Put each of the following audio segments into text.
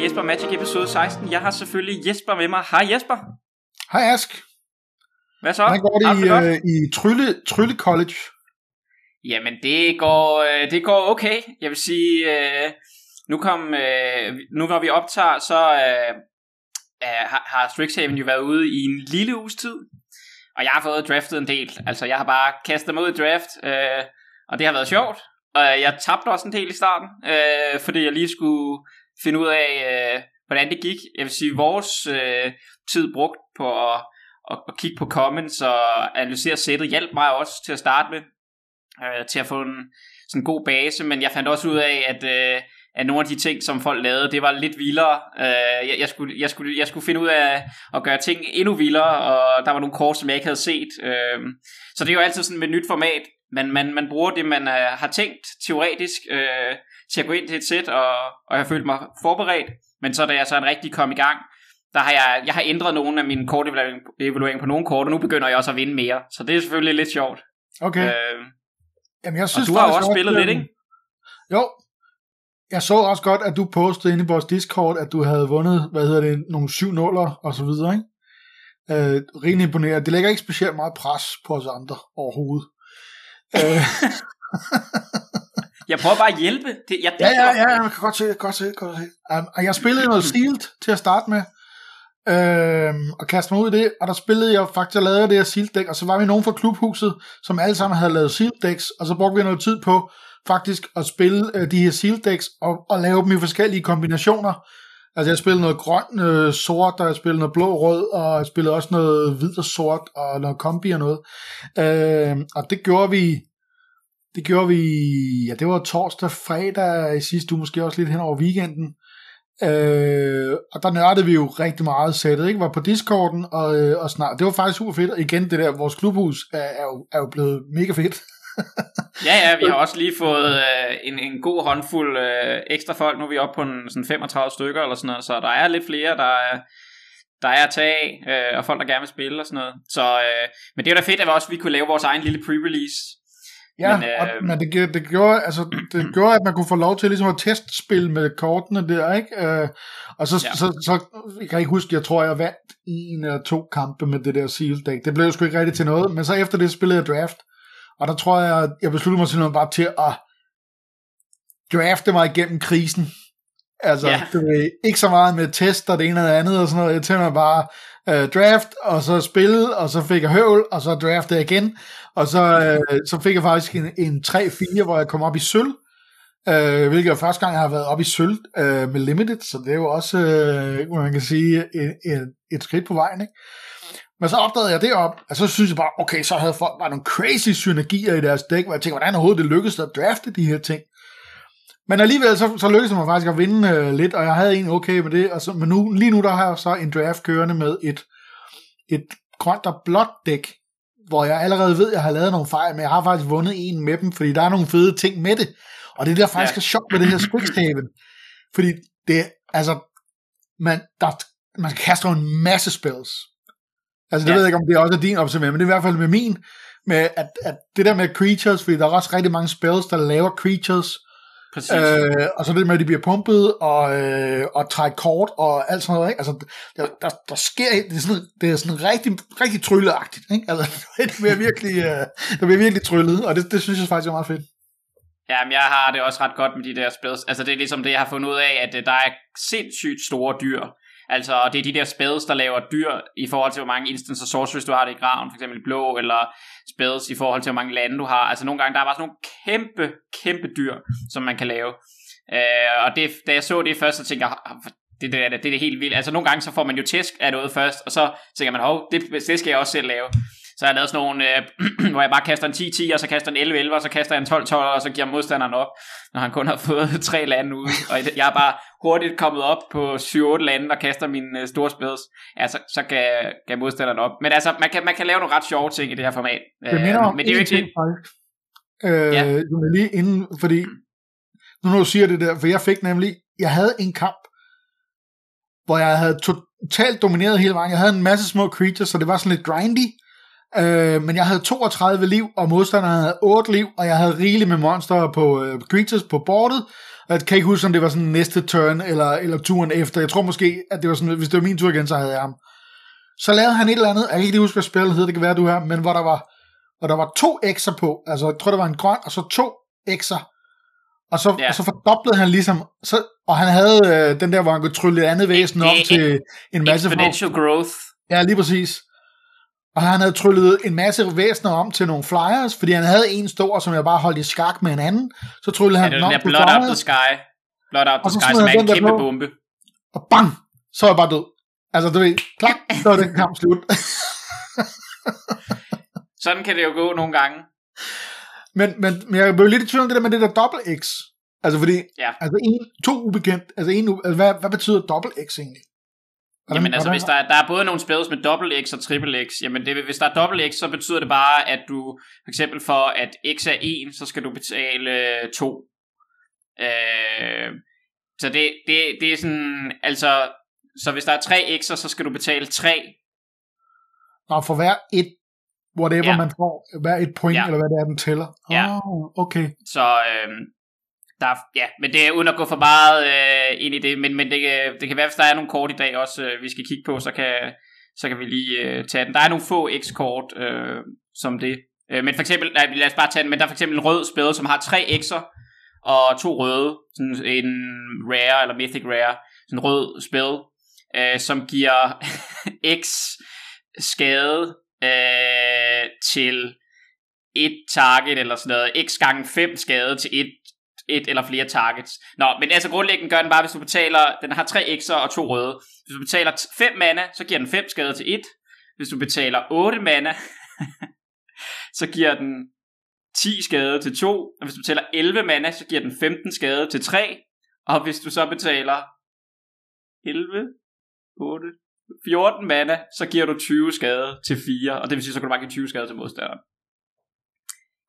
er Jesper Magic episode 16. Jeg har selvfølgelig Jesper med mig. Hej Jesper. Hej Ask. Hvad så? Hvordan går det i, godt? øh, i Trylle, Trylle College? Jamen det går, øh, det går okay. Jeg vil sige, øh, nu, kom, øh, nu når vi optager, så øh, har, har Strixhaven jo været ude i en lille uges tid. Og jeg har fået draftet en del. Altså jeg har bare kastet mig ud i draft, øh, og det har været sjovt. Og jeg tabte også en del i starten, øh, fordi jeg lige skulle finde ud af, øh, hvordan det gik. Jeg vil sige, vores øh, tid brugt på at, at, at kigge på comments og analysere sættet hjalp mig også til at starte med øh, til at få en sådan en god base, men jeg fandt også ud af, at, øh, at nogle af de ting, som folk lavede, det var lidt vildere. Øh, jeg, jeg, skulle, jeg, skulle, jeg skulle finde ud af at gøre ting endnu vildere, og der var nogle kort, som jeg ikke havde set. Øh, så det er jo altid sådan med et nyt format. men man, man bruger det, man øh, har tænkt teoretisk øh, til at gå ind til et sæt, og, og jeg har følt mig forberedt. Men så da jeg så rigtig kom i gang, der har jeg, jeg har ændret nogle af mine kortevalueringer på nogle kort, og nu begynder jeg også at vinde mere. Så det er selvfølgelig lidt sjovt. Okay. Øh, Jamen, jeg og synes du har også spillet lidt, øh, ikke? Jo. Jeg så også godt, at du postede inde i vores Discord, at du havde vundet, hvad hedder det, nogle syv nuller og så videre, ikke? Øh, rimelig imponerende. Det lægger ikke specielt meget pres på os andre overhovedet. øh, Jeg prøver bare at hjælpe. Det, jeg, ja, ja, ja, jeg kan godt se, godt se, godt se. Um, og jeg spillede noget Sealed til at starte med, øhm, og kastede mig ud i det, og der spillede jeg faktisk, jeg lavede det her Sealed deck, og så var vi nogen fra klubhuset, som alle sammen havde lavet Sealed decks, og så brugte vi noget tid på faktisk at spille øh, de her Sealed decks, og, og lave dem i forskellige kombinationer. Altså jeg spillede noget grøn, øh, sort, og jeg spillede noget blå, rød, og jeg spillede også noget hvid og sort, og noget kombi og noget. Øh, og det gjorde vi, det gjorde vi, ja det var torsdag, fredag i sidste uge, måske også lidt hen over weekenden. Øh, og der nørdede vi jo rigtig meget sættet, ikke? Var på Discorden, og, øh, og snart, det var faktisk super fedt. Og igen, det der, vores klubhus er, er, jo, er jo blevet mega fedt. Ja, ja, vi har også lige fået øh, en, en god håndfuld øh, ekstra folk. Nu er vi oppe på en, sådan 35 stykker eller sådan noget, så der er lidt flere, der er, der er at tage af, øh, og folk, der gerne vil spille og sådan noget. Så, øh, men det er da fedt, at vi også vi kunne lave vores egen lille pre-release. Ja, Men, øh, og, men det, gjorde- det, gjorde, altså, det gjorde, at man kunne få lov til ligesom at testspille med kortene der, ikke? Øh, og så, Ja. så, så, jeg kan ikke huske, jeg tror, jeg vandt en eller to kampe med det der seal deck. Det blev jo sgu ikke rigtigt til noget, men så efter det spillede jeg draft, og der tror jeg, jeg besluttede mig simpelthen bare til at drafte mig igennem krisen. Altså, Ja. det var ikke så meget med test og det ene det andet og sådan noget. Jeg tænkte mig bare øh, draft, og så spille, og så fik jeg høvl, og så draftede jeg igen. Og så, øh, så fik jeg faktisk en, en 3-4, hvor jeg kom op i sølv. Øh, hvilket er første gang, jeg har været op i sølv øh, med Limited, så det er jo også, øh, man kan sige, et, et, et skridt på vejen. Ikke? Men så opdagede jeg det op, og så synes jeg bare, okay, så havde folk bare nogle crazy synergier i deres dæk, hvor jeg tænkte, hvordan overhovedet det lykkedes at drafte de her ting. Men alligevel, så, så lykkedes det mig faktisk at vinde øh, lidt, og jeg havde en okay med det, og så, men nu, lige nu der har jeg så en draft kørende med et, et grønt og blåt dæk, hvor jeg allerede ved, at jeg har lavet nogle fejl, men jeg har faktisk vundet en med dem, fordi der er nogle fede ting med det. Og det er der faktisk Ja. er sjovt med det her Strixhaven. Fordi det, altså, man, der, man kaster en masse spells. Altså, det Ja. ved jeg ikke, om det også er din observering, men det er i hvert fald med min, med at, at det der med creatures, fordi der er også rigtig mange spells, der laver creatures, Præcis. Øh, og så det med, at de bliver pumpet og, øh, og trække kort og alt sådan noget. Ikke? Altså, der, der, der sker, det er sådan, det er sådan rigtig, rigtig trylleagtigt. Ikke? Altså, det bliver virkelig, øh, det bliver virkelig tryllet, og det, det synes jeg faktisk er meget fedt. Jamen, jeg har det også ret godt med de der spells. Altså, det er ligesom det, jeg har fundet ud af, at øh, der er sindssygt store dyr. Altså, og det er de der spells, der laver dyr i forhold til, hvor mange instants og sorceries du har det i graven, for eksempel blå, eller spells i forhold til, hvor mange lande du har. Altså, nogle gange, der er bare sådan nogle kæmpe, kæmpe dyr, som man kan lave. Øh, og det, da jeg så det først, så tænkte jeg, det, det, det, det er det helt vildt. Altså, nogle gange, så får man jo tæsk af noget først, og så tænker man, hov, det, det skal jeg også selv lave. Så har jeg lavet sådan nogle, øh, hvor jeg bare kaster en 10-10, og så kaster en 11-11, og så kaster jeg en 12-12, og så giver modstanderen op, når han kun har fået tre lande ude. Og jeg er bare hurtigt kommet op på 7-8 lande, og kaster mine øh, store spils. Altså, så kan, kan modstanderen op. Men altså, man kan, man kan lave nogle ret sjove ting i det her format. Det minder om men det er jo ikke ting, faktisk. Øh, Ja. lige inden, fordi nu når du siger det der, for jeg fik nemlig, jeg havde en kamp, hvor jeg havde totalt domineret hele vejen. Jeg havde en masse små creatures, så det var sådan lidt grindy. Øh, men jeg havde 32 liv, og modstanderen havde 8 liv, og jeg havde rigeligt med monster på øh, creatures på bordet. Jeg kan ikke huske, om det var sådan næste turn, eller, eller turen efter. Jeg tror måske, at det var sådan, hvis det var min tur igen, så havde jeg ham. Så lavede han et eller andet, jeg kan ikke huske, hvad spillet hed, det kan være, du her, men hvor der var, hvor der var to X'er på, altså jeg tror, der var en grøn, og så to X'er, og så, Ja. og så fordoblede han ligesom, så, og han havde øh, den der, hvor han kunne trylle et andet væsen det om til en masse Exponential growth. Ja, lige præcis. Og han havde tryllet en masse væsener om til nogle flyers, fordi han havde en stor, som jeg bare holdt i skak med en anden. Så tryllede Ja, han det den den der til Blood Up the flyers, Sky. Blood Up Og the Sky, som er en kæmpe på. bombe. og bang, så er jeg bare død. Altså, du ved, klak, så er den kamp slut. Sådan kan det jo gå nogle gange. men, men, men jeg blev lidt i tvivl om det der med det der dobbelt X. Altså, fordi, Ja. altså en, to ubekendt, altså en, altså, hvad, hvad betyder dobbelt X egentlig? Hvordan- Jamen altså, hvordan- hvis der, er- der er både nogle spells med dobbelt X og triple X, jamen det, hvis der er dobbelt X, så betyder det bare, at du, for eksempel for at X er 1, så skal du betale 2. Øh, så det, det, det er sådan, altså, så hvis der er 3 X'er, så skal du betale 3. Nå, for hver et, whatever Ja. man får, hver et point, Ja. eller hvad det er, den tæller. Ja. Oh, okay. Så øh, der er, ja, men det er uden at gå for meget øh, ind i det, men, men det, øh, det kan være, hvis der er nogle kort i dag også, øh, vi skal kigge på, så kan, så kan vi lige øh, tage den. Der er nogle få X-kort øh, som det. Øh, men for eksempel, nej, lad os bare tage den, men der er for eksempel en rød spæde, som har tre X'er og to røde, sådan en rare eller mythic rare, sådan en rød spæde, øh, som giver X skade øh, til et target eller sådan noget, x gange 5 skade til et, et eller flere targets. Nå, men altså grundlæggende gør den bare, hvis du betaler, den har 3 x'er og to røde. Hvis du betaler 5 mana, så giver den 5 skade til 1. Hvis du betaler 8 mana, så giver den 10 skade til 2. Og hvis du betaler 11 mana, så giver den 15 skade til 3. Og hvis du så betaler 11, 8, 14 mana, så giver du 20 skade til 4. Og det vil sige, så kan du bare give 20 skade til modstanderen.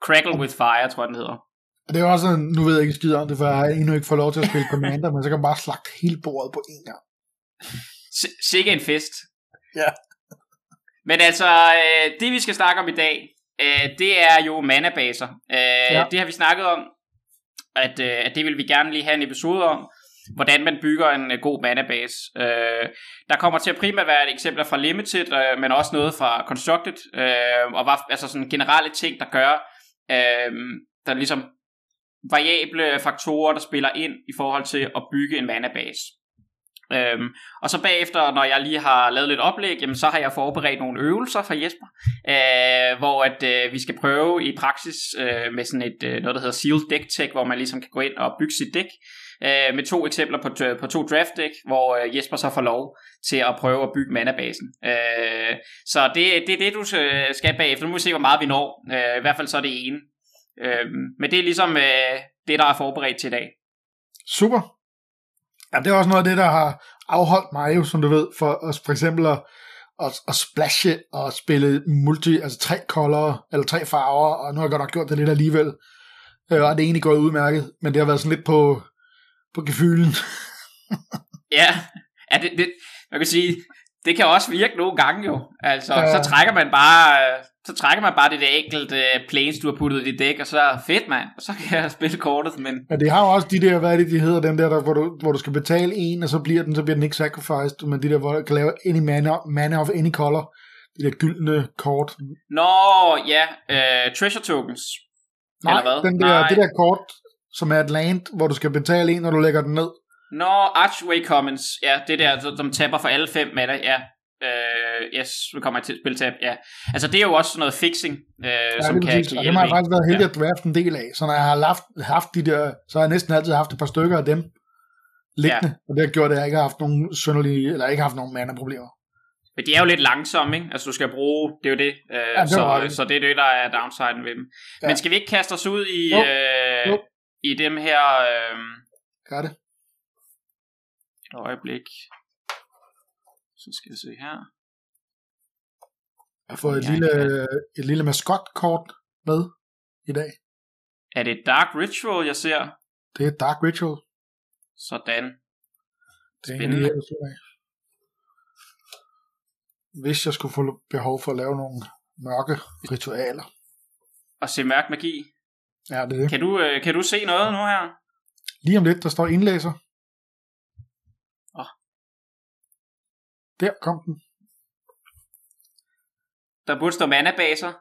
Crackle with Fire, tror jeg, den hedder. Og det er også sådan, nu ved jeg ikke skid om det, for jeg har endnu ikke fået lov til at spille Commander, men så kan man bare slagte hele bordet på en gang. Sikke en fest. Ja. Men altså, øh, det vi skal snakke om i dag, øh, det er jo manabaser. Øh, Ja. Det har vi snakket om, at, at det vil vi gerne lige have en episode om, hvordan man bygger en god manabase. Der kommer til at primært være et eksempler fra Limited, men også noget fra Constructed, og var, altså sådan generelle ting, der gør, der er ligesom variable faktorer, der spiller ind i forhold til at bygge en manabase. Øhm, og så bagefter, når jeg lige har lavet lidt oplæg, jamen, så har jeg forberedt nogle øvelser for Jesper, øh, hvor at øh, vi skal prøve i praksis øh, med sådan et øh, noget, der hedder Sealed Deck Tech, hvor man ligesom kan gå ind og bygge sit dæk, øh, med to eksempler på, øh, på to draft deck, hvor øh, Jesper så får lov til at prøve at bygge manabasen. Øh, så det, det er det, du skal skal bagefter. Nu må vi se, hvor meget vi når. Øh, I hvert fald så er det ene. Øh, men det er ligesom øh, det, der er forberedt til i dag. Super. Ja, det er også noget af det, der har afholdt mig jo, som du ved, for at, for eksempel at, at, at splashe og spille multi, altså tre color, eller tre farver, og nu har jeg godt nok gjort det lidt alligevel. Øh, og det er egentlig gået udmærket, men det har været sådan lidt på, på gefylen. Ja, ja det, det, man kan sige, det kan også virke nogle gange jo. Altså, Ja. så trækker man bare, så trækker man bare det der enkelte planes, du har puttet i dit dæk, og så er fedt, mand. Og så kan jeg spille kortet, men Ja, det har jo også de der, hvad er det, de hedder, dem der, der hvor, du, hvor du skal betale en, og så bliver den, så bliver den ikke sacrificed, men de der, hvor du kan lave any mana, mana of any color, de der gyldne kort. Nå, ja, uh, treasure tokens. Nej, Eller hvad? den der, Nej. det der kort, som er et land, hvor du skal betale en, når du lægger den ned. Nå, Archway Commons, ja, det der, som- tapper for alle fem mana, ja. Uh, yes, nu kommer jeg til at spille tab, ja. Altså, det er jo også noget fixing, uh, Ja, som det kan, hjælpe dem har jeg faktisk været heldig Ja. at drafte en del af, så når jeg har haft, haft de der, så har jeg næsten altid haft et par stykker af dem liggende, ja. og det har gjort, at jeg ikke har haft nogen sønderlige, eller ikke har haft nogen mana-problemer. Men de er jo lidt langsomme, ikke? Altså, du skal bruge, det er jo det. Uh, det så, det. så det er det, der er downsiden ved dem. Ja. Men skal vi ikke kaste os ud i, Jo. øh, Jo. i dem her... Øh, Gør det. Et øjeblik. Så skal jeg se her. Jeg har fået et, Jeg lille, kan- et lille maskotkort med i dag. Er det Dark Ritual, jeg ser? Det er Dark Ritual. Sådan. Det er en Spændende. af. Hvis jeg skulle få behov for at lave nogle mørke ritualer. Og se mørk magi. Ja, det er det. Kan du, øh, kan du se noget nu her? Lige om lidt, der står indlæser. Der kom den. Der burde stå mana-baser.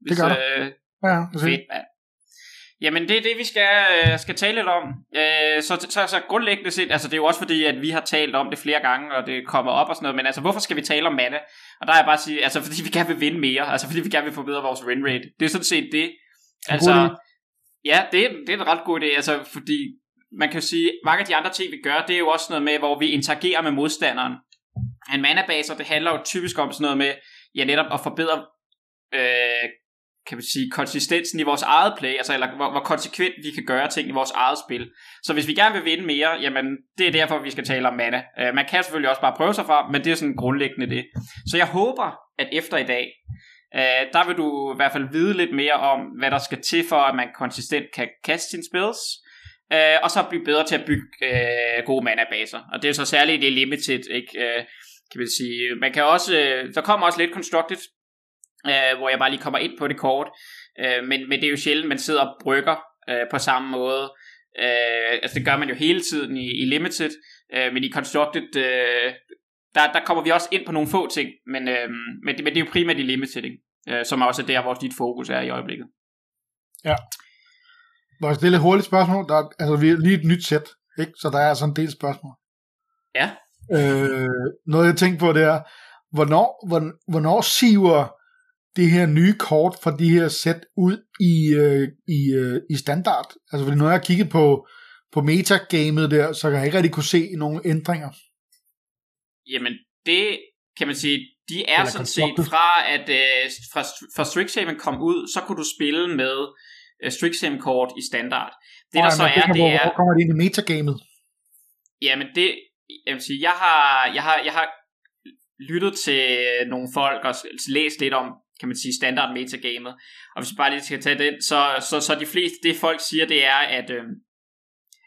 Hvis, gør der. Øh, Ja, ja, det fedt, mand. Jamen, det er det, vi skal, øh, skal tale lidt om. Øh, så, så, så grundlæggende set, altså det er jo også fordi, at vi har talt om det flere gange, og det kommer op og sådan noget, men altså, hvorfor skal vi tale om mana? Og der er jeg bare at sige, altså fordi vi gerne vil vinde mere, altså fordi vi gerne vil forbedre vores win rate. Det er sådan set det. Altså, ja, det er, det er en ret god idé, altså fordi man kan jo sige, mange af de andre ting, vi gør, det er jo også noget med, hvor vi interagerer med modstanderen. En mana-baser, det handler jo typisk om sådan noget med, ja netop at forbedre øh, kan man sige, konsistensen i vores eget play, altså eller hvor, hvor konsekvent vi kan gøre ting i vores eget spil. Så hvis vi gerne vil vinde mere, jamen det er derfor, vi skal tale om mana. Øh, man kan selvfølgelig også bare prøve sig frem, men det er sådan grundlæggende det. Så jeg håber, at efter i dag, øh, der vil du i hvert fald vide lidt mere om, hvad der skal til for, at man konsistent kan kaste sine spells, øh, og så blive bedre til at bygge øh, gode mana-baser. Og det er så særligt det limited, ikke? Øh, kan man sige. Man kan også, uh, der kommer også lidt constructed øh, hvor jeg bare lige kommer ind på det kort. Øh, men, men det er jo sjældent, man sidder og brygger øh, på samme måde. Øh, altså det gør man jo hele tiden i, i Limited, øh, men i Constructed, øh, der, der kommer vi også ind på nogle få ting, men, øh, men, det, men det er jo primært i Limited, ikke? Øh, som også er der, hvor dit fokus er i øjeblikket. Ja. Må jeg stille et hurtigt spørgsmål? Der er, altså, vi er lige et nyt sæt, ikke? så der er sådan en del spørgsmål. Ja. Øh, noget jeg tænkte på, det er, hvornår, hvornår, siver det her nye kort fra de her sæt ud i, øh, i, øh, i standard. Altså fordi når jeg har kigget på, på metagamet der, så kan jeg ikke rigtig kunne se nogle ændringer. Jamen, det kan man sige, de er Eller sådan set fra, at øh, fra, fra Strixhaven kom ud, så kunne du spille med øh, Strixhaven kort i standard. Det oh, der så er, det hvor, er... Hvor kommer det ind i metagamet? Jamen det, jeg vil sige, jeg har, jeg har, jeg har lyttet til nogle folk og læst lidt om kan man sige, standard metagamet. Og hvis vi bare lige skal tage den, så, så, så de fleste, det folk siger, det er, at, øh,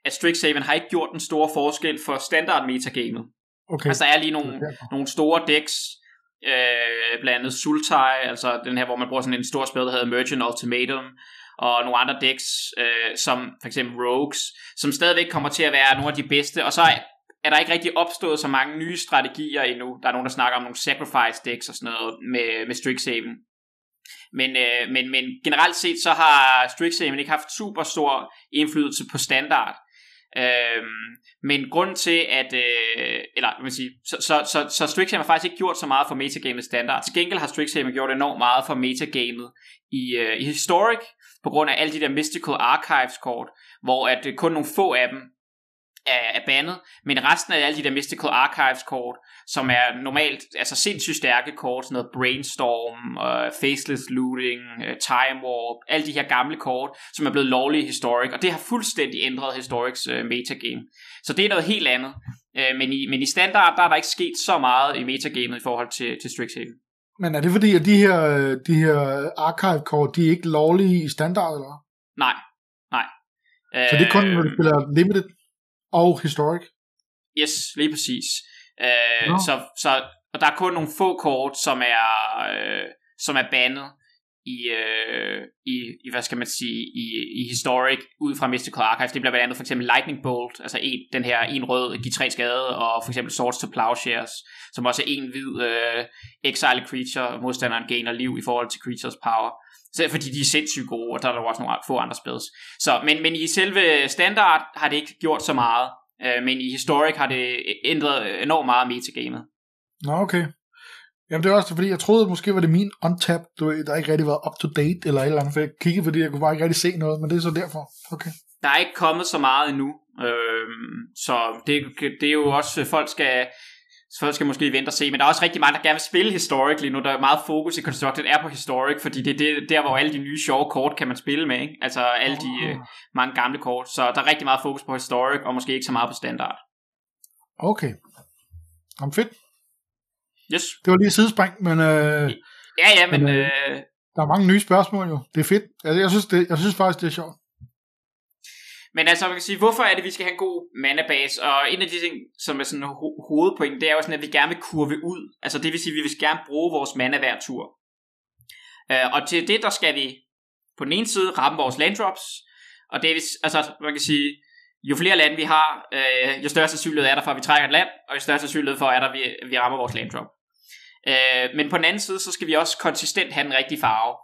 at Strixhaven har ikke gjort en stor forskel for standard metagamet. Okay. Altså der er lige nogle, nogle store decks, øh, blandt andet Sultai, altså den her, hvor man bruger sådan en stor spil, der hedder Merchant Ultimatum, og nogle andre decks, øh, som for eksempel Rogues, som stadigvæk kommer til at være nogle af de bedste, og så er der ikke rigtig opstået så mange nye strategier endnu. Der er nogen, der snakker om nogle sacrifice decks og sådan noget med, med Strixhaven. Men, øh, men, men generelt set så har Strixhaven ikke haft super stor indflydelse på standard. Øhm, men grund til at øh, eller man sige, så, så, så, så Strixhaven har faktisk ikke gjort så meget for metagamet standard. Til gengæld har Strixhaven gjort enormt meget for metagamet i, øh, i Historic på grund af alle de der Mystical Archives kort, hvor at øh, kun nogle få af dem er, er bandet, men resten af alle de der Mystical Archives kort, som er normalt, altså sindssygt stærke kort, sådan noget Brainstorm, uh, Faceless Looting, uh, Time Warp, alle de her gamle kort, som er blevet lovlige i Historic, og det har fuldstændig ændret Historics uh, metagame. Så det er noget helt andet. Uh, men, i, men i standard, der er der ikke sket så meget i metagamet i forhold til, til Strixhaven. Men er det fordi, at de her, de her archive-kort, de er ikke lovlige i standard, eller? Nej, nej. Så det er kun, når du spiller limited? Og historic. Yes, lige præcis. Øh, no. så, så, og der er kun nogle få kort, som er, øh, som er bandet i, øh, i, i, hvad skal man sige, i, i Historic, ud fra Mystical Archives. Det bliver blandt andet for eksempel Lightning Bolt, altså en, den her en rød, giver tre skade, og for eksempel Swords to Plowshares, som også er en hvid øh, exile creature, modstanderen gainer liv i forhold til creatures power. Så, fordi de er sindssygt gode, og der er der også nogle få andre spils. Så, men, men i selve standard har det ikke gjort så meget, øh, men i Historic har det ændret enormt meget metagamet. Nå, okay. Jamen det er også fordi, jeg troede måske var det min untap, du ved, der ikke rigtig var up to date eller et eller andet, for jeg kiggede, fordi jeg kunne bare ikke rigtig se noget, men det er så derfor. Okay. Der er ikke kommet så meget endnu, øh, så det, det er jo også, folk skal, folk skal måske vente og se, men der er også rigtig mange, der gerne vil spille Historic lige nu. Der er meget fokus i Constructed er på Historic, fordi det er det, der, hvor alle de nye sjove kort kan man spille med. Ikke? Altså alle de uh, mange gamle kort. Så der er rigtig meget fokus på Historic, og måske ikke så meget på Standard. Okay. Om fedt. Yes. Det var lige et sidespring, men... Øh, ja, ja, men... men øh, øh, der er mange nye spørgsmål jo. Det er fedt. Jeg, jeg, synes, det, jeg synes faktisk, det er sjovt. Men altså, man kan sige, hvorfor er det, vi skal have en god manabase? Og en af de ting, som er sådan ho- hovedpoint, det er jo sådan, at vi gerne vil kurve ud. Altså det vil sige, at vi vil gerne bruge vores mana hver tur. Øh, og til det, der skal vi på den ene side ramme vores landdrops, og det er, altså, man kan sige, jo flere lande vi har, øh, jo større sandsynlighed er der for, at vi trækker et land, og jo større sandsynlighed for, at der, vi, vi rammer vores landdrop. Øh, men på den anden side, så skal vi også konsistent have den rigtige farve.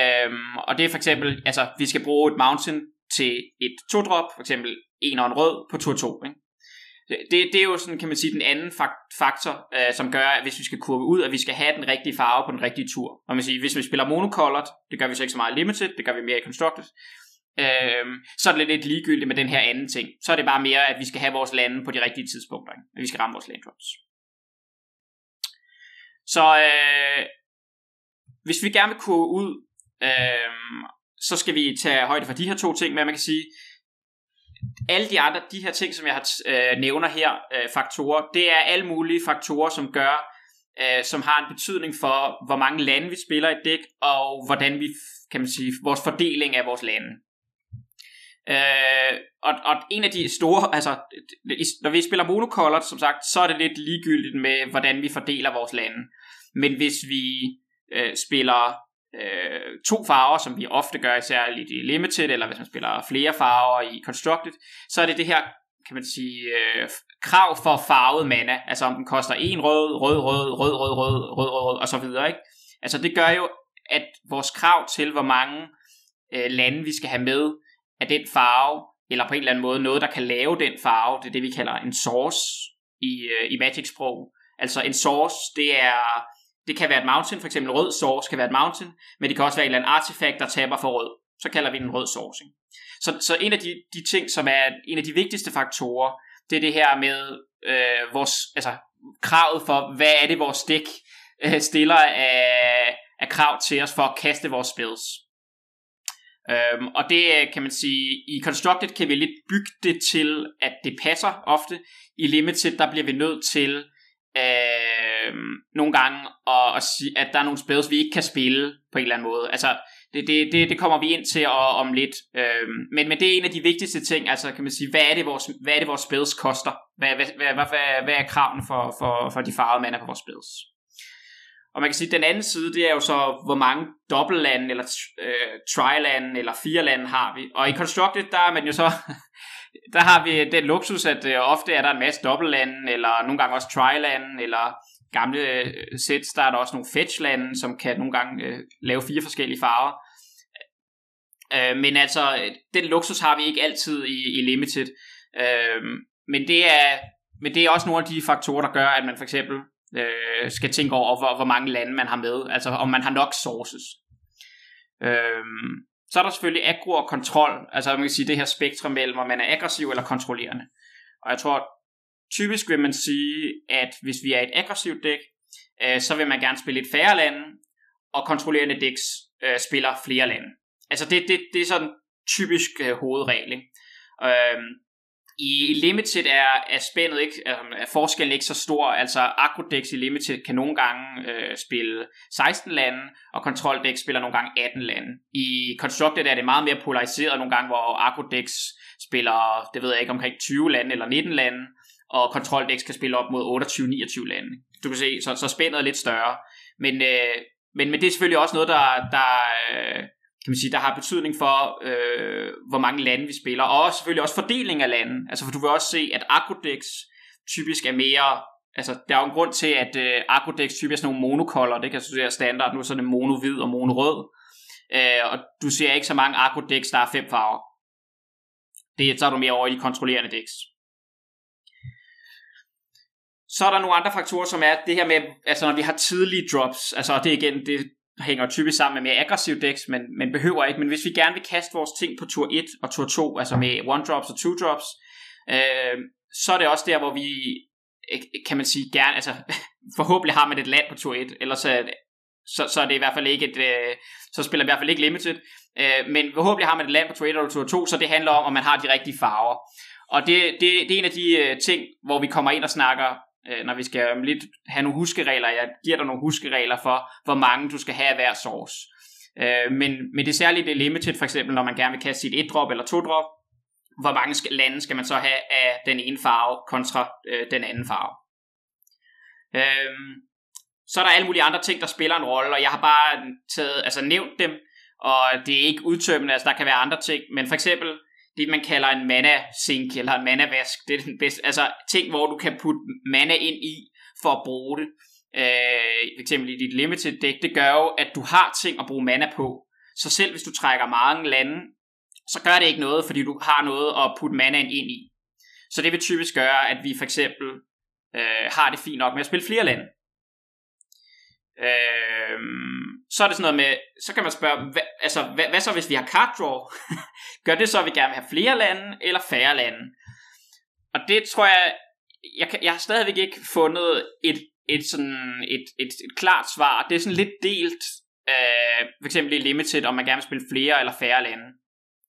Øh, og det er for eksempel, altså vi skal bruge et mountain til et to-drop, for eksempel en og en rød på tur 2. Ikke? Det, det er jo sådan, kan man sige, den anden faktor, øh, som gør, at hvis vi skal kurve ud, at vi skal have den rigtige farve på den rigtige tur. Og man siger, hvis vi spiller monocolored, det gør vi så ikke så meget limited, det gør vi mere i constructed, øh, så er det lidt ligegyldigt med den her anden ting. Så er det bare mere, at vi skal have vores lande på de rigtige tidspunkter. Ikke? At vi skal ramme vores land drops. Så øh, hvis vi gerne vil kurve ud, øh, så skal vi tage højde for de her to ting, men man kan sige, alle de andre, de her ting, som jeg har øh, nævner her, øh, faktorer, det er alle mulige faktorer, som gør, øh, som har en betydning for, hvor mange lande vi spiller i dæk, og hvordan vi, kan man sige, vores fordeling af vores lande. Øh, og, og en af de store, altså, når vi spiller monocolored, som sagt, så er det lidt ligegyldigt med, hvordan vi fordeler vores lande. Men hvis vi øh, spiller øh, to farver, som vi ofte gør især i Limited, eller hvis man spiller flere farver i Constructed, så er det det her, kan man sige, øh, krav for farvet mana, altså om den koster en rød, rød, rød, rød, rød, rød, rød, rød, rød og så videre, ikke? Altså det gør jo, at vores krav til, hvor mange øh, lande vi skal have med af den farve, eller på en eller anden måde noget, der kan lave den farve, det er det, vi kalder en source i, øh, i Magic-sprog. Altså en source, det er det kan være et mountain, for eksempel rød source kan være et mountain, men det kan også være et eller andet artefakt, der taber for rød. Så kalder vi den rød source. Så, så en af de, de ting, som er en af de vigtigste faktorer, det er det her med øh, vores, altså, kravet for, hvad er det vores dæk øh, stiller af, af krav til os for at kaste vores spells. Øhm, og det øh, kan man sige, i Constructed kan vi lidt bygge det til, at det passer ofte. I Limited, der bliver vi nødt til øh, Øhm, nogle gange og, og sige, at der er nogle spells, vi ikke kan spille på en eller anden måde. Altså, det, det, det, det kommer vi ind til og, om lidt. Øh, men, men det er en af de vigtigste ting, altså kan man sige, hvad er det vores, hvad er det, vores spells koster? Hvad, hvad, hvad, hvad, hvad, er kravene for, for, for de farvede mænd på vores spells? Og man kan sige, at den anden side, det er jo så, hvor mange dobbeltlande, eller øh, trilande, eller firelande har vi. Og i Constructed, der er man jo så der har vi den luksus, at øh, ofte er der en masse dobbeltlande, eller nogle gange også trilande, eller gamle øh, sæt, der er der også nogle fetchlande, som kan nogle gange øh, lave fire forskellige farver. Øh, men altså, den luksus har vi ikke altid i, i Limited. Øh, men, det er, men det er også nogle af de faktorer, der gør, at man for eksempel øh, skal tænke over, hvor, hvor mange lande man har med. Altså om man har nok sources. Øh, så er der selvfølgelig aggro og kontrol, altså man kan sige det her spektrum mellem, om man er aggressiv eller kontrollerende. Og jeg tror, typisk vil man sige, at hvis vi er et aggressivt dæk, øh, så vil man gerne spille et færre lande, og kontrollerende dæks øh, spiller flere lande. Altså det, det, det er sådan typisk øh, hovedregel. Ikke? Øh, i Limited er, er spændet ikke, er forskellen ikke så stor, altså Akrodex i Limited kan nogle gange øh, spille 16 lande, og Kontroldex spiller nogle gange 18 lande. I Constructed er det meget mere polariseret nogle gange, hvor Akrodex spiller, det ved jeg ikke, omkring 20 lande eller 19 lande, og Control kan spille op mod 28-29 lande. Du kan se, så, så spændet er lidt større. Men, øh, men, men det er selvfølgelig også noget, der, der, øh, kan man sige, der har betydning for, øh, hvor mange lande vi spiller, og også, selvfølgelig også fordeling af lande. Altså, for du vil også se, at Agrodex typisk er mere, altså, der er jo en grund til, at øh, Agrodex typisk er nogle monokolder, det kan du se standard, nu er sådan en mono-hvid og mono-rød, øh, og du ser ikke så mange Agrodex, der er fem farver. Det, så er du mere over i de kontrollerende decks. Så er der nogle andre faktorer, som er det her med, altså når vi har tidlige drops, altså det igen, det hænger typisk sammen med mere aggressive decks, men, men behøver ikke. Men hvis vi gerne vil kaste vores ting på tur 1 og tur 2, altså med one drops og two drops, øh, så er det også der, hvor vi, øh, kan man sige, gerne, altså forhåbentlig har man et land på tur 1, ellers så, så, så er det i hvert fald ikke et, øh, så spiller vi i hvert fald ikke limited, øh, men forhåbentlig har man et land på tur 1 eller tur 2, så det handler om, om man har de rigtige farver. Og det, det, det er en af de øh, ting, hvor vi kommer ind og snakker øh, når vi skal lidt have nogle huskeregler. Jeg giver dig nogle huskeregler for, hvor mange du skal have af hver source. Øh, men, men det er særligt det limited, for eksempel, når man gerne vil kaste sit et drop eller to drop. Hvor mange lande skal man så have af den ene farve kontra øh, den anden farve. Øh, så er der alle mulige andre ting, der spiller en rolle, og jeg har bare taget, altså nævnt dem, og det er ikke udtømmende, altså der kan være andre ting, men for eksempel det, man kalder en mana sink eller en mana vask, det er den bedste, altså ting, hvor du kan putte mana ind i for at bruge det. Øh, for eksempel i dit limited deck, det gør jo, at du har ting at bruge mana på. Så selv hvis du trækker mange lande, så gør det ikke noget, fordi du har noget at putte mana ind i. Så det vil typisk gøre, at vi for eksempel øh, har det fint nok med at spille flere lande. Øh, så er det sådan noget med, så kan man spørge, hvad, altså, hvad, hvad så hvis vi har card draw? Gør det så, at vi gerne vil have flere lande eller færre lande? Og det tror jeg, jeg, kan, jeg har stadigvæk ikke fundet et, et, sådan, et, et, et klart svar. Det er sådan lidt delt, øh, for eksempel i Limited, om man gerne vil spille flere eller færre lande,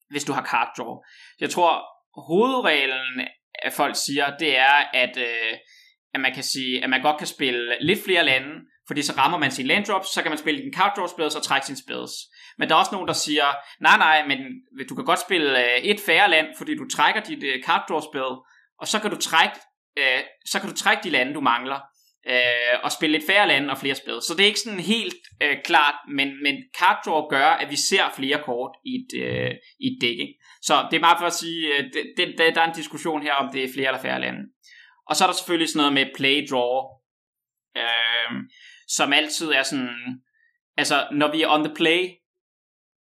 hvis du har card draw. Jeg tror, hovedreglen, at folk siger, det er, at, øh, at man kan sige, at man godt kan spille lidt flere lande, fordi så rammer man sin landdrops, så kan man spille din card draw spells og trække sin spells. Men der er også nogen, der siger, nej nej, men du kan godt spille øh, et færre land, fordi du trækker dit øh, card draw spell, og så kan du trække, øh, så kan du trække de lande, du mangler, øh, og spille lidt færre lande og flere spells. Så det er ikke sådan helt øh, klart, men, men card draw gør, at vi ser flere kort i et, øh, i et dæk. Ikke? Så det er meget for at sige, øh, det, det, der er en diskussion her, om det er flere eller færre lande. Og så er der selvfølgelig sådan noget med play draw. Øh, som altid er sådan, altså når vi er on the play,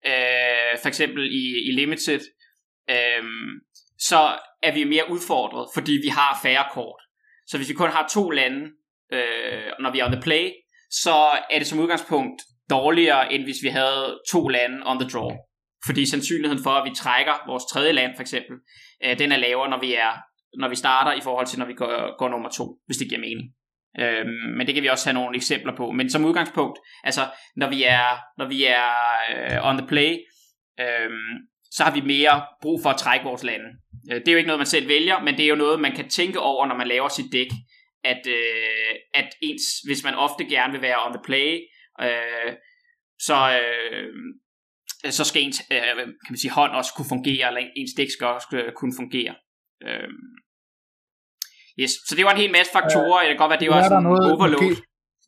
øh, for eksempel i, i Limited, øh, så er vi mere udfordret, fordi vi har færre kort. Så hvis vi kun har to lande, øh, når vi er on the play, så er det som udgangspunkt dårligere, end hvis vi havde to lande on the draw. Fordi sandsynligheden for, at vi trækker vores tredje land, for eksempel, øh, den er lavere, når vi er når vi starter i forhold til, når vi går, går nummer to, hvis det giver mening. Øhm, men det kan vi også have nogle eksempler på. Men som udgangspunkt, altså når vi er, når vi er øh, on the play, øh, så har vi mere brug for at trække vores lande. Øh, det er jo ikke noget, man selv vælger, men det er jo noget, man kan tænke over, når man laver sit dæk, at, øh, at ens, hvis man ofte gerne vil være on the play, øh, så, øh, så skal ens øh, kan man sige, hånd også kunne fungere, eller ens dæk skal også øh, kunne fungere. Øh, Yes, så det var en hel masse faktorer. Det kan godt være, det var sådan der noget, overload. Måske,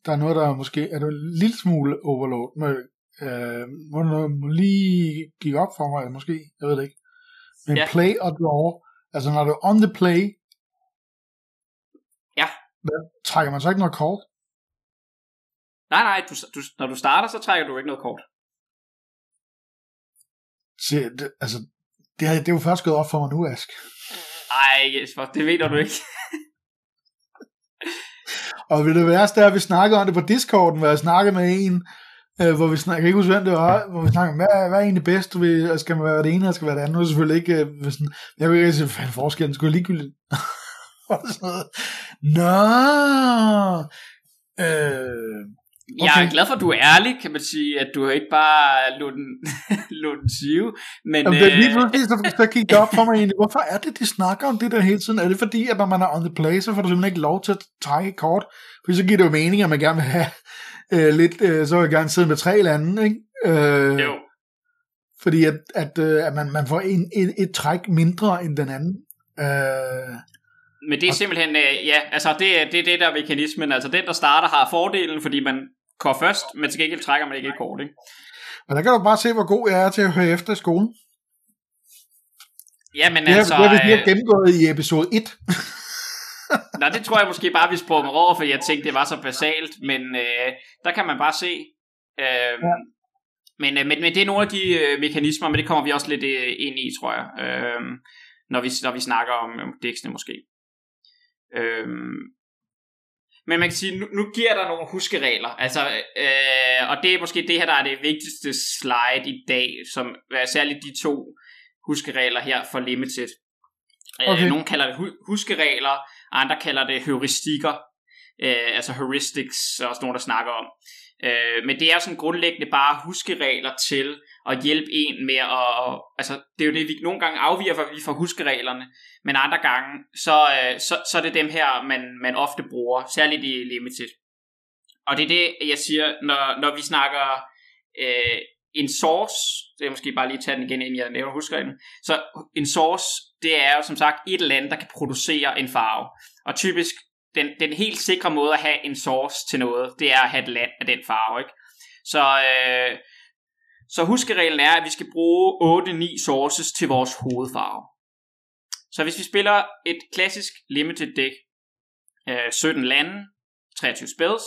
der er noget, der er måske er du en lille smule overload. Men, øh, må må lige give op for mig, måske. Jeg ved det ikke. Men ja. play og draw. Altså når du er on the play. Ja. Hvad, trækker man så ikke noget kort? Nej, nej. Du, du, når du starter, så trækker du ikke noget kort. Se, det, altså, det, det er jo først gået op for mig nu, Ask. Ej, Jesper, det ved du ikke. Og ved det værste er, at vi snakkede om det på Discorden, hvor jeg snakkede med en, øh, hvor vi snakker, jeg kan ikke huske, hvem det var, hvor vi snakker, hvad, hvad er egentlig bedst, vi, skal man være det ene, eller skal være det andet, og selvfølgelig ikke, øh, sådan, jeg vil ikke sige, hvad er forskellen, skulle ligegyldigt. og sådan noget. Nå, øh, Okay. Jeg er glad for, at du er ærlig, kan man sige, at du ikke bare lå den, lå den sive. Men, Jamen, det er lige øh, pludselig, så, så gik det op for mig egentlig, hvorfor er det, de snakker om det der hele tiden? Er det fordi, at når man er on the play, så får du simpelthen ikke lov til at trække kort? For så giver det jo mening, at man gerne vil have øh, lidt, øh, så vil jeg gerne sidde med tre lande, ikke? Øh, jo. Fordi at, at, øh, at man, man får en, et, et træk mindre end den anden. Øh, men det er simpelthen, øh, ja, altså det, det er det der mekanismen, altså den der starter har fordelen, fordi man går først, men til gengæld trækker man ikke et kort, ikke? Men der kan du bare se, hvor god jeg er til at høre efter i skolen. Ja, men det altså... Det har vi øh, gennemgået i episode 1. Nej, det tror jeg måske bare, vi sprang over, fordi jeg tænkte, det var så basalt, men øh, der kan man bare se. Øh, ja. men, øh, men, men det er nogle af de øh, mekanismer, men det kommer vi også lidt øh, ind i, tror jeg, øh, når, vi, når vi snakker om, om dæksene måske. Øh, men man kan sige, nu, nu giver der nogle huskeregler, altså, øh, og det er måske det her, der er det vigtigste slide i dag, som er særligt de to huskeregler her for Limited. Øh, okay. Øh, nogle kalder det hu- huskeregler, andre kalder det heuristikker, øh, altså heuristics, er også nogen, der snakker om. Øh, men det er sådan grundlæggende bare huskeregler til at hjælpe en med at... Altså, det er jo det, vi nogle gange afviger for, vi får huskereglerne, men andre gange, så, øh, så, så er det dem her, man, man ofte bruger, særligt i Limited. Og det er det, jeg siger, når, når vi snakker øh, en source, det er måske bare lige tage den igen, inden jeg nævner huskereglen. Så en source, det er jo som sagt et eller andet, der kan producere en farve. Og typisk den, den helt sikre måde at have en source til noget, det er at have et land af den farve, ikke? Så, øh, så huskereglen er, at vi skal bruge 8-9 sources til vores hovedfarve. Så hvis vi spiller et klassisk limited deck, øh, 17 lande, 23 spells,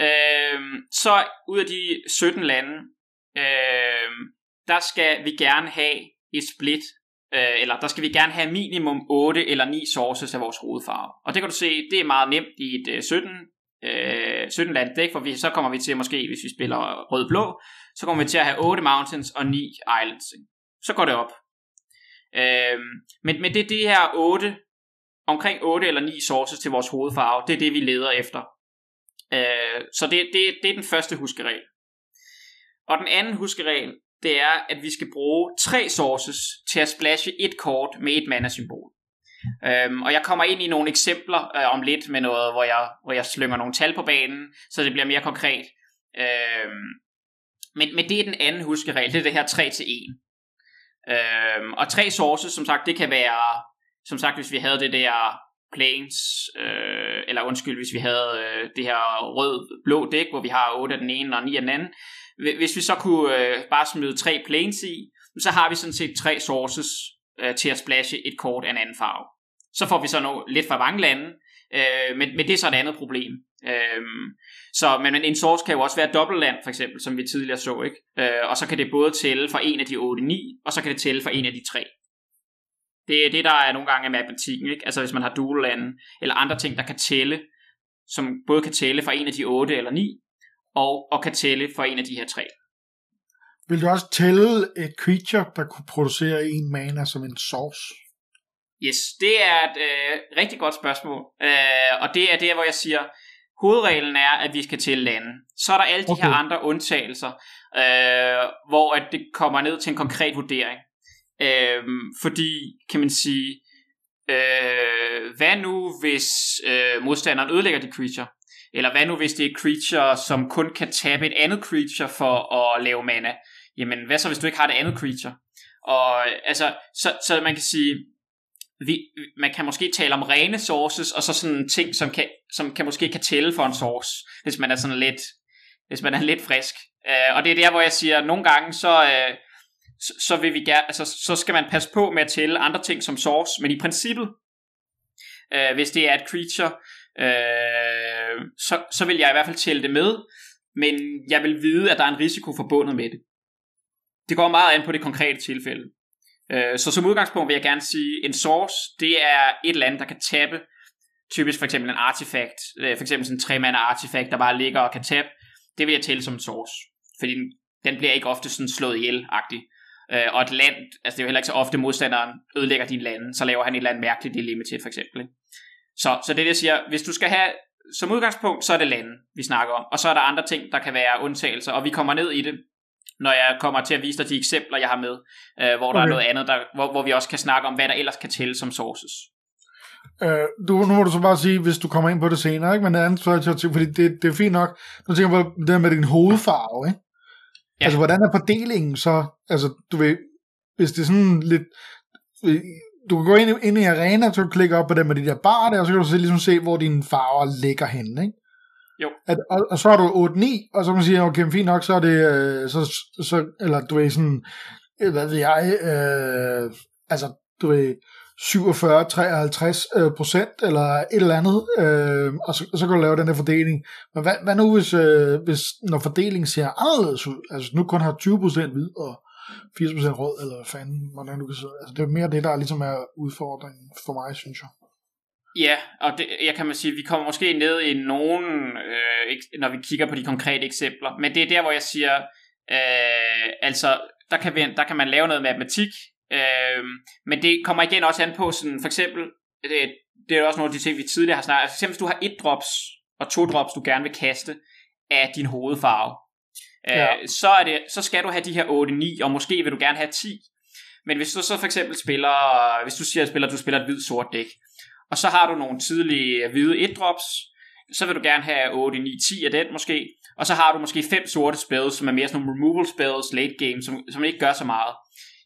øh, så ud af de 17 lande, øh, der skal vi gerne have et split, øh, eller der skal vi gerne have minimum 8 eller 9 sources af vores hovedfarve. Og det kan du se, det er meget nemt i et øh, 17, øh, 17 land dæk, for vi, så kommer vi til måske, hvis vi spiller rød-blå, så kommer vi til at have 8 mountains og 9 islands. Så går det op. Øh, men, men det er det her 8, omkring 8 eller 9 sources til vores hovedfarve, det er det, vi leder efter. Øh, så det, det, det er den første huskeregel. Og den anden huskeregel, det er, at vi skal bruge tre sources til at splashe et kort med et mana-symbol. Øhm, og jeg kommer ind i nogle eksempler øh, om lidt med noget, hvor jeg, hvor jeg slynger nogle tal på banen, så det bliver mere konkret. Øhm, men, men det er den anden huskeregel, det er det her 3 til 1. Øhm, og tre sources, som sagt, det kan være, som sagt, hvis vi havde det der planes, øh, eller undskyld, hvis vi havde øh, det her rød-blå dæk, hvor vi har 8 af den ene og 9 af den anden, hvis vi så kunne øh, bare smide tre planes i, så har vi sådan set tre sources øh, til at splashe et kort af en anden farve. Så får vi så noget, lidt for mange lande, øh, men, men det er så et andet problem. Øh, så, men en source kan jo også være dobbeltland, for eksempel, som vi tidligere så, ikke? Øh, og så kan det både tælle for en af de 8-9, og så kan det tælle for en af de tre. Det er det, der er nogle gange af matematikken, ikke? Altså hvis man har dual lande, eller andre ting, der kan tælle, som både kan tælle for en af de 8 eller 9, og, og kan tælle for en af de her tre. Vil du også tælle et creature, der kunne producere en mana som en source? Yes, det er et øh, rigtig godt spørgsmål. Øh, og det er det, hvor jeg siger, hovedreglen er, at vi skal til lande. Så er der alle de okay. her andre undtagelser, øh, hvor at det kommer ned til en konkret vurdering. Øh, fordi, kan man sige, øh, hvad nu hvis øh, modstanderen ødelægger de creature? Eller hvad nu hvis det er et creature, som kun kan tabe et andet creature for at lave mana? Jamen, hvad så hvis du ikke har det andet creature? Og altså, så, så man kan sige, vi, man kan måske tale om rene sources, og så sådan ting, som kan, som kan måske kan tælle for en source, hvis man er sådan lidt, hvis man er lidt frisk. Uh, og det er der, hvor jeg siger, at nogle gange, så, uh, så, så vil vi gerne, altså, så skal man passe på med at tælle andre ting som source, men i princippet, uh, hvis det er et creature, øh, så, så vil jeg i hvert fald tælle det med, men jeg vil vide, at der er en risiko forbundet med det. Det går meget an på det konkrete tilfælde. Øh, så som udgangspunkt vil jeg gerne sige, en source, det er et eller andet, der kan tabe, typisk for eksempel en artifact, øh, for eksempel sådan en tremand artifact, der bare ligger og kan tabe, det vil jeg tælle som en source, fordi den, den bliver ikke ofte sådan slået ihjel-agtig. Øh, og et land, altså det er jo heller ikke så ofte modstanderen ødelægger din lande, så laver han et eller andet mærkeligt limited for eksempel. Ikke? Så, så det det, jeg siger, hvis du skal have, som udgangspunkt, så er det lande, vi snakker om. Og så er der andre ting, der kan være undtagelser, og vi kommer ned i det, når jeg kommer til at vise dig de eksempler, jeg har med, øh, hvor der okay. er noget andet, der, hvor, hvor vi også kan snakke om, hvad der ellers kan tælle som sources. Øh, du, nu må du så bare sige, hvis du kommer ind på det senere, ikke? men det andet, så er til, fordi det, det er fint nok, nu tænker jeg på det med din hovedfarve, ikke? Ja. Altså, hvordan er fordelingen så? Altså, du ved, hvis det er sådan lidt, du kan gå ind, ind i arena, så kan du klikke op på det med de der bar der, og så kan du så ligesom se, hvor dine farver ligger henne, ikke? Jo. At, og, og, så er du 8-9, og så kan man siger, okay, fint nok, så er det, øh, så, så, eller du ved sådan, øh, hvad ved jeg, øh, altså, du ved, 47, 53 øh, procent, eller et eller andet, øh, og så, så kan du lave den der fordeling. Men hvad, hvad nu, hvis, øh, hvis når fordelingen ser anderledes ud, altså nu kun har 20 procent hvid, og 80% rød, eller hvad fanden, hvordan du kan sige. Altså, det er mere det, der ligesom er udfordringen for mig, synes jeg. Ja, og det, jeg kan man sige, vi kommer måske ned i nogen, øh, når vi kigger på de konkrete eksempler, men det er der, hvor jeg siger, øh, altså, der kan, vi, der kan man lave noget matematik, øh, men det kommer igen også an på, sådan, for eksempel, det, det er også nogle af de ting, vi tidligere har snakket, altså, for eksempel, hvis du har et drops, og to drops, du gerne vil kaste, af din hovedfarve, ja. øh, så, er det, så skal du have de her 8-9, og måske vil du gerne have 10. Men hvis du så for eksempel spiller, hvis du siger, at du spiller et hvid-sort dæk, og så har du nogle tidlige hvide 1-drops, så vil du gerne have 8, 9, 10 af den måske, og så har du måske fem sorte spells, som er mere sådan nogle removal spells late game, som, som ikke gør så meget.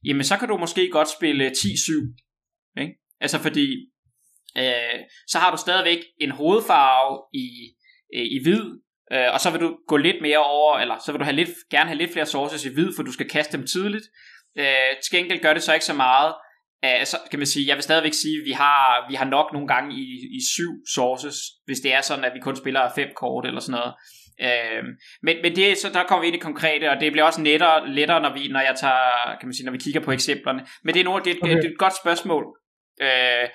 Jamen så kan du måske godt spille 10-7. Ikke? Altså fordi øh, så har du stadigvæk en hovedfarve i, øh, i hvid, øh, og så vil du gå lidt mere over, eller så vil du have lidt, gerne have lidt flere sources i hvid, for du skal kaste dem tidligt. Øh, til gengæld gør det så ikke så meget, så kan man sige, jeg vil stadigvæk sige, at vi har, vi har nok nogle gange i, i syv sources, hvis det er sådan, at vi kun spiller fem kort eller sådan noget. Øh, men, men det, så der kommer vi ind i konkrete, og det bliver også lettere, lettere når, vi, når jeg tager, kan man sige, når vi kigger på eksemplerne. Men det er, nogle, det, okay. det, det er et godt spørgsmål. Øh,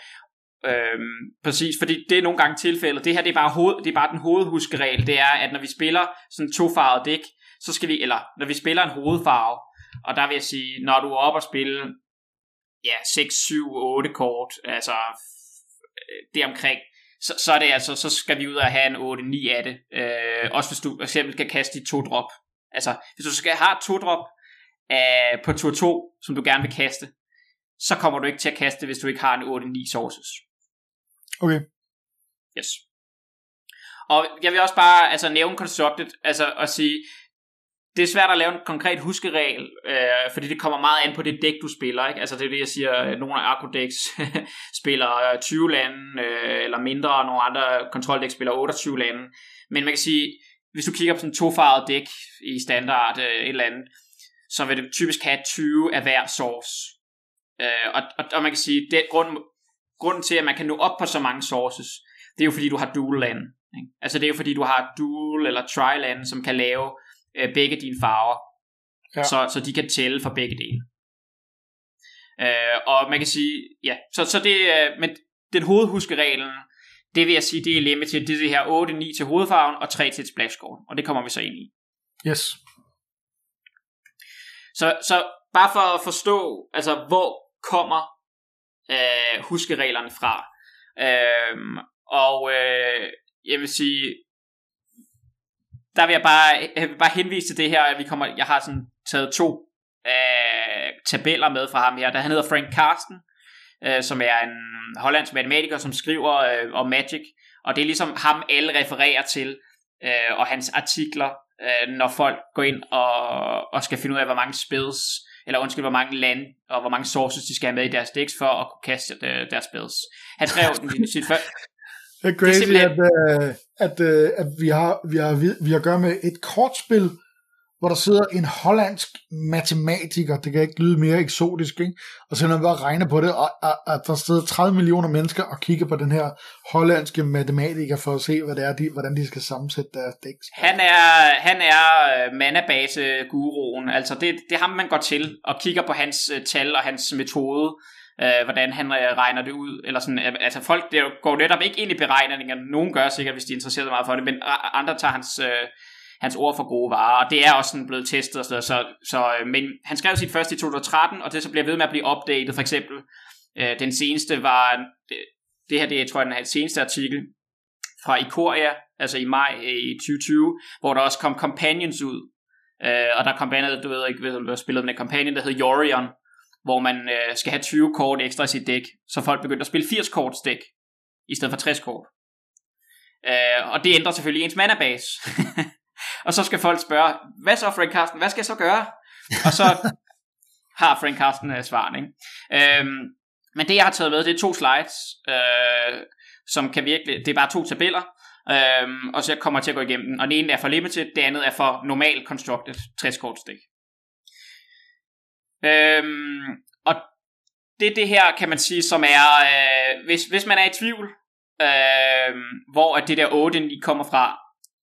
Øhm, præcis, fordi det er nogle gange tilfældet. Det her det er, bare hoved, det er bare den hovedhuskeregel. Det er, at når vi spiller sådan to tofarvet dæk, så skal vi, eller når vi spiller en hovedfarve, og der vil jeg sige, når du er oppe og spille ja, 6, 7, 8 kort, altså øh, det omkring, så, så, er det altså, så skal vi ud og have en 8-9 af det. Øh, også hvis du eksempel kan kaste de to drop. Altså, hvis du skal have to drop af, på tur 2, som du gerne vil kaste, så kommer du ikke til at kaste, hvis du ikke har en 8-9 sources. Okay. Yes. Og jeg vil også bare altså, nævne constructed, altså at sige, det er svært at lave en konkret huskeregel, øh, fordi det kommer meget an på det dæk, du spiller. Ikke? Altså det er det, jeg siger, nogle af Aquadex spiller øh, 20 lande, øh, eller mindre, og nogle andre kontroldæk spiller 28 lande. Men man kan sige, hvis du kigger på sådan en tofarvet dæk i standard øh, et eller andet, så vil det typisk have 20 af hver source. Øh, og, og, og man kan sige, det grund, grunden til, at man kan nå op på så mange sources, det er jo fordi, du har dual land. Ikke? Altså det er jo fordi, du har dual eller tri land, som kan lave øh, begge dine farver, ja. så, så de kan tælle for begge dele. Øh, og man kan sige, ja, så, så det, øh, men den hovedhuskereglen, det vil jeg sige, det er limited, det er det her 8-9 til hovedfarven, og 3 til et splash score, og det kommer vi så ind i. Yes. Så, så bare for at forstå, altså hvor kommer øh, huskereglerne fra. Øh, og øh, jeg vil sige, der vil jeg bare, jeg vil bare henvise til det her, at vi kommer, jeg har sådan taget to øh, tabeller med fra ham her, der han hedder Frank Carsten, øh, som er en hollandsk matematiker, som skriver øh, om Magic, og det er ligesom ham alle refererer til, øh, og hans artikler, øh, når folk går ind og, og skal finde ud af, hvor mange spells eller undskyld, hvor mange lande og hvor mange sources de skal have med i deres decks for at kunne kaste øh, deres spells. Han skrev den sit før. Det er crazy, det er at, uh, at, uh, at vi, har, vi, har, vi har at gøre med et kortspil, hvor der sidder en hollandsk matematiker, det kan ikke lyde mere eksotisk, ikke? og så når man bare regner på det, og, og, at der sidder 30 millioner mennesker og kigger på den her hollandske matematiker for at se, hvad det er, de, hvordan de skal sammensætte deres decks. Han er, han er øh, manabase-guruen, altså det, det er ham, man går til og kigger på hans tal og hans metode, uh, hvordan han øh, regner det ud, eller sådan, øh, altså folk der går netop ikke ind i beregningerne, nogen gør sikkert, hvis de er interesseret meget for det, men andre tager hans... Hans ord for gode varer, og det er også sådan blevet testet og sådan så, så, men han skrev sit første i 2013, og det så bliver ved med at blive opdateret, for eksempel, øh, den seneste var, det, her det er, tror jeg, den seneste artikel, fra Ikoria, altså i maj i 2020, hvor der også kom companions ud, øh, og der kom blandt andet, du ved ikke, hvad spillet med en companion, der hed Yorion, hvor man øh, skal have 20 kort ekstra i sit dæk, så folk begyndte at spille 80 kort dæk, i stedet for 60 kort. Øh, og det ændrer selvfølgelig ens mana base. Og så skal folk spørge, hvad så Frank Carsten, hvad skal jeg så gøre? Og så har Frank Carsten uh, svaren. Ikke? Øhm, men det jeg har taget med, det er to slides, øh, som kan virkelig, det er bare to tabeller, øhm, og så jeg kommer til at gå igennem den. Og den ene er for limited, det andet er for normal constructed 60 kort stik. Øhm, og det er det her, kan man sige, som er, øh, hvis, hvis man er i tvivl, øh, hvor at det der 8 kommer fra,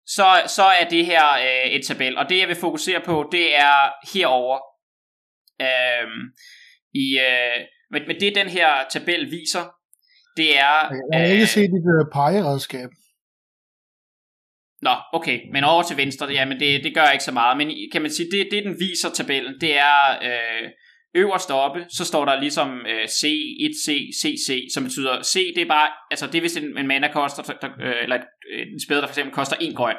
så, så er det her øh, et tabel. Og det jeg vil fokusere på, det er herover. Øhm, i, øh, men, men det den her tabel viser, det er... Jeg har ikke øh, set dit uh, pegeredskab. Nå, okay, men over til venstre, ja, men det, det gør ikke så meget. Men kan man sige, det, det den viser tabellen, det er øh, øverst oppe, så står der ligesom øh, C, 1C, CC, som betyder C, det er bare, altså det er hvis en, en mana koster, der, øh, eller et, en spæder, der for eksempel koster en grøn.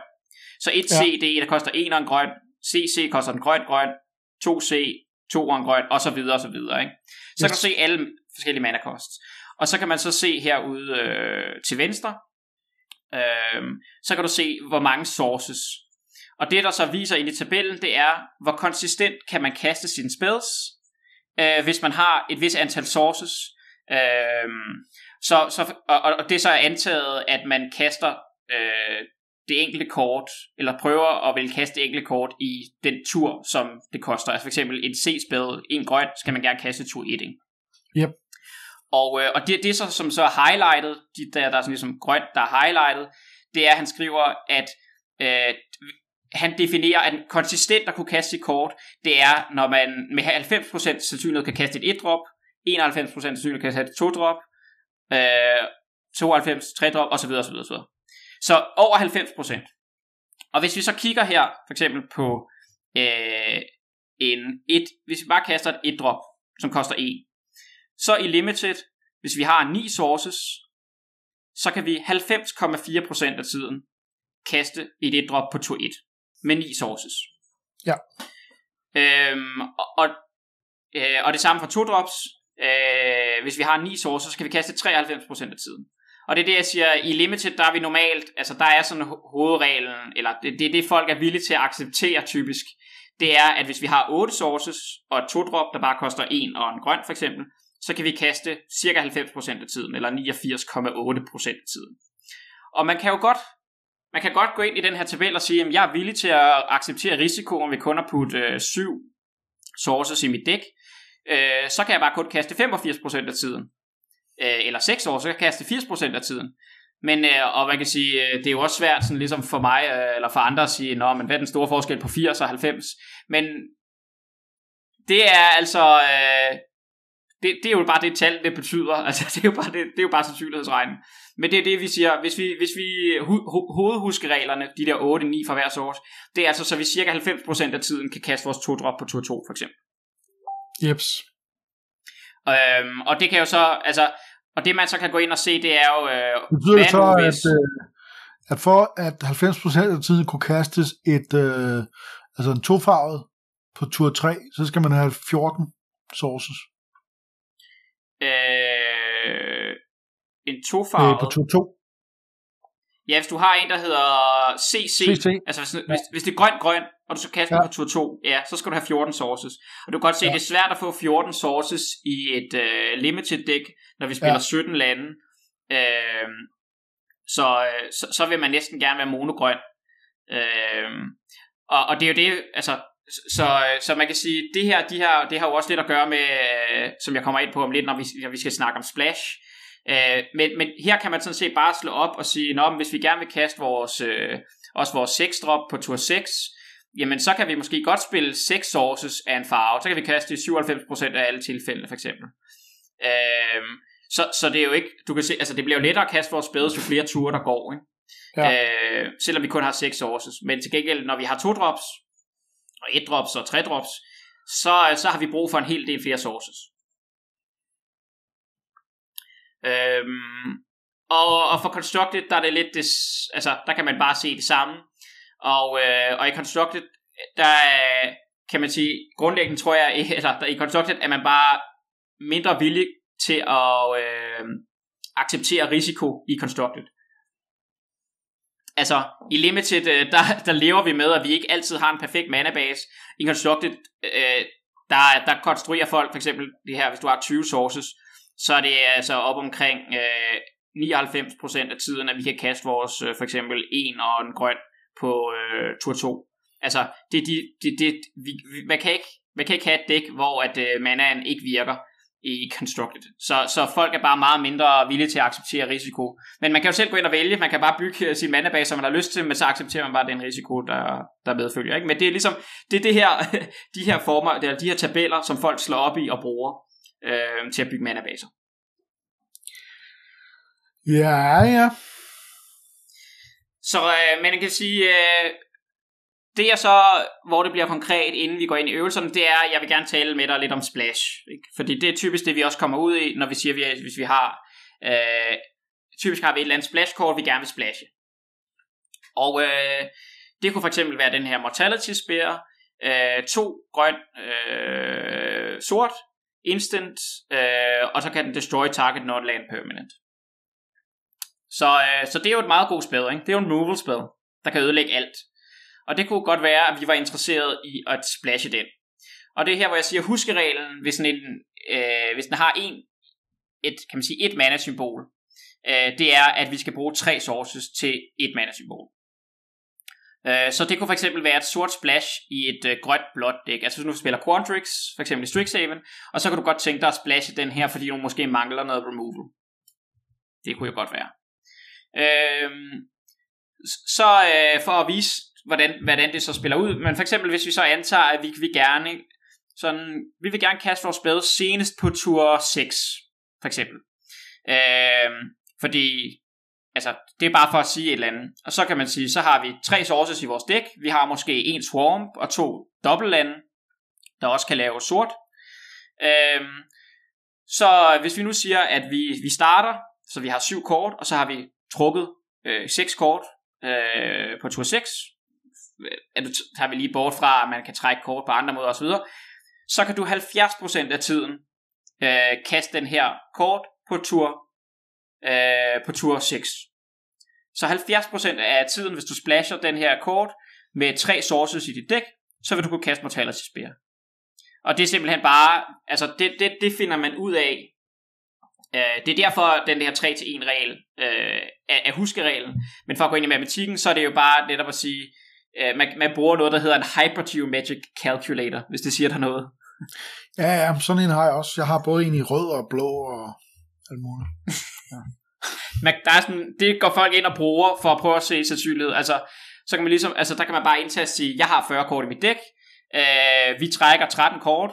Så 1C, ja. det er der koster en og en grøn, CC koster en grøn grøn, 2C, to og en grøn, og så videre, og så videre, ikke? Så yes. kan du se alle forskellige mana kost. Og så kan man så se herude øh, til venstre, øh, så kan du se, hvor mange sources. Og det, der så viser ind i tabellen, det er, hvor konsistent kan man kaste sine spells, øh, hvis man har et vis antal sources. Øh, Så, så, og, og det er så antaget, at man kaster øh, det enkelte kort, eller prøver at vil kaste det enkelte kort i den tur, som det koster. Altså for eksempel et C-spil, en grøn, skal man gerne kaste tur 1, ikke? Yep. Og, øh, og det, det er så, som så er highlightet, de der, der er sådan ligesom grønt, der er highlightet, det er, at han skriver, at øh, han definerer, at en konsistent at kunne kaste sit kort, det er, når man med 90% sandsynlighed kan kaste et 1-drop, 91% sandsynlighed kan kaste et 2-drop, øh, 92, 3-drop, osv. osv., osv. Så over 90%. Og hvis vi så kigger her, for eksempel på øh, en et, hvis vi bare kaster et 1-drop, som koster 1, så i limited, hvis vi har 9 sources, så kan vi 90,4% af tiden kaste et 1-drop på tur 1 med 9 sources. Ja. Øhm, og, og, øh, og det samme for 2 drops. Øh, hvis vi har 9 sources, så kan vi kaste 93% af tiden. Og det er det, jeg siger, i Limited, der er vi normalt, altså der er sådan hovedreglen, eller det, det er det, folk er villige til at acceptere typisk. Det er, at hvis vi har 8 sources, og et 2 drop, der bare koster 1 og en grøn for eksempel, så kan vi kaste cirka 90% af tiden, eller 89,8% af tiden. Og man kan jo godt man kan godt gå ind i den her tabel og sige, at jeg er villig til at acceptere risikoen ved kun at putte øh, 7 sources i mit dæk. Øh, så kan jeg bare kun kaste 85% af tiden. Øh, eller 6 år, så kan jeg kaste 80% af tiden. Men, øh, og man kan sige, øh, det er jo også svært sådan ligesom for mig, øh, eller for andre at sige, Nå, men hvad er den store forskel på 80 og 90? Men det er altså, øh, det, det er jo bare det tal, det betyder. Altså, det er jo bare, det, det er jo bare sandsynlighedsregnen. Men det er det, vi siger, hvis vi, hvis vi ho, ho, hovedhuskereglerne, de der 8-9 fra hver source, det er altså, så vi cirka 90% af tiden kan kaste vores to drop på tur 2, for eksempel. Jeps. Øhm, og det kan jo så, altså, og det man så kan gå ind og se, det er jo... Øh, det betyder så, at, øh, at for at 90% af tiden kunne kastes et, øh, altså en tofarvet på tur 3, så skal man have 14 sources. Øh, en tofarvet... Øh, på tur 2. Ja, hvis du har en, der hedder CC, CC. altså hvis, ja. hvis, hvis det er grøn-grøn, og du så kaster ja. på tur 2, ja, så skal du have 14 sources. Og du kan godt se, ja. det er svært at få 14 sources i et uh, limited deck, når vi spiller ja. 17 lande. Uh, så, så, så vil man næsten gerne være monogrøn. Uh, og, og det er jo det, altså, så, så man kan sige, det her, de her, det har jo også lidt at gøre med, som jeg kommer ind på om lidt, når vi, når vi skal snakke om splash. Øh, men, men her kan man sådan set bare slå op og sige, Nå, hvis vi gerne vil kaste vores, øh, også vores 6 drop på tur 6, jamen så kan vi måske godt spille 6 sources af en farve. Så kan vi kaste i 97% af alle tilfældene, for eksempel. Øh, så, så det er jo ikke, du kan se, altså det bliver jo lettere at kaste vores spæde, jo flere ture der går, ikke? Ja. Øh, selvom vi kun har 6 sources. Men til gengæld, når vi har to drops, og et drops og tre drops, så, så har vi brug for en hel del flere sources. Øhm, og, og for Constructed, der er det lidt, det, altså der kan man bare se det samme. Og, øh, og i Constructed, der kan man sige, grundlæggende tror jeg, eller der, i Constructed er man bare mindre villig til at øh, acceptere risiko i Constructed. Altså, i Limited, øh, der, der lever vi med, at vi ikke altid har en perfekt manabase. I Constructed, øh, der, der konstruerer folk for eksempel det her, hvis du har 20 sources, så er det altså op omkring øh, 99% af tiden, at vi kan kaste vores øh, for eksempel en og en grøn på øh, tur 2. Altså, det, det, det, det, vi, man, kan ikke, man kan ikke have et dæk, hvor at øh, manaen ikke virker i Constructed. Så, så folk er bare meget mindre villige til at acceptere risiko. Men man kan jo selv gå ind og vælge, man kan bare bygge sin manabase, som man har lyst til, men så accepterer man bare den risiko, der, der medfølger. Ikke? Men det er ligesom, det er det her, de her former, det er de her tabeller, som folk slår op i og bruger øh, til at bygge manabaser. Ja, ja. Så øh, men man kan sige, øh, det er så, hvor det bliver konkret, inden vi går ind i øvelserne, det er, at jeg vil gerne tale med dig lidt om splash. Ikke? Fordi det er typisk det, vi også kommer ud i, når vi siger, at hvis vi har, øh, typisk har vi et eller andet splash-kort, vi gerne vil splashe. Og øh, det kunne for eksempel være den her Mortality Spear, øh, to grøn, øh, sort, instant, øh, og så kan den destroy target not land permanent. Så, øh, så det er jo et meget godt spil, ikke? Det er jo en removal spil, der kan ødelægge alt. Og det kunne godt være, at vi var interesseret i at splashe den. Og det er her, hvor jeg siger, huskereglen, hvis den, øh, hvis den har en et, kan man sige, et mana-symbol, øh, det er, at vi skal bruge tre sources til et mana-symbol. Øh, så det kunne for eksempel være et sort splash i et øh, grønt blåt dæk. Altså hvis nu spiller Quantrix, for eksempel i Strixhaven, og så kan du godt tænke dig at splashe den her, fordi du måske mangler noget removal. Det kunne jo godt være. Øh, så øh, for at vise, hvordan, hvordan det så spiller ud, men for eksempel hvis vi så antager, at vi vi gerne sådan, vi vil gerne kaste vores spade senest på tur 6, for eksempel. Øh, fordi Altså, det er bare for at sige et eller andet. Og så kan man sige, så har vi tre sources i vores dæk. Vi har måske en swarm og to dobbeltlande, der også kan lave sort. Øh, så hvis vi nu siger, at vi, vi starter, så vi har syv kort, og så har vi trukket øh, seks kort øh, på tur 6, at du tager vi lige bort fra, at man kan trække kort på andre måder osv., så kan du 70% af tiden øh, kaste den her kort på tur øh, på tur 6. Så 70% af tiden, hvis du splasher den her kort med tre sources i dit dæk, så vil du kunne kaste Mortality Spear. Og det er simpelthen bare, altså det, det, det finder man ud af. Øh, det er derfor, den her 3-1 regel øh, er, er huskereglen. Men for at gå ind i matematikken, så er det jo bare netop at sige, øh, man, man bruger noget, der hedder en Hypergeometric Calculator, hvis det siger dig noget. Ja, ja, sådan en har jeg også. Jeg har både en i rød og blå og alt muligt. Ja. Man, der er sådan, det går folk ind og bruger for at prøve at se sandsynlighed. Altså, så kan man ligesom, altså der kan man bare indtage og sige, jeg har 40 kort i mit dæk, øh, vi trækker 13 kort,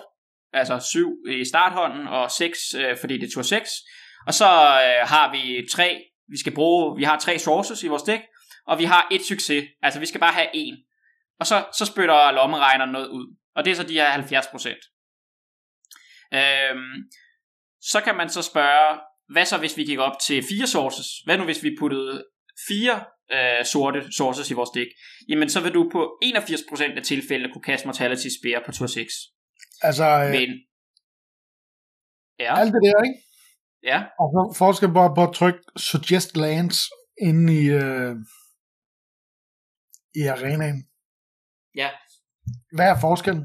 altså 7 i starthånden og 6, øh, fordi det er tur 6, og så øh, har vi tre, vi skal bruge, vi har tre sources i vores dæk, og vi har et succes, altså vi skal bare have en. Og så, så spytter lommeregneren noget ud, og det er så de her 70 procent. Øhm, så kan man så spørge, hvad så hvis vi gik op til fire sources? Hvad nu hvis vi puttede fire øh, sorte sources i vores dæk? Jamen så vil du på 81% af tilfældene kunne kaste Mortality Spear på tur 6. Altså, øh, Men, ja, alt det der, ikke? ja, Og så forskel bare på at trykke Suggest Lands inde i, øh, i arenaen. ja. Hvad er forskellen?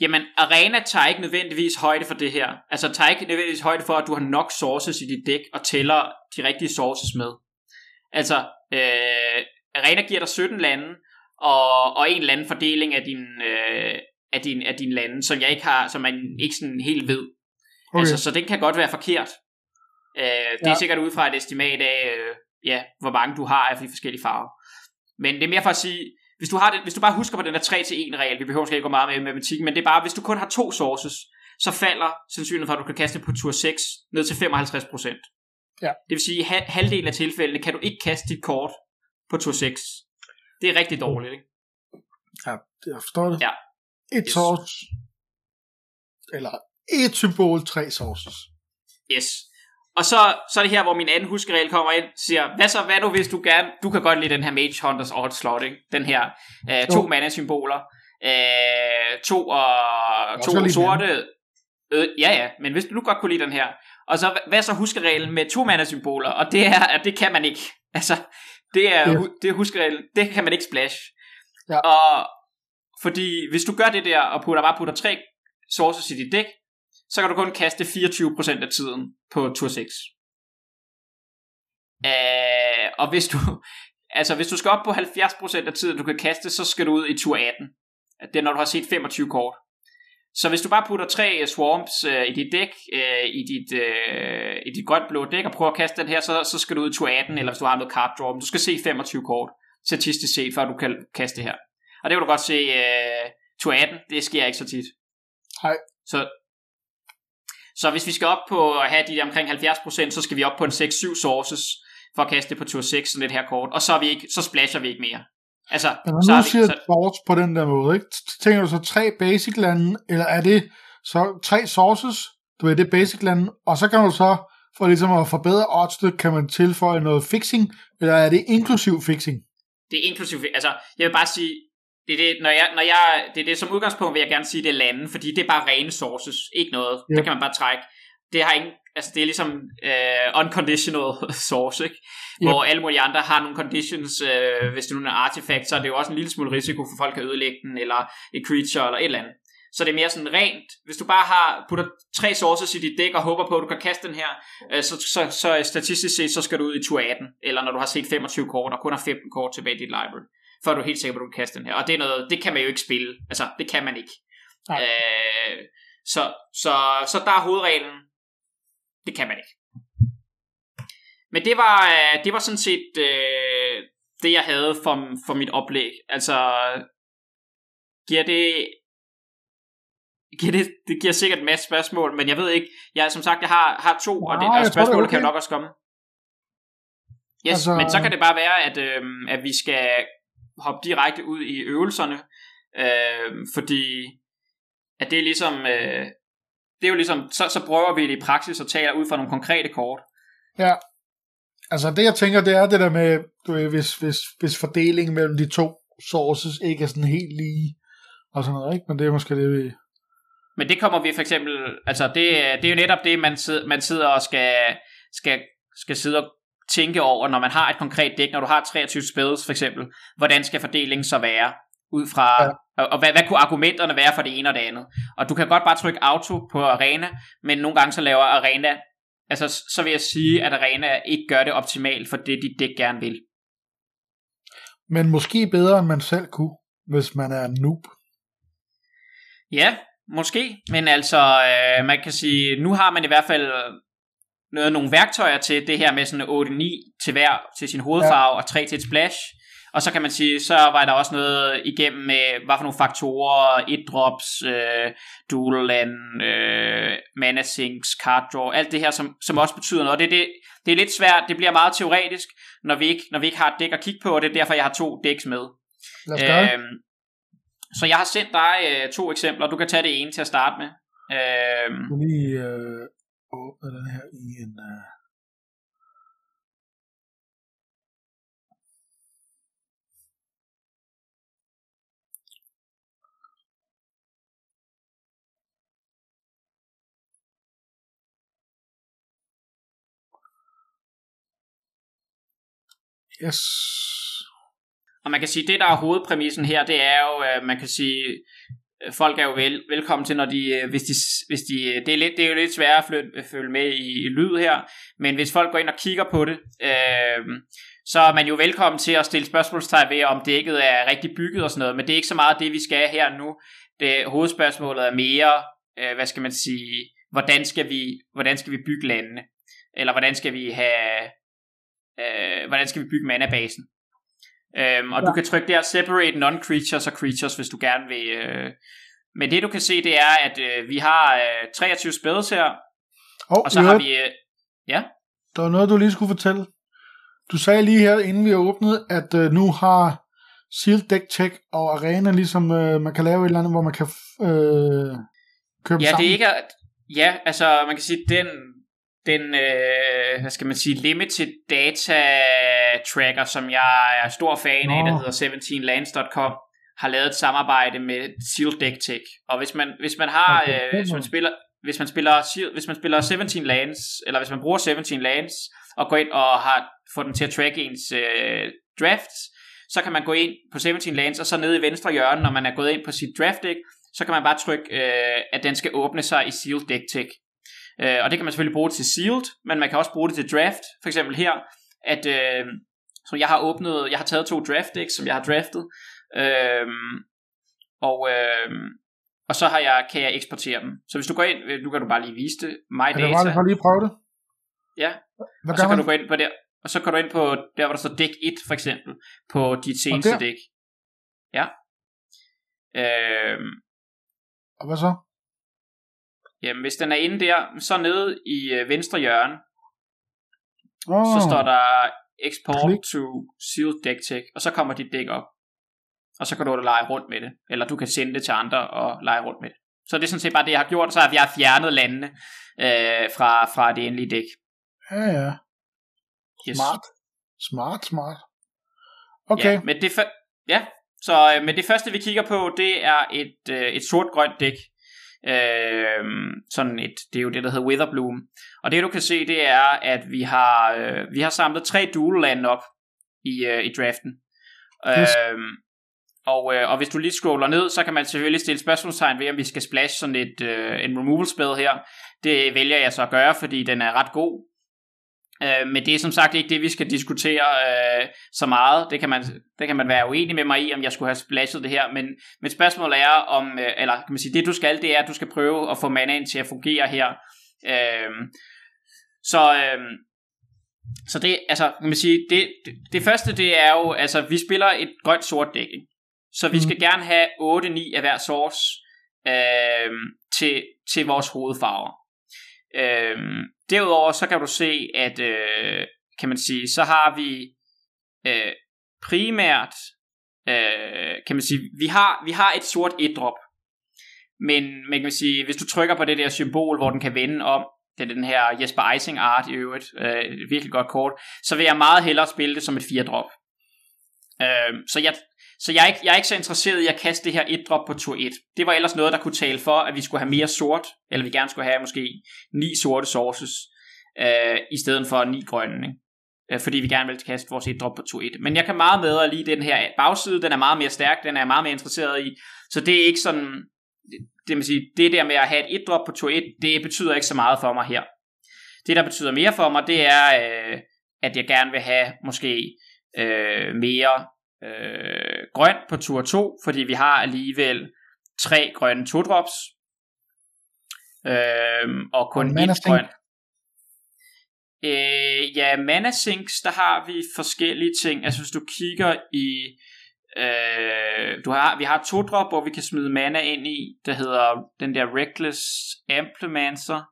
Jamen, Arena tager ikke nødvendigvis højde for det her. Altså, tager ikke nødvendigvis højde for, at du har nok sources i dit dæk, og tæller de rigtige sources med. Altså, øh, Arena giver dig 17 lande, og, og en eller anden fordeling af din, øh, af, din, af din lande, som jeg ikke har, som man ikke sådan helt ved. Okay. Altså, så den kan godt være forkert. Øh, det ja. er sikkert ud fra et estimat af, øh, ja, hvor mange du har af de forskellige farver. Men det er mere for at sige, hvis du, har det, hvis du bare husker på den der 3-1 regel, vi behøver måske ikke gå meget med i matematikken, men det er bare, hvis du kun har to sources, så falder sandsynligheden for, at du kan kaste på tur 6 ned til 55%. Ja. Det vil sige, at halvdelen af tilfældene kan du ikke kaste dit kort på tur 6. Det er rigtig dårligt, ikke? Ja, det- jeg forstår det. Ja. Et Yes. source, eller et symbol, tre sources. Yes. Og så, så er det her, hvor min anden huskeregel kommer ind, siger, hvad så, hvad nu hvis du gerne, du kan godt lide den her Mage Hunters Onslaught, ikke? Den her, øh, to mana-symboler, øh, to og to sorte, øh, ja ja, men hvis du godt kunne lide den her, og så, hvad så huskereglen med to mana-symboler, og det er, at det kan man ikke, altså, det er, hu- det er huskereglen, det kan man ikke splash, Ja. og fordi hvis du gør det der, og putter, bare putter tre sources i dit dæk, så kan du kun kaste 24% af tiden på tur 6. Øh, og hvis du, altså hvis du skal op på 70% af tiden, du kan kaste, så skal du ud i tur 18. Det er, når du har set 25 kort. Så hvis du bare putter tre øh, swarms øh, i dit dæk, øh, i dit, øh, i dit grønt-blå dæk, og prøver at kaste den her, så, så skal du ud i tur 18, eller hvis du har noget card draw, men du skal se 25 kort, statistisk set, før du kan kaste det her. Og det kan du godt se, øh, tur 18, det sker ikke så tit. Nej. Så, så hvis vi skal op på at have de omkring 70%, så skal vi op på en 6-7 sources, for at kaste det på tur 6, sådan et her kort, og så, er vi ikke, så splasher vi ikke mere. Altså, Men når så nu er siger så, source på den der måde, ikke? tænker du så tre basic lande, eller er det så tre sources, du ved, det er basic lande, og så kan du så, for ligesom at forbedre oddset, kan man tilføje noget fixing, eller er det inklusiv fixing? det er inklusiv, altså, jeg vil bare sige, det er det, når jeg, når jeg, det er det som udgangspunkt, vil jeg gerne sige, det er lande, fordi det er bare rene sources, ikke noget, Ja. det kan man bare trække. Det har ingen, altså det er ligesom uh, unconditional source, ikke? Hvor alle mulige andre har nogle conditions, uh, hvis det nu er en artifact, så er det jo også en lille smule risiko for folk at ødelægge den, eller et creature, eller et eller andet. Så det er mere sådan rent, hvis du bare har putter tre sources i dit dæk og håber på, at du kan kaste den her, øh, så, så, så statistisk set, så skal du ud i tur 18, eller når du har set 25 kort og kun har 15 kort tilbage i dit library, at du er helt sikker på, at du kan kaste den her. Og det er noget, det kan man jo ikke spille. Altså, det kan man ikke. Øh, så, så, så der er hovedreglen, det kan man ikke. Men det var, øh, det var sådan set øh, det, jeg havde for, for mit oplæg. Altså, giver det giver det, det giver sikkert en masse spørgsmål, men jeg ved ikke, jeg, som sagt, jeg har, har to, og, det, og spørgsmål okay. kan jo nok også komme. Yes, altså... men så kan det bare være, at, øh, at vi skal hoppe direkte ud i øvelserne, øh, fordi at det er ligesom, øh, det er jo ligesom, så, så prøver vi det i praksis og taler ud fra nogle konkrete kort. Ja, altså det jeg tænker, det er det der med, du ved, hvis, hvis, hvis fordelingen mellem de to sources ikke er sådan helt lige, og sådan noget, ikke? Men det er måske det, vi... Men det kommer vi for eksempel, altså det, det er jo netop det, man sidder, man sidder og skal, skal, skal sidde og tænke over, når man har et konkret dæk, når du har 23 spells for eksempel, hvordan skal fordelingen så være? Ud fra, ja. og, og hvad, hvad kunne argumenterne være for det ene og det andet? Og du kan godt bare trykke auto på arena, men nogle gange så laver arena, altså så vil jeg sige, at arena ikke gør det optimalt for det, dit dæk gerne vil. Men måske bedre, end man selv kunne, hvis man er noob. Ja, måske, men altså, øh, man kan sige, nu har man i hvert fald noget, nogle værktøjer til det her med sådan 8-9 til hver, til sin hovedfarve, ja. og 3 til et splash. Og så kan man sige, så var der også noget igennem med, hvad for nogle faktorer, et drops, øh, dual land, øh, mana sinks, card draw, alt det her, som, som også betyder noget. Det, det, det er lidt svært, det bliver meget teoretisk, når vi ikke, når vi ikke har et dæk at kigge på, og det er derfor, jeg har to dæks med. Øhm, så jeg har sendt dig øh, to eksempler, du kan tage det ene til at starte med. Øhm, lige øh, åbne den her i en... Uh... Yes. Og man kan sige, det der er hovedpræmissen her, det er jo, øh, man kan sige, Øh, folk er jo vel, velkommen til, når de, øh, hvis de, hvis de øh, det, er lidt, det er jo lidt sværere at følge, følge med i, i lyd her, men hvis folk går ind og kigger på det, øh, så er man jo velkommen til at stille spørgsmålstegn ved, om dækket er rigtig bygget og sådan noget, men det er ikke så meget det, vi skal her nu. Det, hovedspørgsmålet er mere, øh, hvad skal man sige, hvordan skal vi, hvordan skal vi bygge landene? Eller hvordan skal vi have, øh, hvordan skal vi bygge manabasen? Øhm, og ja. du kan trykke der separate non-creatures og creatures, hvis du gerne vil. Øh. Men det du kan se, det er, at øh, vi har øh, 23 spells her. Oh, og så har vi... Øh, ja? Der var noget, du lige skulle fortælle. Du sagde lige her, inden vi åbnede, at øh, nu har Sealed Deck Check og Arena, ligesom øh, man kan lave et eller andet, hvor man kan øh, købe ja, sammen. det er ikke... Ja, altså man kan sige, den den, øh, hvad skal man sige, limited data tracker, som jeg er stor fan af, der hedder 17lands.com, har lavet et samarbejde med Seal Deck Tech. Og hvis man, hvis man har, okay. øh, hvis man spiller, hvis man spiller, hvis man spiller 17 lands, eller hvis man bruger 17 lands, og går ind og har, får den til at track ens øh, drafts, så kan man gå ind på 17 lands, og så nede i venstre hjørne, når man er gået ind på sit draft deck, så kan man bare trykke, øh, at den skal åbne sig i Seal Deck Tech. Øh, og det kan man selvfølgelig bruge til sealed, men man kan også bruge det til draft. For eksempel her, at øh, så jeg har åbnet, jeg har taget to draft decks, som jeg har draftet. Øh, og, øh, og så har jeg, kan jeg eksportere dem. Så hvis du går ind, øh, nu kan du bare lige vise det, my data. Er det bare lige prøve det? Ja, Hvad og så kan man? du gå ind på der, og så kan du ind på der, hvor der står dæk 1 for eksempel, på dit seneste dæk. Ja. Øh, og hvad så? Jamen, hvis den er inde der, så nede i øh, venstre hjørne, oh. så står der Export Klik. to Sealed Deck Tech, og så kommer dit dæk op. Og så kan du lege rundt med det. Eller du kan sende det til andre og lege rundt med det. Så det er sådan set bare det, jeg har gjort, så har jeg fjernet landene øh, fra, fra det endelige dæk. Ja, ja. Yes. Smart. Smart, smart. Okay. Ja, men det, ja, så øh, men det første vi kigger på, det er et, øh, et sort-grønt dæk. Øh, sådan et, det er jo det, der hedder Witherbloom. Og det du kan se, det er, at vi har, øh, vi har samlet tre dual land op i, øh, i draften. Øh, og, øh, og hvis du lige scroller ned, så kan man selvfølgelig stille spørgsmålstegn ved, om vi skal splash sådan et, øh, en removal spell her. Det vælger jeg så at gøre, fordi den er ret god. Øh, men det er som sagt ikke det, vi skal diskutere øh, så meget. Det kan, man, det kan man være uenig med mig i, om jeg skulle have splashet det her. Men, men spørgsmålet er, om, øh, eller kan man sige, det du skal, det er, at du skal prøve at få manaen til at fungere her. Øh, så, øh, så det, altså, kan man sige, det, det, det første, det er jo, altså, vi spiller et grønt-sort dæk, ikke? Så vi skal mm. gerne have 8-9 af hver source øh, til, til vores hovedfarver. Øh, derudover så kan du se, at øh, kan man sige, så har vi øh, primært, øh, kan man sige, vi har, vi har et sort et-drop. Men man kan man sige, hvis du trykker på det der symbol, hvor den kan vende om, det er den her Jesper Eising art i øvrigt, øh, et virkelig godt kort, så vil jeg meget hellere spille det som et 4-drop. Øh, så jeg, så jeg er, ikke, jeg er ikke så interesseret i at kaste det her et drop på tur 1. Det var ellers noget, der kunne tale for, at vi skulle have mere sort, eller vi gerne skulle have måske ni sorte sources, øh, i stedet for ni grønne. Ikke? Øh, fordi vi gerne vil kaste vores et drop på tur 1. Men jeg kan meget bedre lide den her bagside, den er meget mere stærk, den er jeg meget mere interesseret i. Så det er ikke sådan, det, vil sige, det der med at have et et drop på tur 1, det betyder ikke så meget for mig her. Det der betyder mere for mig, det er, øh, at jeg gerne vil have måske øh, mere øh, grøn på tur 2, fordi vi har alligevel tre grønne 2-drops, øh, og kun og et grøn. Øh, ja, mana sinks, der har vi forskellige ting. Altså hvis du kigger i øh, du har, vi har to drop, hvor vi kan smide mana ind i, der hedder den der Reckless Amplimancer.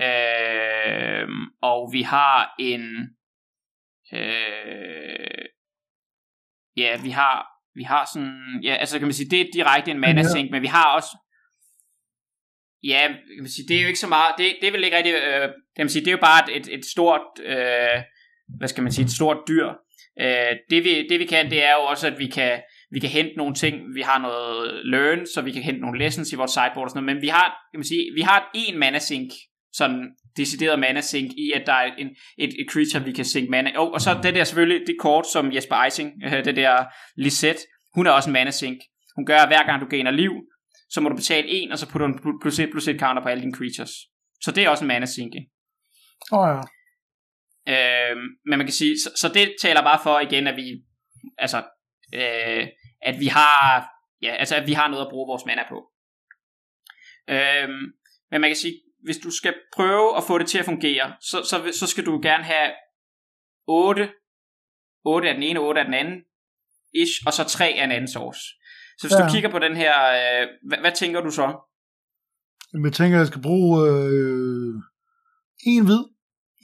Øh, og vi har en øh, ja, vi har, vi har sådan, ja, altså kan man sige, det er direkte en mana sink, ja. men vi har også, ja, kan man sige, det er jo ikke så meget, det, det er vel ikke rigtig, øh, kan man sige, det er jo bare et, et stort, øh, hvad skal man sige, et stort dyr. Øh, det, vi, det vi kan, det er jo også, at vi kan, vi kan hente nogle ting, vi har noget learn, så vi kan hente nogle lessons i vores sideboard og sådan noget, men vi har, kan man sige, vi har en mana sink, sådan decideret mana sink i, at der er en, et, et creature, vi kan sink mana. Oh, og så det der selvfølgelig, det kort, som Jesper Eising, øh, det der Lisette, hun er også en mana sink. Hun gør, at hver gang du gainer liv, så må du betale en, og så putter du plus et, plus et counter på alle dine creatures. Så det er også en mana sink. Åh oh, ja. Øhm, men man kan sige, så, så det taler bare for igen, at vi, altså, øh, at vi har, ja, altså at vi har noget at bruge vores mana på. Øhm, men man kan sige, hvis du skal prøve at få det til at fungere, så, så, så skal du gerne have 8, 8 af den ene, 8 af den anden, ish, og så 3 af en anden source. Så hvis ja. du kigger på den her, øh, hvad, hvad tænker du så? Jeg tænker, at jeg skal bruge øh, en hvid,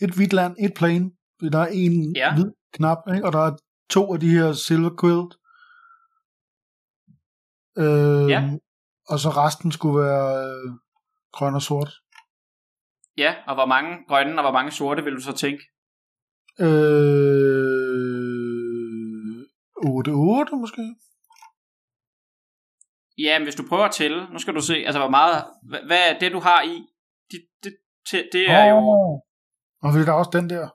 et hvidt land, et plane. Der er en ja. hvid knap, ikke? og der er to af de her silver quilt. Øh, ja. Og så resten skulle være øh, grøn og sort. Ja, og hvor mange grønne og hvor mange sorte vil du så tænke? Øh, 8-8 måske? Ja, men hvis du prøver at tælle, nu skal du se, altså hvor meget, hvad, hvad er det du har i? Det, det, det, det er oh. jo... Og fordi der er også den der.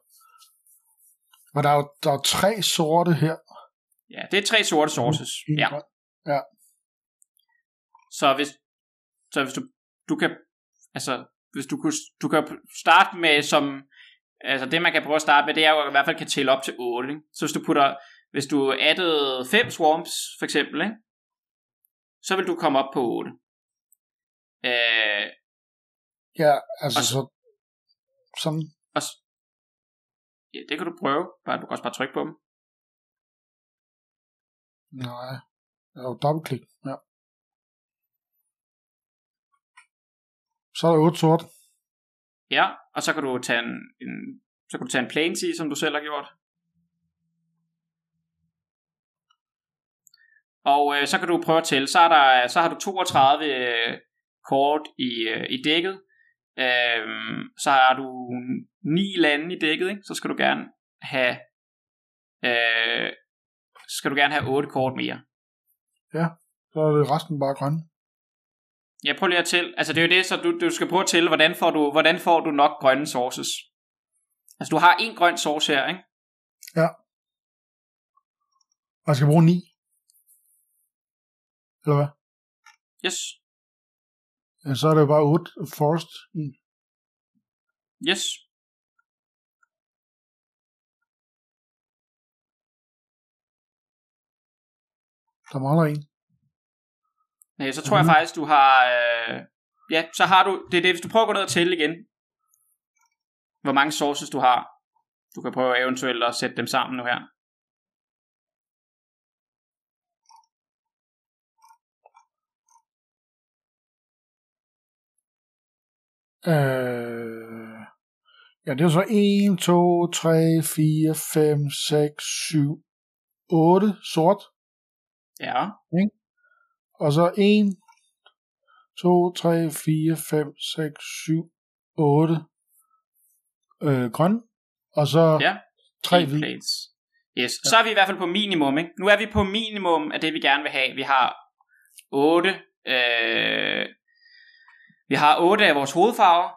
Og der er jo der er tre sorte her. Ja, det er tre sorte sources. Ja. ja. Så hvis, så hvis du, du kan, altså hvis du, kunne, du kan starte med som, altså det man kan prøve at starte med, det er jo i hvert fald kan tælle op til 8, ikke? så hvis du putter, hvis du addede 5 swarms for eksempel, ikke? så vil du komme op på 8. Øh, ja, altså og, så, sådan. Og, ja, det kan du prøve, bare, du kan også bare trykke på dem. Nej, jeg har jo dobbeltklik, ja. Så er der 8 sort. Ja, og så kan du tage en, en så kan du tage en planesy, som du selv har gjort. Og øh, så kan du prøve at tælle. Så, er der, så har du 32 øh, kort i, øh, i dækket. Øh, så har du 9 lande i dækket, ikke? så skal du gerne have øh, skal du gerne have 8 kort mere. Ja, så er det resten bare grønne. Ja, prøv lige at tælle. Altså det er jo det, så du, du skal prøve at tælle, hvordan får du, hvordan får du nok grønne sources. Altså du har en grøn source her, ikke? Ja. Og jeg skal bruge 9. Eller hvad? Yes. Ja, så er det jo bare 8 forest i. Yes. Der mangler en. Nej, så tror jeg faktisk, du har... Øh, ja, så har du... Det er det, hvis du prøver at gå ned og tælle igen. Hvor mange sources du har. Du kan prøve eventuelt at sætte dem sammen nu her. Øh, ja, det er så 1, 2, 3, 4, 5, 6, 7, 8 sort. Ja. Og så 1, 2, 3, 4, 5, 6, 7, 8 øh, grøn. Og så Ja. 3 Eight hvid. plates. Yes. Så er vi i hvert fald på minimum, ikke? Nu er vi på minimum af det, vi gerne vil have. Vi har 8... Øh, vi har 8 af vores hovedfarver,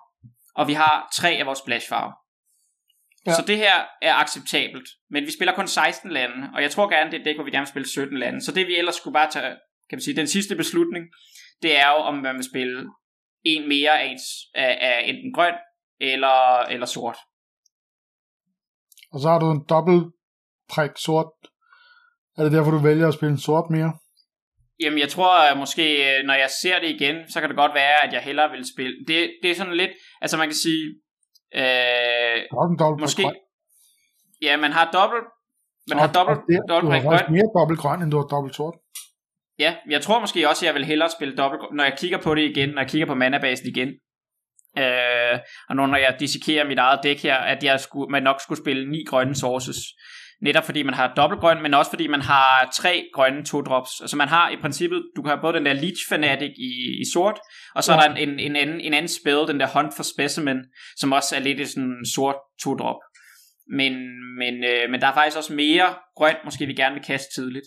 og vi har 3 af vores splashfarver. Ja. Ja. Så det her er acceptabelt. Men vi spiller kun 16 lande, og jeg tror gerne, det er det, hvor vi gerne vil spille 17 lande. Så det vi ellers skulle bare tage, kan man sige, den sidste beslutning, det er jo, om man vil spille en mere af, af, af enten grøn eller, eller sort. Og så har du en dobbelt prik sort. Er det derfor, du vælger at spille en sort mere? Jamen, jeg tror at måske, øh, når jeg ser det igen, så kan det godt være, at jeg hellere vil spille. Det, det er sådan lidt, altså man kan sige, øh, dobbelt prik måske, grøn. ja, man har dobbelt, man har Og- dobbelt, og det- dobbelt Du har grøn. mere dobbelt grøn, end du har dobbelt sort. Ja, jeg tror måske også, at jeg vil hellere spille dobbelt, når jeg kigger på det igen, når jeg kigger på manabasen igen. Øh, og nu når jeg dissekerer mit eget dæk her, at jeg skulle, man nok skulle spille ni grønne sources. Netop fordi man har dobbeltgrøn, men også fordi man har tre grønne to drops. Altså man har i princippet, du kan have både den der Leech Fanatic i, i sort, og så Ja. er der en, en, en, anden, en anden spil, den der Hunt for Specimen, som også er lidt i sådan en sort to drop. Men, men, øh, men der er faktisk også mere grønt, måske vi gerne vil kaste tidligt.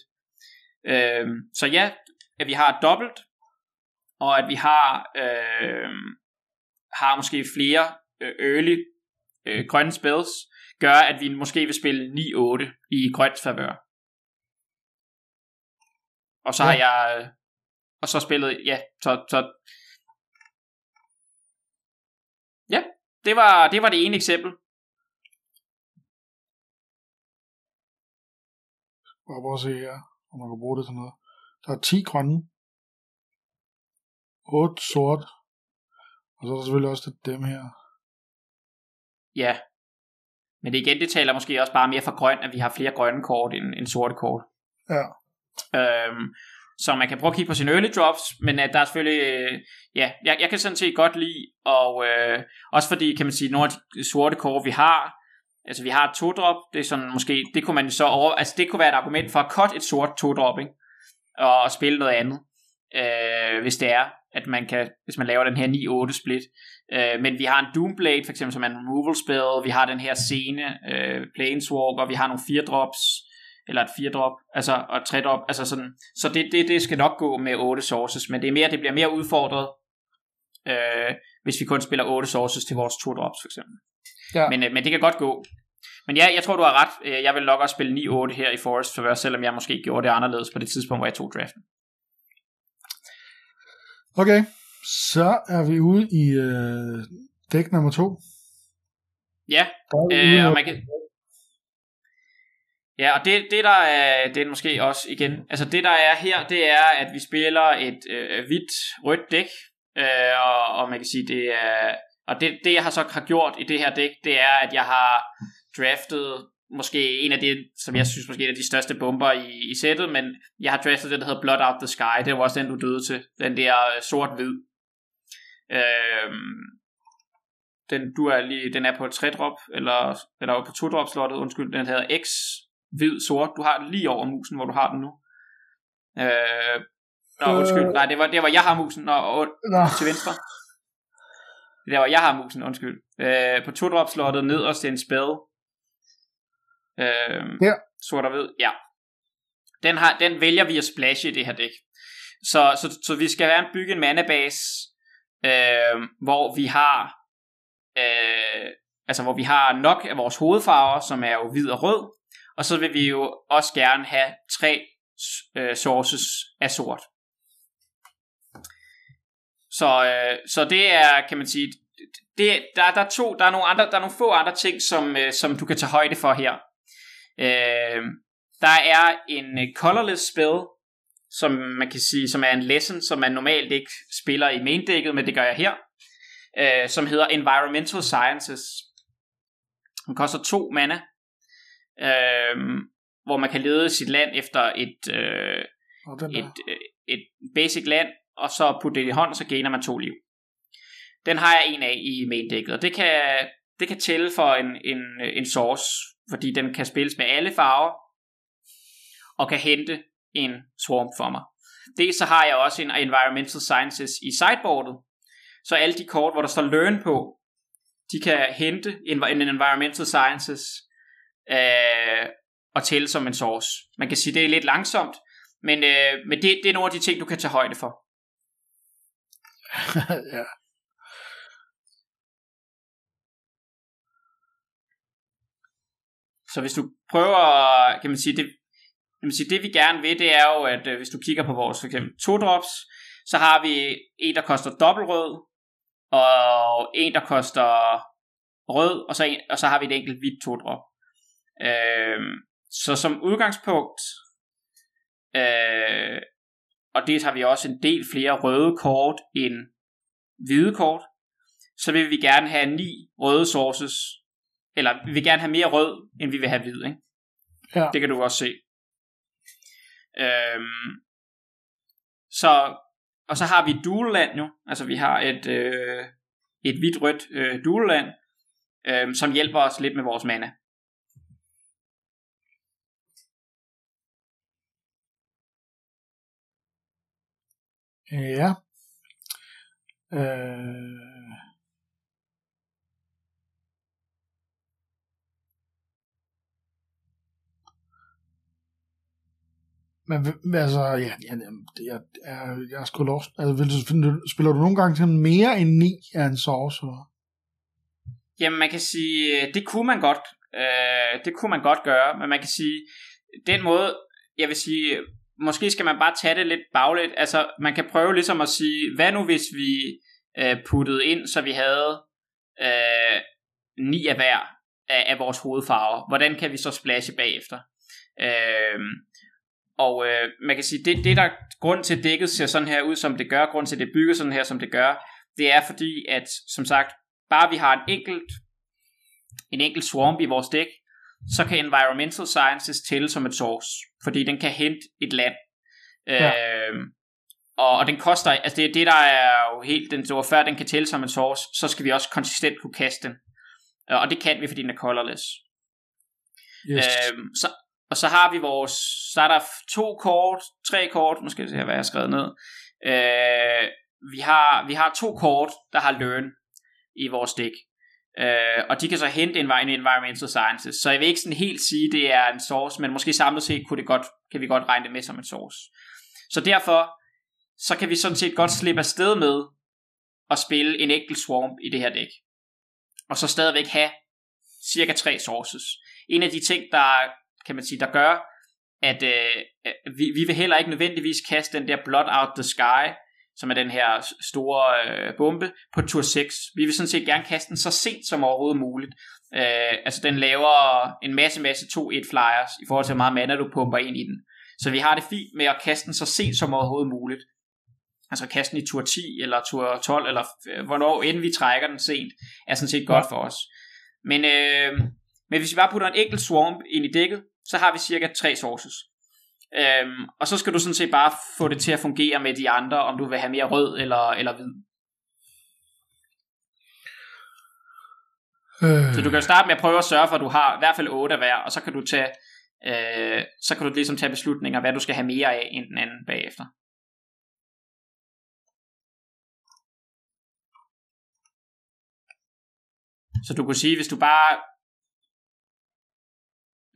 Øh, så ja, at vi har dobbelt, og at vi har, øh, har måske flere øh, early øh, grønne spells, gør, at vi måske vil spille 9-8 i grønt favør. Og så Ja. har jeg... Og så spillet... Ja, så... så ja, det var, det var det ene eksempel. Prøv at se her, om man kan bruge det til noget. Der er 10 grønne. 8 sort. Og så er der selvfølgelig også det dem her. Ja. Men det igen, det taler måske også bare mere for grøn, at vi har flere grønne kort end, end sorte kort. Ja. Øhm, så man kan prøve at kigge på sine early drops, men at der er selvfølgelig, øh, ja, jeg, jeg kan sådan set godt lide, og øh, også fordi, kan man sige, nogle af de sorte kort, vi har, altså vi har et to-drop, det er sådan måske, det kunne man så over, altså det kunne være et argument for at cut et sort to-drop, ikke? Og, og spille noget andet, øh, hvis det er, at man kan, hvis man laver den her 9-8 split. Øh, men vi har en Doomblade, for eksempel, som er en removal spell, vi har den her scene, øh, Planeswalker, vi har nogle 4-drops, eller et 4-drop, altså, og 3-drop, altså sådan, så det, det, det skal nok gå med 8 sources, men det er mere, det bliver mere udfordret, øh, hvis vi kun spiller 8 sources til vores 2-drops, for eksempel. Ja. Men, øh, men det kan godt gå. Men ja, jeg tror, du har ret. Øh, Jeg vil nok også spille 9-8 her i Forest Favor, selvom jeg måske gjorde det anderledes på det tidspunkt, hvor jeg tog draften. Okay, så er vi ude i øh, dæk nummer to. Ja, Der vi Øh, og man kan... Ja, og det, det der er, det er måske også igen, altså det der er her, det er, at vi spiller et øh, hvidt, rødt dæk, øh, og, og man kan sige, det er, og det, det jeg har så har gjort i det her dæk, det er, at jeg har draftet måske en af de, som jeg synes måske er en af de største bomber i, i sættet, men jeg har draftet den, der hedder Blood Out the Sky, det var også den, du døde til, den der øh, sort-hvid. Øhm, den, du er lige, den er på et 3-drop, eller, eller på 2-drop slottet, undskyld, den hedder X, hvid, sort. Du har den lige over musen, hvor du har den nu. Øh, nå, Øh. undskyld. Nej, det var, det var jeg har musen, og, og Nå, til venstre. Det hvor jeg har musen, undskyld. Øh, på 2-drop slottet nederst en spell. Øh, Her. Sort og hvid, ja. Den, har, den vælger vi at splashe i det her dæk. Så, så, så vi skal gerne bygge en manabase, øh, hvor vi har øh, altså hvor vi har nok af vores hovedfarver, som er jo hvid og rød, og så vil vi jo også gerne have tre øh, sources af sort. Så, øh, så det er, kan man sige, det, der, der, er to, der, er nogle andre, der er nogle få andre ting, som, øh, som du kan tage højde for her. Øh, der er en øh, colorless spell, som man kan sige, som er en lesson, som man normalt ikke spiller i main decket, men det gør jeg her, øh, som hedder Environmental Sciences. Den koster to mana, øh, hvor man kan lede sit land efter et, øh, et, øh, et basic land, og så putte det i hånd, og så gainer man to liv. Den har jeg en af i main decket, og det kan, det kan tælle for en, en, en source, fordi den kan spilles med alle farver, og kan hente en swarm for mig. Dels så har jeg også en Environmental Sciences i sideboardet, så alle de kort, hvor der står Learn på, de kan hente en, en Environmental Sciences øh, og tælle som en source. Man kan sige, det er lidt langsomt, men, øh, men det, det er nogle af de ting, du kan tage højde for. ja. Så hvis du prøver, kan man sige, det, kan man sige, det vi gerne vil, det er jo, at øh, hvis du kigger på vores for eksempel to drops, så har vi en, der koster dobbelt rød, og en, der koster rød, og så, en, og så har vi et enkelt hvidt to drop. Øh, så som udgangspunkt, øh, og det har vi også en del flere røde kort end hvide kort, så vil vi gerne have ni røde sources, eller vi vil gerne have mere rød, end vi vil have hvid, ikke? Ja. Det kan du også se. Øhm, så, og så har vi dual land jo, altså vi har et, øh, et hvidt-rødt øh, dual land, øh, som hjælper os lidt med vores mana. Ja. Øh... Men altså, ja, ja jeg, jeg, jeg er sgu lost. Altså, vil du, spiller du nogle gange til mere end 9 af en source, eller? Jamen, man kan sige, øh, det kunne man godt. Øh, det kunne man godt gøre, men man kan sige, den måde, jeg vil sige, måske skal man bare tage det lidt bagligt. Altså, man kan prøve ligesom at sige, hvad nu hvis vi øh, puttede ind, så vi havde øh, ni af hver af, af vores hovedfarver. Hvordan kan vi så splashe bagefter? Øh, og øh, man kan sige, det, det der grund til, at dækket ser sådan her ud, som det gør, grund til, at det bygger sådan her, som det gør, det er fordi, at som sagt, bare vi har en enkelt, en enkelt swamp i vores dæk, så kan Environmental Sciences tælle som et source, fordi den kan hente et land. Ja. Øh, og, og den koster, altså det, det der er jo helt, den, så før den kan tælle som en source, så skal vi også konsistent kunne kaste den. Og det kan vi, fordi den er colorless. Yes. Øh, så, og så har vi vores, så er der to kort, tre kort, måske skal se hvad jeg har skrevet ned. Øh, vi, har, vi har to kort, der har learn i vores dæk. Øh, og de kan så hente en i environmental sciences. Så jeg vil ikke sådan helt sige, det er en source, men måske samlet set kunne det godt, kan vi godt regne det med som en source. Så derfor, så kan vi sådan set godt slippe afsted med at spille en enkelt swarm i det her dæk. Og så stadigvæk have cirka tre sources. En af de ting, der kan man sige, der gør, at øh, vi, vi vil heller ikke nødvendigvis kaste den der blot Out the Sky, som er den her store øh, bombe, på tur 6. Vi vil sådan set gerne kaste den så sent som overhovedet muligt. Øh, altså den laver en masse, masse 2-1 flyers, i forhold til hvor meget mana du pumper ind i den. Så vi har det fint med at kaste den så sent som overhovedet muligt. Altså kaste den i tur 10 eller tur 12, eller øh, hvornår end vi trækker den sent, er sådan set godt for os. Men, øh, men hvis vi bare putter en enkelt swamp ind i dækket, så har vi cirka tre sources. Øhm, og så skal du sådan set bare få det til at fungere med de andre, om du vil have mere rød eller, eller hvid. Øh. Så du kan starte med at prøve at sørge for, at du har i hvert fald 8 af hver, og så kan du tage, øh, så kan du ligesom tage beslutninger, hvad du skal have mere af end den anden bagefter. Så du kunne sige, hvis du bare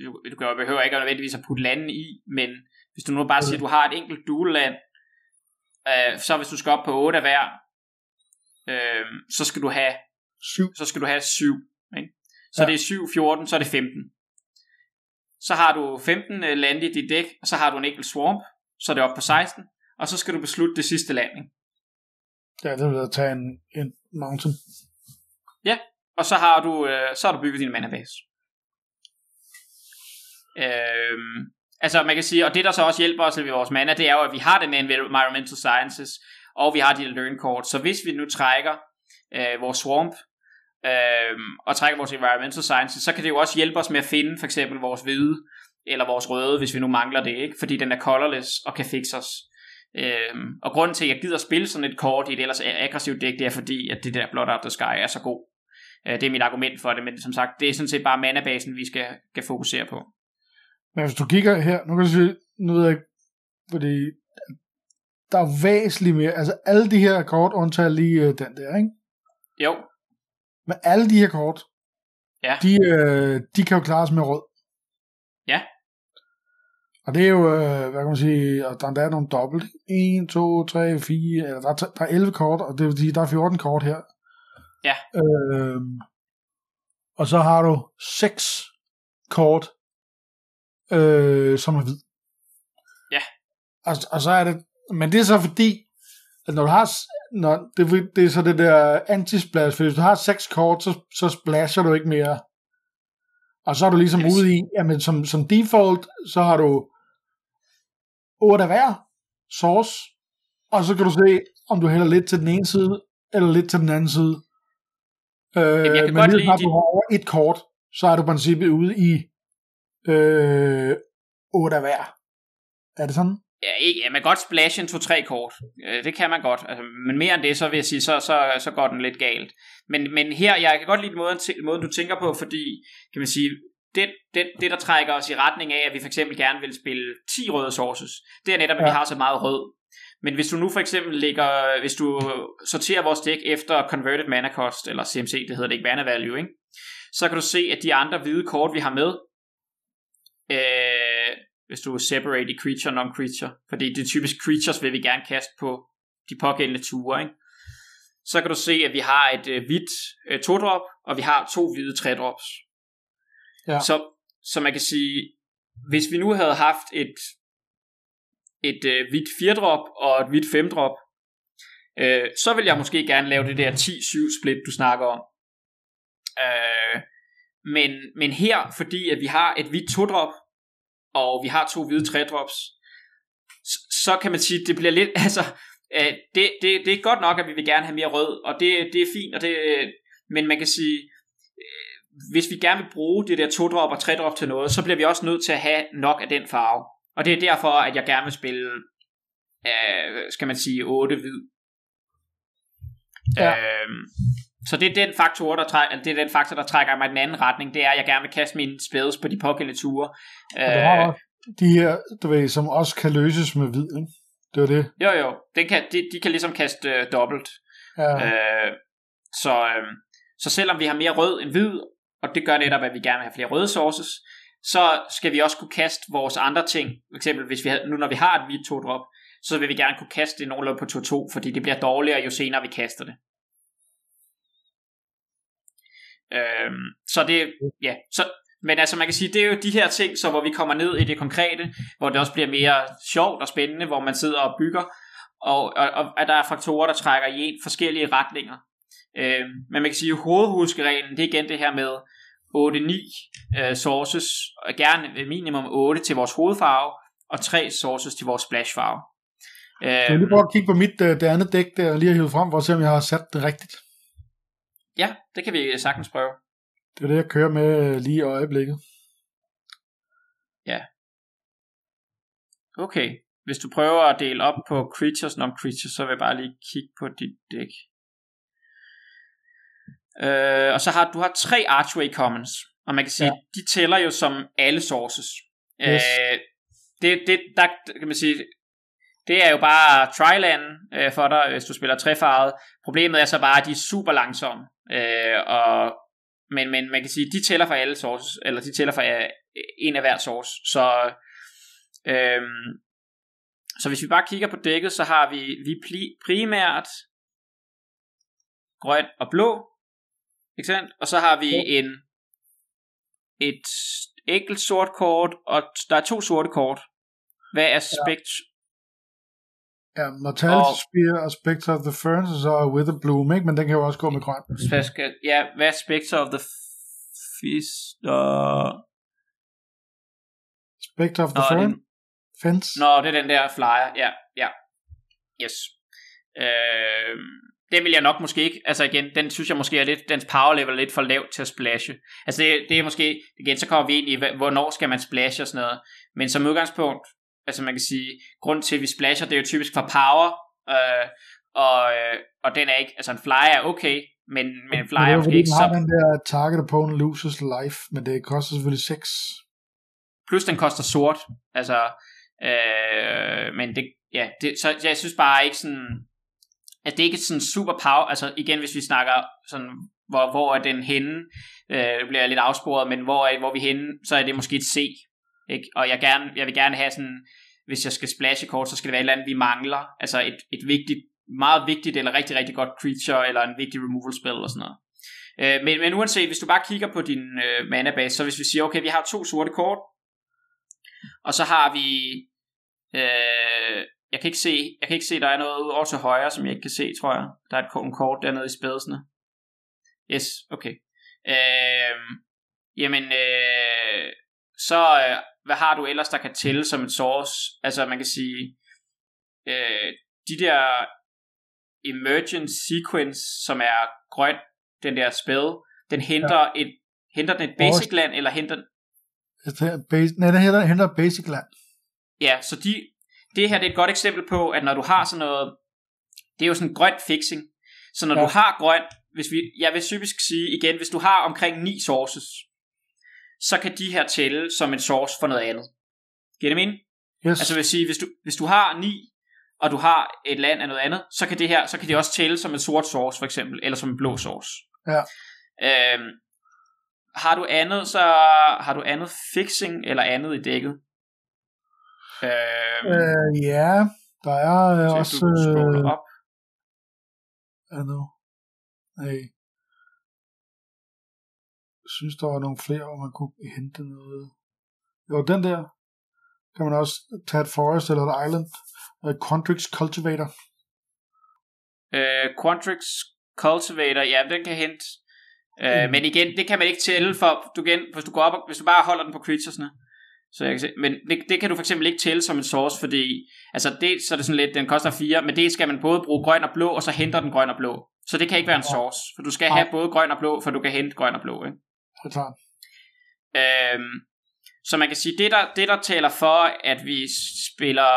du, behøver ikke nødvendigvis at putte landen i, men hvis du nu bare siger, at du har et enkelt dual land, øh, så hvis du skal op på 8 af hver, øh, så skal du have 7. Så skal du have 7. Ikke? Så ja. det er 7, 14, så er det 15. Så har du 15 øh, lande i dit dæk, og så har du en enkelt swamp, så er det op på 16, og så skal du beslutte det sidste landing. Ja, det vil tage en, en mountain. Og så har du, øh, så har du bygget din manabase. Øhm, altså man kan sige, og det der så også hjælper os ved vores mana, det er jo, at vi har den environmental sciences, og vi har de learn kort. Så hvis vi nu trækker øh, vores swamp, øh, og trækker vores environmental sciences, så kan det jo også hjælpe os med at finde for eksempel vores hvide, eller vores røde, hvis vi nu mangler det, ikke? fordi den er colorless og kan fixe os. Øhm, og grunden til, at jeg gider spille sådan et kort i et ellers aggressivt dæk, det er fordi, at det der Blood Out the Sky er så god. Øh, det er mit argument for det, men som sagt, det er sådan set bare manabasen, vi skal, skal fokusere på. Men hvis du kigger her, nu kan du se, nu ved jeg ikke, fordi der er væsentligt mere, altså alle de her kort undtager lige øh, den der, ikke? Jo, Men alle de her kort, Ja. de, øh, de kan jo klares med rød. Ja. Og det er jo, øh, hvad kan man sige, og der, der er nogle dobbelt. 1, 2, 3, 4, eller der, er- der er 11 kort, og det vil sige, der er 14 kort her. Ja. Øh, og så har du 6 kort, øh, som er hvid. Ja. Og, og så er det, men det er så fordi, at når du har, når, det, er det er så det der anti-splash, for hvis du har 6 kort, så, så splasher du ikke mere. Og så er du ligesom Yes. ude i, jamen som, som default, så har du 8 af hver source, og så kan du se, om du hælder lidt til den ene side, eller lidt til den anden side. Øh, jeg kan men godt lige snart dit- du har over et kort, så er du i princippet ude i øh, 8 af hver. Er det sådan? Ja, ikke, ja, man kan godt splash en 2-3 kort. Øh, Det kan man godt. Altså, men mere end det, så vil jeg sige, så, så, så går den lidt galt. Men, men her, jeg kan godt lide måden, måden, du tænker på, fordi, kan man sige, det, det, det, der trækker os i retning af, at vi for eksempel gerne vil spille 10 røde sources, det er netop, at vi Ja. har så meget rød. Men hvis du nu for eksempel lægger, hvis du sorterer vores dæk efter converted mana cost, eller CMC, det hedder det ikke, mana value, ikke? så kan du se, at de andre hvide kort, vi har med, øh, hvis du separate i creature og non-creature, fordi det er typisk creatures, vil vi gerne kaste på de pågældende ture, ikke? så kan du se, at vi har et øh, hvidt øh, 2-drop, og vi har to hvide 3-drops. Ja. Så, så man kan sige, hvis vi nu havde haft et, et øh, hvidt 4-drop og et hvidt 5-drop, øh, så vil jeg måske gerne lave det der 10-7 split, du snakker om. Øh, men, men her, fordi at vi har et hvidt 2-drop, og vi har to hvide 3-drops, så, så kan man sige, at det bliver lidt, altså, øh, det, det, det er godt nok, at vi vil gerne have mere rød, og det, det er fint, og det, men man kan sige, øh, hvis vi gerne vil bruge det der 2-drop og 3-drop til noget, så bliver vi også nødt til at have nok af den farve. Og det er derfor, at jeg gerne vil spille, øh, skal man sige, 8 hvid. Ja. Øh, så det er den faktor, der trækker, det er den faktor, der trækker mig i den anden retning, det er, at jeg gerne vil kaste mine spells på de pågældende ture. Og du har også de her, du ved, som også kan løses med hvid, ikke? Det var det. Jo, jo. Den kan, de, de kan ligesom kaste øh, dobbelt. Ja. Øh, så, øh, så selvom vi har mere rød end hvid, og det gør netop, at vi gerne vil have flere røde sources, så skal vi også kunne kaste vores andre ting. For eksempel, hvis vi havde, nu når vi har et hvidt 2-drop, så vil vi gerne kunne kaste det nogenlunde på 2-2, fordi det bliver dårligere, jo senere vi kaster det. Øhm, så det, ja, så, men altså man kan sige, det er jo de her ting, så hvor vi kommer ned i det konkrete, hvor det også bliver mere sjovt og spændende, hvor man sidder og bygger, og, og, og at der er faktorer, der trækker i en forskellige retninger. Øhm, men man kan sige, at hovedhuskereglen, det er igen det her med 8-9 øh, sources, og gerne minimum 8 til vores hovedfarve, og 3 sources til vores splashfarve. Skal jeg Øhm, lige prøve at kigge på mit, øh, det andet dæk, der jeg lige har hivet frem, for at se, om jeg har sat det rigtigt. Ja, det kan vi sagtens prøve. Det er det, jeg kører med øh, lige i øjeblikket. Okay, hvis du prøver at dele op på creatures, non-creatures, så vil jeg bare lige kigge på dit dæk. Øh, og så har du har tre Archway Commons, og man kan sige, Ja. ja. de tæller jo som alle sources. Yes. Øh, det, det, der kan man sige, det er jo bare tryland øh, for dig, hvis du spiller trefarvet. Problemet er så bare, at de er super langsomme. Øh, og, men, men man kan sige, de tæller for alle sources, eller de tæller for øh, en af hver source. Så, øh, så hvis vi bare kigger på dækket, så har vi, vi primært grøn og blå. Ikke sandt? Og så har vi en et enkelt sort kort, og der er to sorte kort. Hvad er spekt? Ja, Mortality Og- Spear og Spectre of the Ferns, og så With a Bloom, ikke? Men den kan jo også gå med grøn. Skal, ja, hvad Spectre of the Fist? Og... Spectre of the Nå, er Fern? den- Fence? Nå, det er den der flyer. Ja, ja. Yes. Øh, det vil jeg nok måske ikke. Altså igen, den synes jeg måske er lidt, dens power level er lidt for lavt til at splashe. Altså det, det er måske, igen, så kommer vi ind i, hvornår skal man splashe og sådan noget. Men som udgangspunkt, altså man kan sige, grund til at vi splasher, det er jo typisk for power. Øh, og, øh, og den er ikke, altså en flyer er okay, men, men en flyer det er måske ikke så... den der target opponent loses life, men det koster selvfølgelig 6. Plus den koster sort. Altså, øh, men det, ja, det, så jeg synes bare ikke sådan, at det ikke er sådan super power, altså igen, hvis vi snakker sådan, hvor, hvor er den henne, øh, det bliver jeg lidt afsporet, men hvor er, hvor er vi henne, så er det måske et C, ikke? Og jeg, gerne, jeg vil gerne have sådan, hvis jeg skal splashe kort, så skal det være et eller andet, vi mangler, altså et, et vigtigt, meget vigtigt, eller rigtig, rigtig godt creature, eller en vigtig removal spell, eller sådan noget. Øh, men, men uanset, hvis du bare kigger på din øh, mana base, så hvis vi siger, okay, vi har to sorte kort, og så har vi øh, jeg kan ikke se, jeg kan ikke se, der er noget over til højre, som jeg ikke kan se, tror jeg. Der er et en kort dernede i spædelsene. Yes, okay. Øh, jamen, øh, så øh, hvad har du ellers, der kan tælle som et source? Altså, man kan sige, øh, de der emergent sequence, som er grøn, den der spæd, den henter ja. et henter den et basic land, eller henter er base, nej, den henter, henter basic land. Ja, så de, det her det er et godt eksempel på, at når du har sådan noget, det er jo sådan grønt fixing. Så når ja. Du har grønt, hvis vi, jeg vil typisk sige igen, hvis du har omkring 9 sources, så kan de her tælle som en source for noget andet. Giver det mening? Yes. Altså vil sige, hvis du, hvis du har 9, og du har et land af noget andet, så kan det her, så kan det også tælle som en sort source for eksempel, eller som en blå source. Ja. Øhm, har du andet, så har du andet fixing eller andet i dækket? Øhm, Øh, ja, der er øh, så også... du Øh, op. andet. Nej. Jeg synes, der var nogle flere, hvor man kunne hente noget. Jo, den der kan man også tage et forest eller et island. Uh, Quantrix Cultivator. Øh, Quantrix Cultivator, ja, den kan hente. Øh, Mm. Men igen, det kan man ikke tælle for, du igen, hvis du går op, og, hvis du bare holder den på creaturesne. Så jeg kan se, men det, det, kan du for eksempel ikke tælle som en source, fordi, altså det, så er det sådan lidt, den koster 4, men det skal man både bruge grøn og blå, og så henter den grøn og blå. Så det kan ikke være en source, for du skal have både grøn og blå, for du kan hente grøn og blå, ikke? Det er klart. Øhm, så man kan sige, det der, det der taler for, at vi spiller,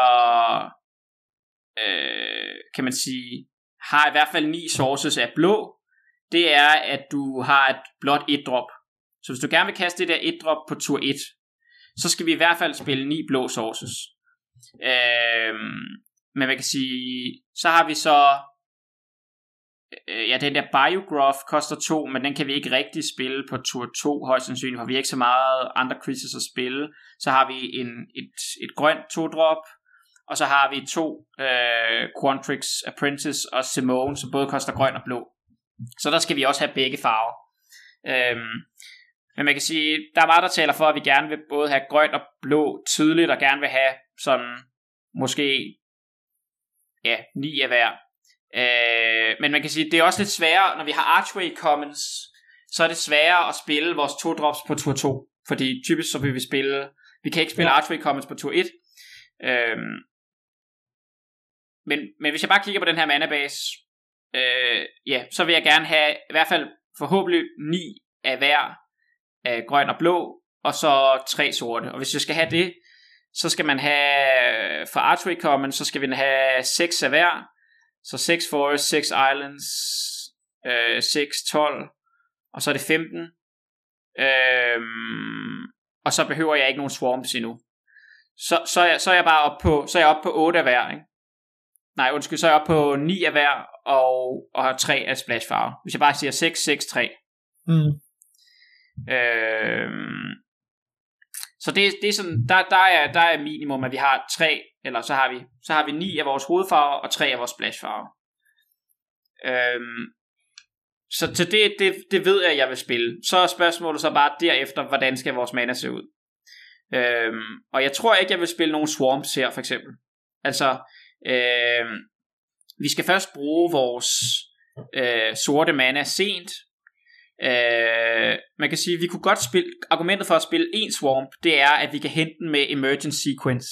øh, kan man sige, har i hvert fald ni sources af blå, det er, at du har et blot et drop. Så hvis du gerne vil kaste det der et drop på tur 1, så skal vi i hvert fald spille ni blå sources. Øhm, men man kan sige, så har vi så øh, ja, den der Biograph koster 2, men den kan vi ikke rigtig spille på tur 2, højst sandsynligt, for vi har ikke så meget andre creatures at spille. Så har vi en, et, et grønt 2-drop, og så har vi to øh, Quantrix Apprentice og Simone, som både koster grøn og blå. Så der skal vi også have begge farver. Øhm, men man kan sige, der er meget, der taler for, at vi gerne vil både have grøn og blå tydeligt, og gerne vil have sådan måske ja, ni af hver. Øh, men man kan sige, det er også lidt sværere, når vi har Archway Commons, så er det sværere at spille vores to drops på tur 2. Fordi typisk så vil vi spille, vi kan ikke spille Ja. Archway Commons på tur 1. Øhm, men, men hvis jeg bare kigger på den her manabase, øh, ja, så vil jeg gerne have i hvert fald forhåbentlig 9 af hver af grøn og blå, og så tre sorte. Og hvis jeg skal have det, så skal man have, for Archway Commons, så skal vi have 6 af hver, så 6 Forest, 6 Islands, øh, 6, 12, og så er det 15. Øhm, og så behøver jeg ikke nogen swarms endnu. Så, så, er, jeg, så er jeg bare oppe på, så er jeg oppe på 8 af hver, ikke? Nej, undskyld, så er jeg oppe på 9 af hver, og, og har 3 af splash farve. Hvis jeg bare siger 6, 6, 3. Mm. Øhm, så det, det er sådan, der, der, er, der er minimum, at vi har tre, eller så har vi, så har vi ni af vores hovedfarver, og tre af vores splashfarver. Øhm, så til det, det, det ved jeg, at jeg vil spille. Så er spørgsmålet så bare derefter, hvordan skal vores mana se ud. Øhm, og jeg tror ikke, jeg vil spille nogen swarms her, for eksempel. Altså, øhm, vi skal først bruge vores øh, sorte mana sent. Øh, man kan sige, at vi kunne godt spille, argumentet for at spille en swamp, det er, at vi kan hente den med emergent sequence.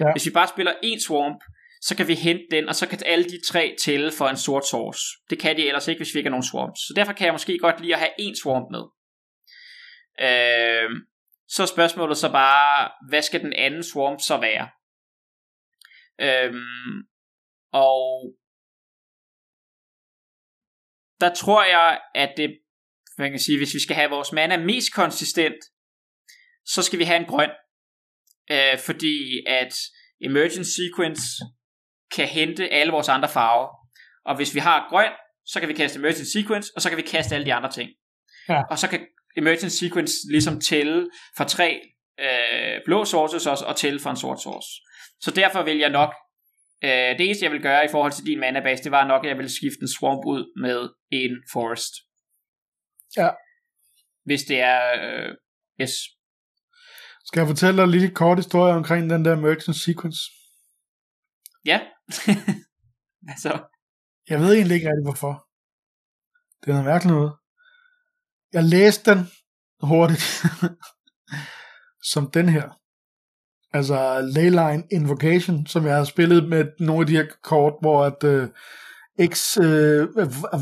Ja. Hvis vi bare spiller en swamp, så kan vi hente den, og så kan alle de tre tælle for en sort source. Det kan de ellers ikke, hvis vi ikke har nogen swamps. Så derfor kan jeg måske godt lide at have en swamp med. Øh, så er spørgsmålet så bare, hvad skal den anden swamp så være? Øh, og der tror jeg, at det, man kan sige, hvis vi skal have vores mana mest konsistent, så skal vi have en grøn. Øh, fordi at Emergent Sequence kan hente alle vores andre farver. Og hvis vi har grøn, så kan vi kaste Emergent Sequence, og så kan vi kaste alle de andre ting. Ja. Og så kan Emergent Sequence ligesom tælle for tre øh, blå sources også, og tælle for en sort source. Så derfor vil jeg nok, øh, det eneste jeg vil gøre i forhold til din mana base, det var nok, at jeg vil skifte en swamp ud med en forest. Ja. Hvis det er, øh, yes. Skal jeg fortælle dig en lille kort historie omkring den der Emergent Sequence? Ja. altså. Jeg ved egentlig ikke rigtig hvorfor. Det er noget mærkeligt noget. Jeg læste den hurtigt. som den her. Altså Leyline Invocation, som jeg har spillet med nogle af de her kort, hvor at uh, X, uh,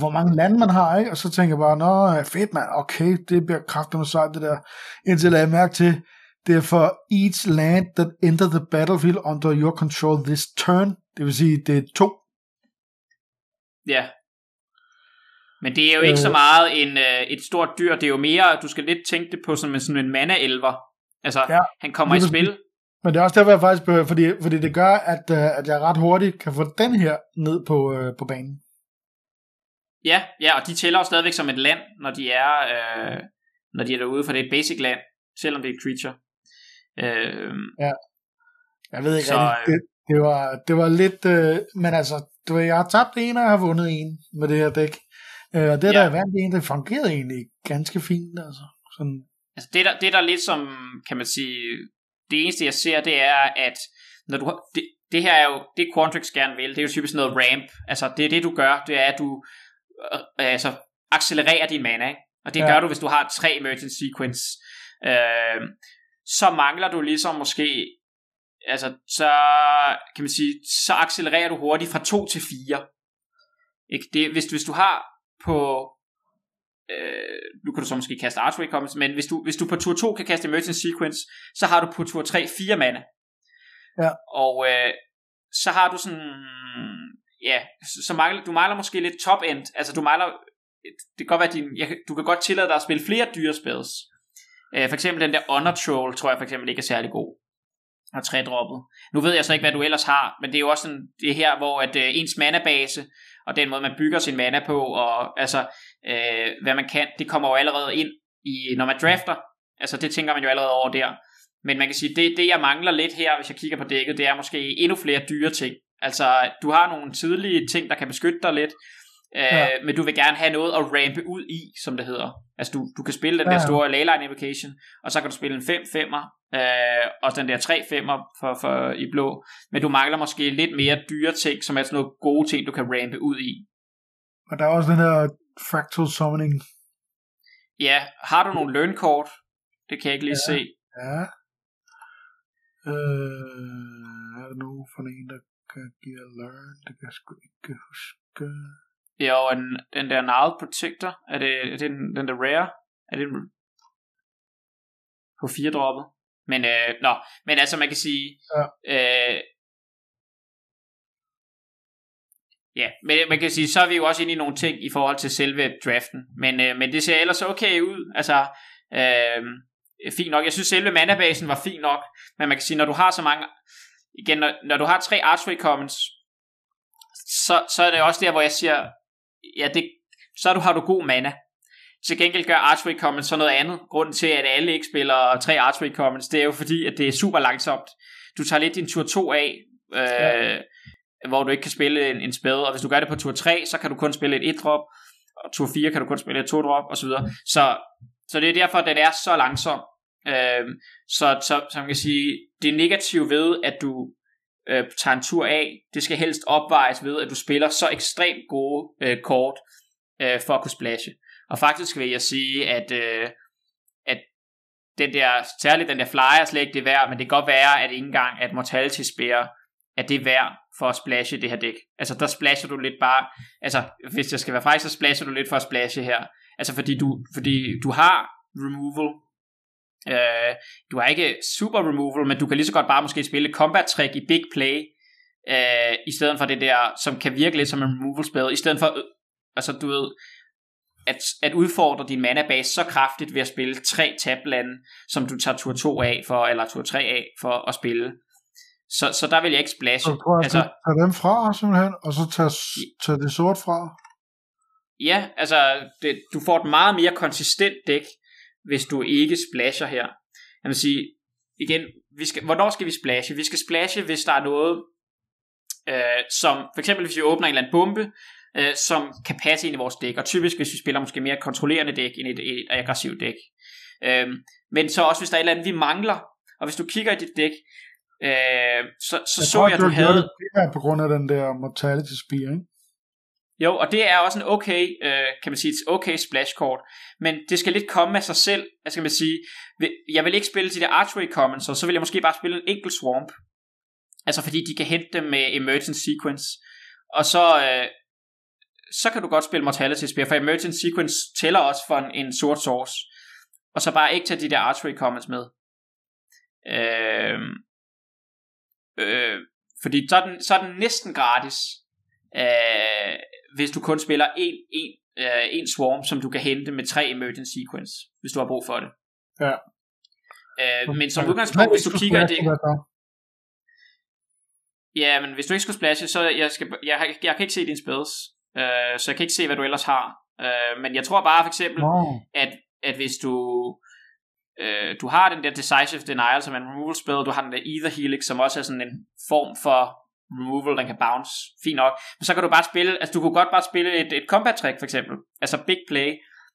hvor mange lande man har, ikke? og så tænker jeg bare, nå, fedt mand, okay, det bliver kraftigt sejt det der, indtil jeg mærke til, det er for each land that enter the battlefield under your control this turn. Det vil sige, det er to. Ja. Men det er jo ikke øh, så meget en, øh, et stort dyr. Det er jo mere, du skal lidt tænke det på som en, sådan en mana-elver. Altså, ja, han kommer i spil. Men det er også derfor, jeg faktisk, fordi, fordi det gør, at, øh, at jeg ret hurtigt kan få den her ned på, øh, på banen. Ja, ja, og de tæller jo stadigvæk som et land, når de er, øh, når de er derude, for det er et basic land, selvom det er et creature. Øh, ja. Jeg ved ikke, så, rigtig, det, det, var, det var lidt, øh, men altså, du ved, jeg har tabt en, og jeg har vundet en med det her dæk. Øh, og det, ja. der er vandt en, det fungerede egentlig ganske fint, altså. Sådan. Altså, det der, det der lidt som, kan man sige, det eneste jeg ser, det er, at når du det, det her er jo, det Quantrix gerne vil, det er jo typisk noget ramp, altså det er det du gør, det er at du øh, altså accelererer din mana, ikke? og det ja. gør du, hvis du har tre emergent sequence, øh, så mangler du ligesom måske, altså så kan man sige, så accelererer du hurtigt fra 2 til 4. Ikke? Det, hvis, hvis du har på, øh, nu kan du så måske kaste Archway Comments, men hvis du, hvis du på tur 2 kan kaste Emergent Sequence, så har du på tur 3 4 mana. Ja. Og øh, så har du sådan, ja, så mangler, du mangler måske lidt top end, altså du mangler, det kan godt være, din, jeg, du kan godt tillade dig at spille flere dyre spells, Øh, for eksempel den der Honor Troll, tror jeg for eksempel ikke er særlig god har tredroppet. Nu ved jeg så ikke, hvad du ellers har, men det er jo også sådan, det her, hvor at øh, ens mana-base, og den måde, man bygger sin mana på, og altså, øh, hvad man kan, det kommer jo allerede ind, i, når man drafter. Altså, det tænker man jo allerede over der. Men man kan sige, det, det jeg mangler lidt her, hvis jeg kigger på dækket, det er måske endnu flere dyre ting. Altså, du har nogle tidlige ting, der kan beskytte dig lidt, ja. øh, men du vil gerne have noget at rampe ud i, som det hedder. Altså du, du kan spille den ja. der store leyline invocation, og så kan du spille en 5-5'er, øh, og den der 3-5'er for, for, i blå, men du mangler måske lidt mere dyre ting, som er sådan nogle gode ting, du kan rampe ud i. Og der er også den her fractal summoning. Ja, har du nogle learn kort? Det kan jeg ikke lige ja. se. Ja. Øh, er der nu for en, der kan give learn? Det kan jeg sgu ikke huske. Ja, og en, den der Gnarled Protector, er det, er det den, den der rare? Er det en, på fire droppet? Men, øh, nå, men altså man kan sige, ja. øh, Ja, men man kan sige, så er vi jo også inde i nogle ting i forhold til selve draften. Men, øh, men det ser ellers okay ud. Altså, øh, fint nok. Jeg synes, selve manabasen var fint nok. Men man kan sige, når du har så mange... Igen, når, når du har tre Archway Commons, så, så er det også der, hvor jeg siger, ja, det, så du, har du god mana. Til gengæld gør Archway Commons så noget andet. Grunden til, at alle ikke spiller tre Archway Commons, det er jo fordi, at det er super langsomt. Du tager lidt din tur 2 af, øh, ja. hvor du ikke kan spille en, en spæd, og hvis du gør det på tur 3, så kan du kun spille et 1-drop, og tur 4 kan du kun spille et 2-drop, osv. Så, så det er derfor, at den er så langsom. Øh, så, så, så man kan sige, det negative ved, at du øh, tager en tur af, det skal helst opvejes ved, at du spiller så ekstremt gode øh, kort øh, for at kunne splashe. Og faktisk vil jeg sige, at, øh, at den der, særligt den der flyer slet ikke det er værd, men det kan godt være, at ikke engang at Mortality Spear at det er værd for at splashe det her dæk. Altså der splasher du lidt bare, altså hvis jeg skal være faktisk, så splasher du lidt for at splashe her. Altså fordi du, fordi du har removal, øh, du har ikke super removal, men du kan lige så godt bare måske spille combat trick i big play, øh, i stedet for det der, som kan virke lidt som en removal spil, i stedet for, øh, altså du ved, at, at udfordre din mana base så kraftigt ved at spille tre tablande, som du tager tur 2 af for, eller tur 3 af for at spille. Så, så der vil jeg ikke splashe. Så tror jeg, altså, tage dem fra simpelthen, og så tage, tage det sort fra. Ja, altså det, du får et meget mere konsistent dæk, hvis du ikke splasher her. Jeg vil sige, igen, vi skal, hvornår skal vi splashe? Vi skal splashe, hvis der er noget, øh, som for eksempel hvis vi åbner en eller anden bombe, øh, som kan passe ind i vores dæk, og typisk hvis vi spiller måske mere kontrollerende dæk end et, et aggressivt dæk. Øh, men så også hvis der er et eller andet, vi mangler, og hvis du kigger i dit dæk, øh, så, så jeg så tror, jeg, du, du havde... Det på grund af den der mortality spear, ikke? Jo, og det er også en okay, øh, kan man sige, et okay splash-kort, men det skal lidt komme af sig selv, altså kan man sige, jeg vil ikke spille de der archery commons, så vil jeg måske bare spille en enkelt swamp, altså fordi de kan hente dem med emergent sequence, og så, øh, så kan du godt spille mortality spear, for emergent sequence tæller også for en, en sort source, og så bare ikke tage de der archery commons med. Øh, øh, fordi så er, den, så er den næsten gratis, øh, hvis du kun spiller en, en, øh, en swarm, som du kan hente med tre emergent sequence, hvis du har brug for det. Ja. Øh, men som udgangspunkt, hvis du kigger i det... Ja, men hvis du ikke skulle splashe, så jeg, skal, jeg, jeg, jeg kan ikke se dine spells, øh, så jeg kan ikke se, hvad du ellers har. Øh, men jeg tror bare for eksempel, wow. at, at hvis du øh, du har den der Decisive Denial som en removal spell, du har den der Ether Helix, som også er sådan en form for removal, den kan bounce, fint nok. Men så kan du bare spille, altså du kunne godt bare spille et, et combat trick for eksempel, altså big play,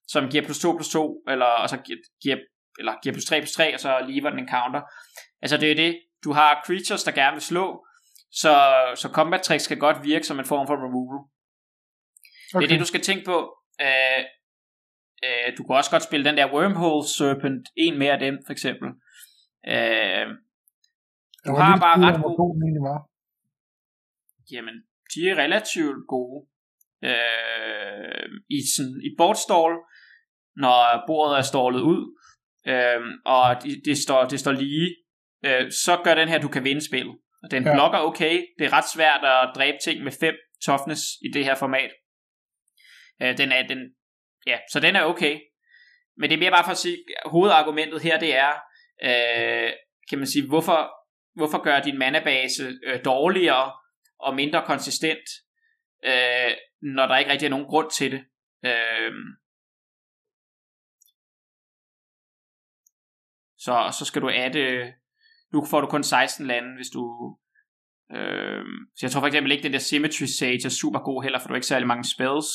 som giver plus 2 plus 2, eller og så giver, eller giver plus 3 plus 3, og så lever den en counter. Altså det er det, du har creatures, der gerne vil slå, så, så combat tricks skal godt virke som en form for removal. Okay. Det er det, du skal tænke på. Øh, øh, du kan også godt spille den der Wormhole Serpent, en mere af dem for eksempel. Øh, du har bare ret god... Jamen, de er relativt gode. Øh, i, sådan, i boardstall, når bordet er stålet ud, øh, og det, det, står, det står lige, øh, så gør den her, du kan vinde spillet. Og den ja. blokker okay. Det er ret svært at dræbe ting med 5 toughness i det her format. Øh, den er, den, ja, så den er okay. Men det er mere bare for at sige, hovedargumentet her, det er, øh, kan man sige, hvorfor, hvorfor gør din manabase øh, dårligere og mindre konsistent, øh, når der ikke rigtig er nogen grund til det. Øh, så, så skal du adde, nu får du kun 16 lande, hvis du, øh, så jeg tror for eksempel ikke, den der Symmetry Sage er super god heller, for du har ikke særlig mange spells.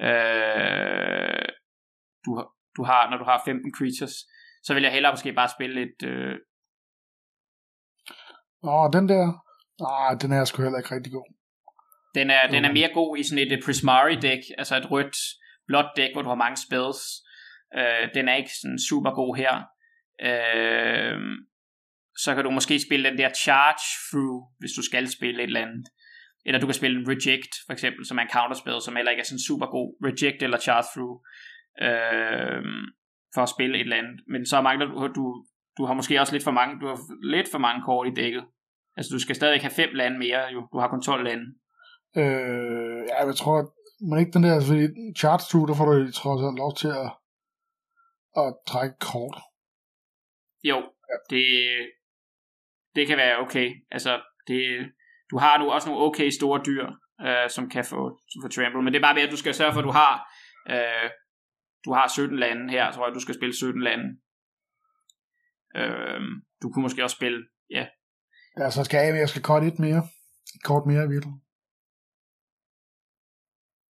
Øh, du, du har, når du har 15 creatures, så vil jeg hellere måske bare spille et... Øh... Åh, den der, ah, den er sgu heller ikke rigtig god. Den er, den er mere god i sådan et Prismari deck, altså et rødt, blåt deck, hvor du har mange spells. Øh, den er ikke sådan super god her. Øh, så kan du måske spille den der Charge Through, hvis du skal spille et eller andet. Eller du kan spille en Reject, for eksempel, som er en counterspil, som heller ikke er sådan super god. Reject eller Charge Through. Øh, for at spille et eller andet. Men så mangler du, du, du har måske også lidt for mange, du har lidt for mange kort i dækket. Altså du skal stadig have fem lande mere, jo. Du har kun 12 lande. Øh, ja, jeg tror, man ikke den der, altså, chart through, der får du trods alt lov til at, at trække kort. Jo, ja. det, det kan være okay. Altså, det, du har nu også nogle okay store dyr, øh, som kan få, som får trample, men det er bare ved, at du skal sørge for, at du har, øh, du har 17 lande her, tror jeg, du skal spille 17 lande. Øh, du kunne måske også spille, ja. Ja, så skal jeg, jeg skal kort et mere. Et kort mere i virkeligheden.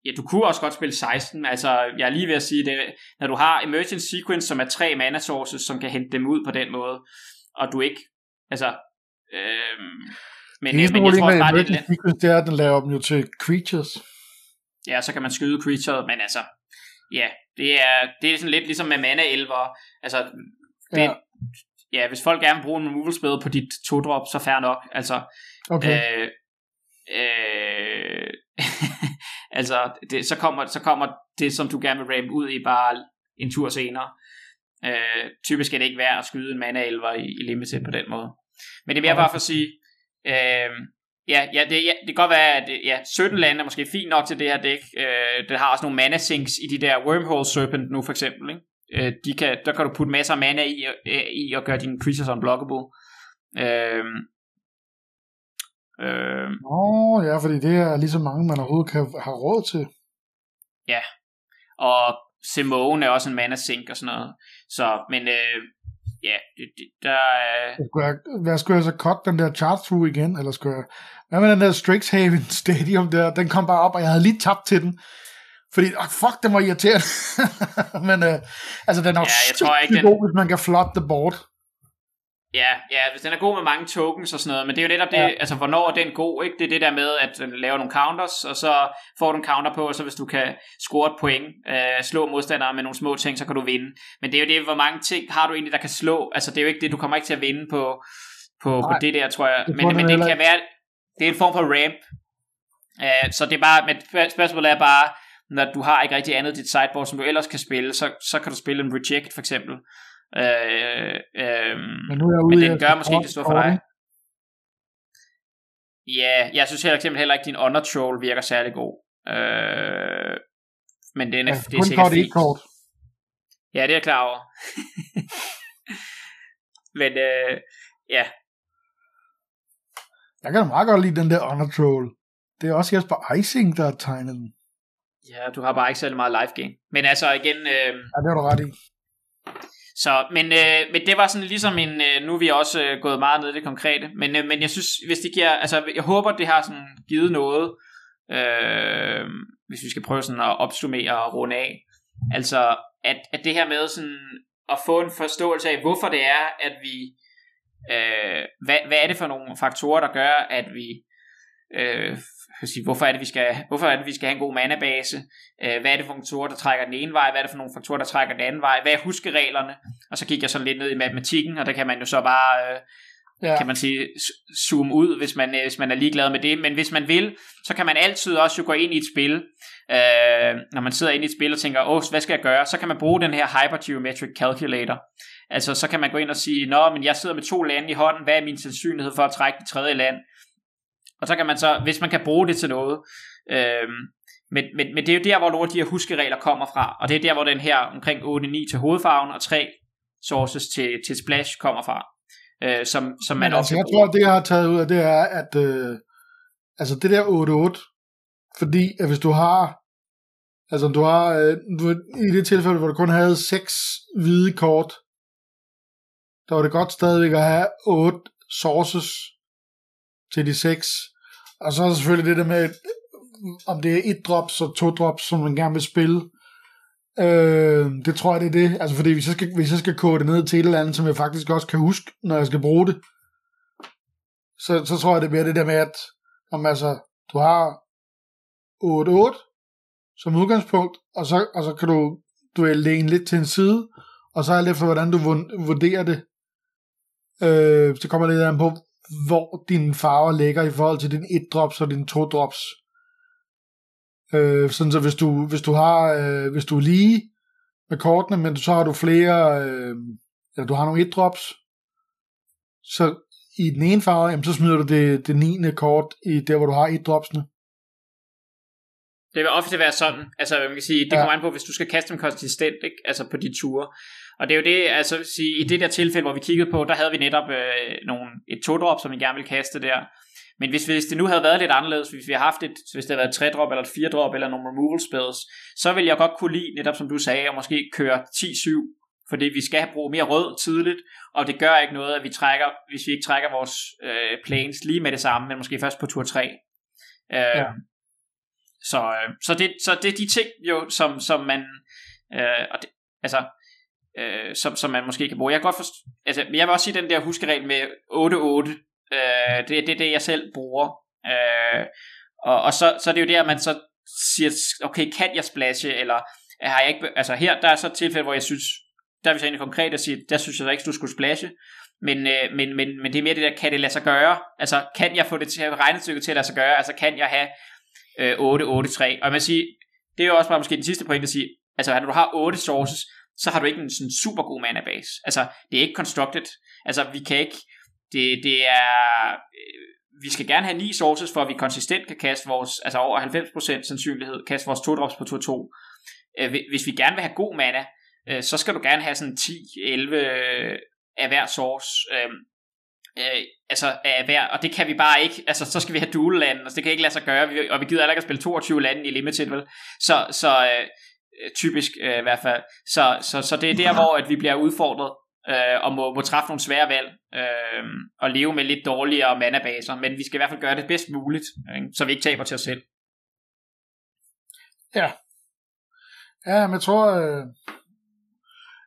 Ja, du kunne også godt spille 16. Altså, jeg er lige ved at sige det. Når du har Emergent Sequence, som er tre mana sources, som kan hente dem ud på den måde, og du ikke, altså, øh, Men, Det men jeg tror bare, det er Sequence, det er, at den laver dem jo til creatures. ja, så kan man skyde creature, men altså, ja, det er, det er sådan lidt ligesom med mana elver. Altså, det, Ja. Ja. hvis folk gerne vil bruge en removal spell på dit to drop, så fair nok. Altså, Okay. Øh, øh, altså, det, så, kommer, så kommer det, som du gerne vil ramp ud i, bare en tur senere. Øh, typisk er det ikke værd at skyde en mana elver i, i limited på den måde. Men det er mere Okay. bare for at sige, øh, ja, ja, det, ja, det kan godt være, at ja, 17 lande er måske fint nok til det her dæk. Øh, det har også nogle mana sinks i de der Wormhole Serpent nu for eksempel. Ikke? Øh, de kan, der kan du putte masser af mana i, øh, i og gøre dine creatures unblockable. Øh, øh, Åh, ja, fordi det er lige så mange, man overhovedet kan have råd til. og Simone er også en mana sink og sådan noget. Så, men øh, ja, det, det, der er... Skulle jeg, hvad skulle jeg så cut den der chart through igen? Eller skulle jeg, hvad med den der Strixhaven Stadium der? Den kom bare op, og jeg havde lige tabt til den. Fordi, oh, fuck, den var irriterende. Men øh, altså, den er Ja, jeg tror ikke, sindssygt den- god, hvis man kan flot the board. Ja, ja, hvis den er god med mange tokens og sådan noget, men det er jo netop det, Ja. altså hvornår er den god, ikke? Det er det der med, at den laver nogle counters, og så får du en counter på, og så hvis du kan score et point, øh, slå modstandere med nogle små ting, så kan du vinde. Men det er jo det, hvor mange ting har du egentlig, der kan slå, altså det er jo ikke det, du kommer ikke til at vinde på, på, på Nej, det der, tror jeg. det Men, men det heller kan være, det er en form for ramp, øh, så det er bare, men spørg- spørgsmålet er bare, når du har ikke rigtig andet i dit sideboard, som du ellers kan spille, så, så kan du spille en reject for eksempel. Øh, øh, Men nu er jeg ude men den gør måske ikke det store for dig. Ja, jeg synes heller, eksempel heller ikke, at din Honor Troll virker særlig god. Øh, men den er, Altså, det er sikkert fint. kort. Ja, det er jeg klar over. men øh, ja, Jeg kan meget godt lide den der Honor Troll. Det er også Jesper Icing, der har tegnet den. Ja, du har bare ikke særlig meget life game. Men altså igen, øh, Ja, det har du ret i. Så, men, øh, men det var sådan ligesom en, øh, nu er vi også øh, gået meget ned i det konkrete, men, øh, men jeg synes, hvis det giver, altså jeg håber, det har sådan givet noget, øh, hvis vi skal prøve sådan at opsummere og runde af, altså at, at det her med sådan at få en forståelse af, hvorfor det er, at vi, øh, hvad, hvad er det for nogle faktorer, der gør, at vi, øh, sige, hvorfor er det, vi skal, hvorfor er det, vi skal have en god manabase, øh, hvad er det for faktorer, der trækker den ene vej, hvad er det for nogle faktorer, der trækker den anden vej, hvad er huskereglerne, og så gik jeg sådan lidt ned i matematikken, og der kan man jo så bare, øh, Ja. kan man sige, zoome ud, hvis man, øh, hvis man er ligeglad med det, men hvis man vil, så kan man altid også jo gå ind i et spil, øh, når man sidder inde i et spil og tænker, åh, hvad skal jeg gøre, så kan man bruge den her Hypergeometric Calculator, altså så kan man gå ind og sige, nå, men jeg sidder med to lande i hånden, hvad er min sandsynlighed for at trække det tredje land, og så kan man så, hvis man kan bruge det til noget, øh, men, men, men det er jo der, hvor nogle af de her huskeregler kommer fra, og det er der, hvor den her omkring 8-9 til hovedfarven, og 3 sources til, til splash kommer fra, øh, som, som man Men også altså, jeg bruger. tror, det jeg har taget ud af, det er, at øh, altså det der 8-8, fordi at hvis du har, altså du har, øh, du, i det tilfælde, hvor du kun havde 6 hvide kort, der var det godt stadigvæk at have 8 sources til de 6. Og så er der selvfølgelig det der med, om det er et drop, så to drops, som man gerne vil spille. Øh, det tror jeg, det er det. Altså fordi hvis jeg, skal, hvis jeg skal kode det ned til et eller andet, som jeg faktisk også kan huske, når jeg skal bruge det, så, så tror jeg, det bliver det der med, at om altså, du har 8-8 som udgangspunkt, og så, og så kan du, duelle vil en lidt til en side, og så alt efter, hvordan du vurderer det, øh, så kommer det an på, hvor dine farver ligger i forhold til din 1-drops og din 2-drops. Øh, sådan så hvis du, hvis du har, øh, hvis du er lige med kortene, men så har du flere, øh, eller du har nogle 1-drops, så i den ene farve, jamen, så smider du det, det 9. kort i der, hvor du har 1-dropsene. Det vil ofte være sådan, altså man kan sige, det Ja. kommer an på, hvis du skal kaste dem konsistent, ikke? altså på de ture. Og det er jo det, altså sige, i det der tilfælde, hvor vi kiggede på, der havde vi netop øh, nogle, et to-drop, som vi gerne ville kaste der. Men hvis, hvis det nu havde været lidt anderledes, hvis vi har haft et, hvis det havde været et 3-drop eller et 4-drop eller nogle removal spells, så ville jeg godt kunne lide, netop som du sagde, at måske køre 10-7, fordi vi skal have bruge mere rød tidligt, og det gør ikke noget, at vi trækker, hvis vi ikke trækker vores øh, planes lige med det samme, men måske først på tur 3. Øh, Ja. så, øh, så, det, så det er de ting jo, som, som man, øh, og det, altså, øh, som, som man måske kan bruge. Jeg kan godt forst- altså, men jeg vil også sige den der huskeregel med Øh, det, det er det, jeg selv bruger. Øh, og, og så, så er det jo der, man så siger, okay, kan jeg splashe, eller har jeg ikke, altså her, der er så et tilfælde, hvor jeg synes, der er vi så egentlig konkret at sige, der synes jeg da ikke, du skulle splashe, men, øh, men, men, men det er mere det der, kan det lade sig gøre? Altså, kan jeg få det til at regnestykket til at lade sig gøre? Altså, kan jeg have øh, 8, 8, 3? Og man siger, det er jo også bare måske den sidste point at sige, altså, når du har 8 sources, så har du ikke en sådan super god mana base. Altså, det er ikke constructed. Altså, vi kan ikke, det, det er, øh, vi skal gerne have 9 sources, for at vi konsistent kan kaste vores, altså over 90% sandsynlighed, kaste vores 2 drops på 2-2. Øh, hvis vi gerne vil have god mana, øh, så skal du gerne have sådan 10-11 øh, af hver source. Øh, øh, altså af hver, og det kan vi bare ikke, altså så skal vi have dual land, altså det kan ikke lade sig gøre, vi, og vi gider ikke at spille 22 lande i limited, vel? Så, så øh, Øh, typisk øh, i hvert fald, så, så, så det er der, hvor at vi bliver udfordret, øh, og må, må træffe nogle svære valg, øh, og leve med lidt dårligere manabaser, men vi skal i hvert fald gøre det bedst muligt, øh, så vi ikke taber til os selv. Ja. Ja, men jeg tror, øh,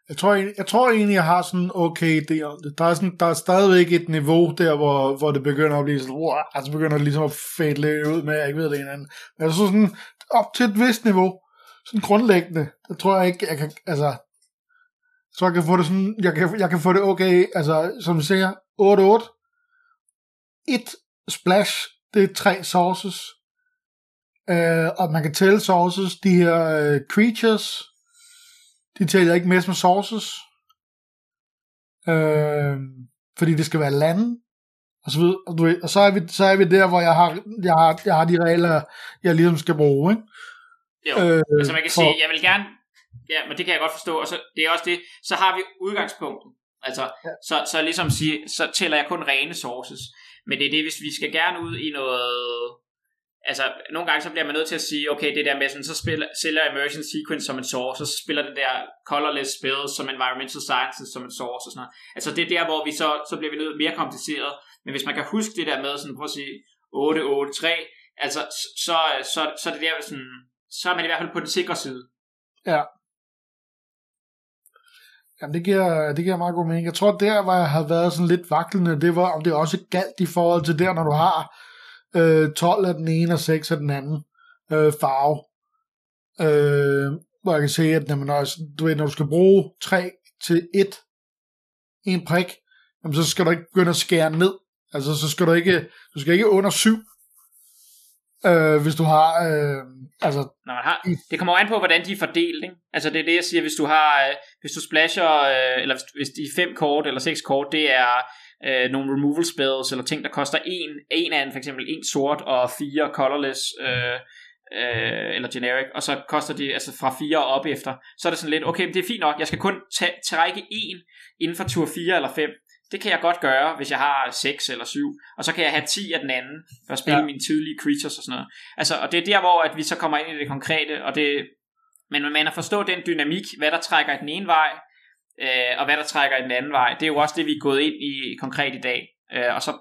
jeg tror, jeg, jeg tror egentlig, jeg har sådan okay idé om det. Der er, sådan, der er stadigvæk et niveau der, hvor, hvor det begynder at blive sådan, wow, altså begynder det ligesom at fade lidt ud med, jeg ikke ved det ene Men jeg synes sådan, op til et vist niveau, sådan grundlæggende, der tror jeg ikke, jeg kan, altså, så jeg kan få det sådan, jeg kan, jeg kan få det okay, altså, som du siger, 8-8, et splash, det er tre sources, øh, og man kan tælle sources, de her øh, creatures, de tæller ikke med som sources. Øh, fordi det skal være lande. Og så, videre, og, du ved, og så, er vi, så er vi der, hvor jeg har, jeg har, jeg har de regler, jeg ligesom skal bruge. Ikke? Jo, øh, altså man kan for... sige, jeg vil gerne, ja, men det kan jeg godt forstå, og så, det er også det, så har vi udgangspunktet. Altså, ja. så, så ligesom sige, så tæller jeg kun rene sources. Men det er det, hvis vi skal gerne ud i noget, altså, nogle gange så bliver man nødt til at sige, okay, det der med sådan, så spiller, sælger Immersion Sequence som en source, så spiller det der Colorless Spells som Environmental Sciences som en source og sådan noget. Altså, det er der, hvor vi så, så bliver vi nødt mere kompliceret. Men hvis man kan huske det der med, sådan, prøv at sige, 8, 8, 3, altså, så, så, så er det der sådan, så er man i hvert fald på den sikre side. Ja. Jamen, det giver, det giver meget god mening. Jeg tror, der, hvor jeg havde været sådan lidt vaklende, det var, om det også galt i forhold til der, når du har øh, 12 af den ene og 6 af den anden øh, farve. Øh, hvor jeg kan se, at jamen, når, du ved, når du skal bruge 3 til 1, en prik, jamen, så skal du ikke begynde at skære ned. Altså, så skal du ikke, du skal ikke under 7, øh, hvis du har, øh, altså... Når man har, det kommer an på, hvordan de er fordelt, ikke? Altså, det er det, jeg siger, hvis du har, øh, hvis du splasher, øh, eller hvis, hvis de fem kort, eller seks kort, det er øh, nogle removal spells, eller ting, der koster en, en af en, for eksempel en sort og fire colorless, øh, øh, eller generic, og så koster de altså fra 4 og op efter, så er det sådan lidt, okay, men det er fint nok, jeg skal kun trække en inden for tur 4 eller 5, det kan jeg godt gøre, hvis jeg har 6 eller 7, og så kan jeg have 10 af den anden, for at spille ja. mine tidlige creatures og sådan noget. Altså, og det er der, hvor at vi så kommer ind i det konkrete, og det, men man at forstå den dynamik, hvad der trækker i den ene vej, øh, og hvad der trækker i den anden vej. Det er jo også det, vi er gået ind i konkret i dag. Øh, og så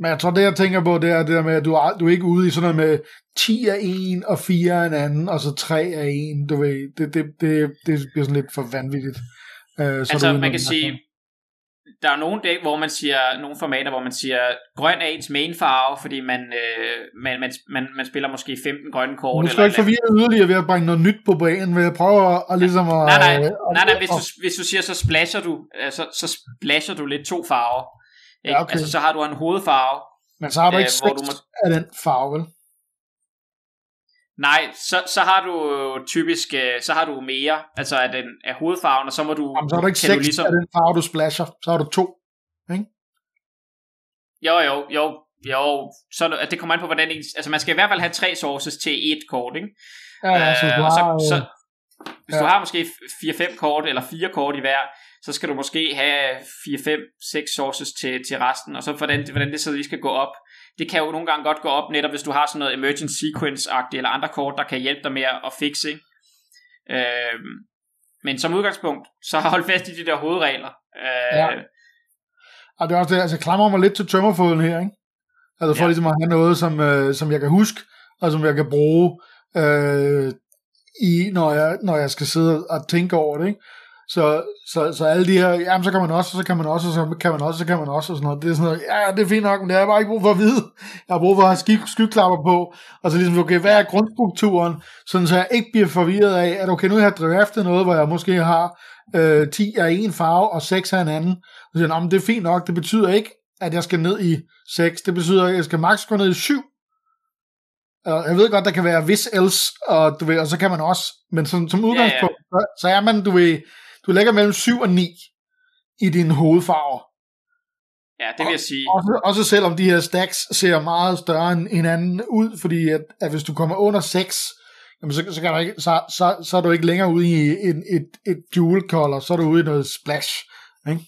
men jeg tror, det jeg tænker på, det er det der med, at du er, du er ikke ude i sådan noget med 10 af en, og 4 af en anden, og så 3 af en, du ved, det, det, det, det bliver sådan lidt for vanvittigt. Øh, så altså, man kan sige, der er nogle dæk, hvor man siger, nogle formater, hvor man siger, grøn er ens main farve, fordi man, øh, man, man, man, man spiller måske 15 grønne kort. Nu skal ikke forvirre yderligere ved at bringe noget nyt på banen, ved at prøve at, at ligesom. Nej, nej, øh, nej, nej hvis, du, hvis du siger, så splasher du, øh, så, så splasher du lidt to farver. Ikke? Ja, okay. Altså, så har du en hovedfarve. Men så har du ikke øh, du må... af den farve, vel? Nej, så, så har du typisk, øh, så har du mere, altså af, den, af hovedfarven, og så må du... Jamen, så har du ikke seks ligesom... af den farve, du splasher, så har du to, ikke? Jo, jo, jo, jo, så det kommer an på, hvordan en, altså man skal i hvert fald have tre sources til et kort, ikke? Ja, ja så, øh, og så, så, hvis ja. du har måske 4-5 kort, eller fire kort i hver, så skal du måske have 4-5-6 sources til, til resten, og så hvordan, hvordan det så lige skal gå op det kan jo nogle gange godt gå op, netop hvis du har sådan noget emergent sequence-agtigt, eller andre kort, der kan hjælpe dig med at fixe. Øh, men som udgangspunkt, så hold fast i de der hovedregler. Øh, ja. Og det er også det, altså klamrer mig lidt til tømmerfoden her, ikke? Altså for ja. ligesom at have noget, som, øh, som jeg kan huske, og som jeg kan bruge, øh, i, når, jeg, når jeg skal sidde og tænke over det, ikke? Så, så, så alle de her, jamen så kan man også, så kan man også, og så kan man også, så kan man også, og sådan noget. Det er sådan noget, ja, det er fint nok, men det har jeg bare ikke brug for at vide. Jeg har brug for at have sky, skyklapper på, og så ligesom, okay, hvad er grundstrukturen, sådan så jeg ikke bliver forvirret af, at okay, nu har jeg draftet noget, hvor jeg måske har øh, 10 af en farve, og 6 af en anden. Og så siger jeg, det er fint nok, det betyder ikke, at jeg skal ned i 6, det betyder, at jeg skal maks gå ned i 7, og jeg ved godt, der kan være hvis else, og, du ved, og så kan man også, men som, som udgangspunkt, ja, ja. så er man, du ved, du lægger mellem 7 og 9 i dine hovedfarver. Ja, det vil jeg sige. Også, også selvom de her stacks ser meget større end hinanden ud, fordi at, at hvis du kommer under 6, jamen så, så, kan du ikke, så, så, så er du ikke længere ude i en, et, et dual color, så er du ude i noget splash. Ikke?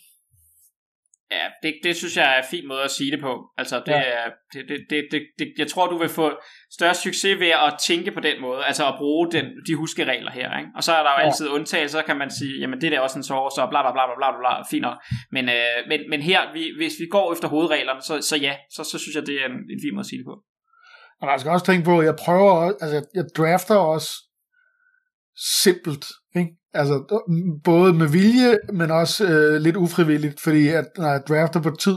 Ja, det, det synes jeg er en fin måde at sige det på. Altså, det, ja. er, det, det, det, det, det, jeg tror, du vil få større succes ved at tænke på den måde, altså at bruge den, de huskeregler her. Ikke? Og så er der jo ja. altid undtagelser, så kan man sige, jamen det er også en sår, så bla bla bla bla bla bla, fint nok. Men, øh, men, men her, vi, hvis vi går efter hovedreglerne, så, så ja, så, så synes jeg, det er en, en fin måde at sige det på. Og jeg skal også tænke på, at jeg prøver, altså jeg drafter også simpelt, ikke? Altså, både med vilje, men også øh, lidt ufrivilligt, fordi at, når jeg drafter på tid,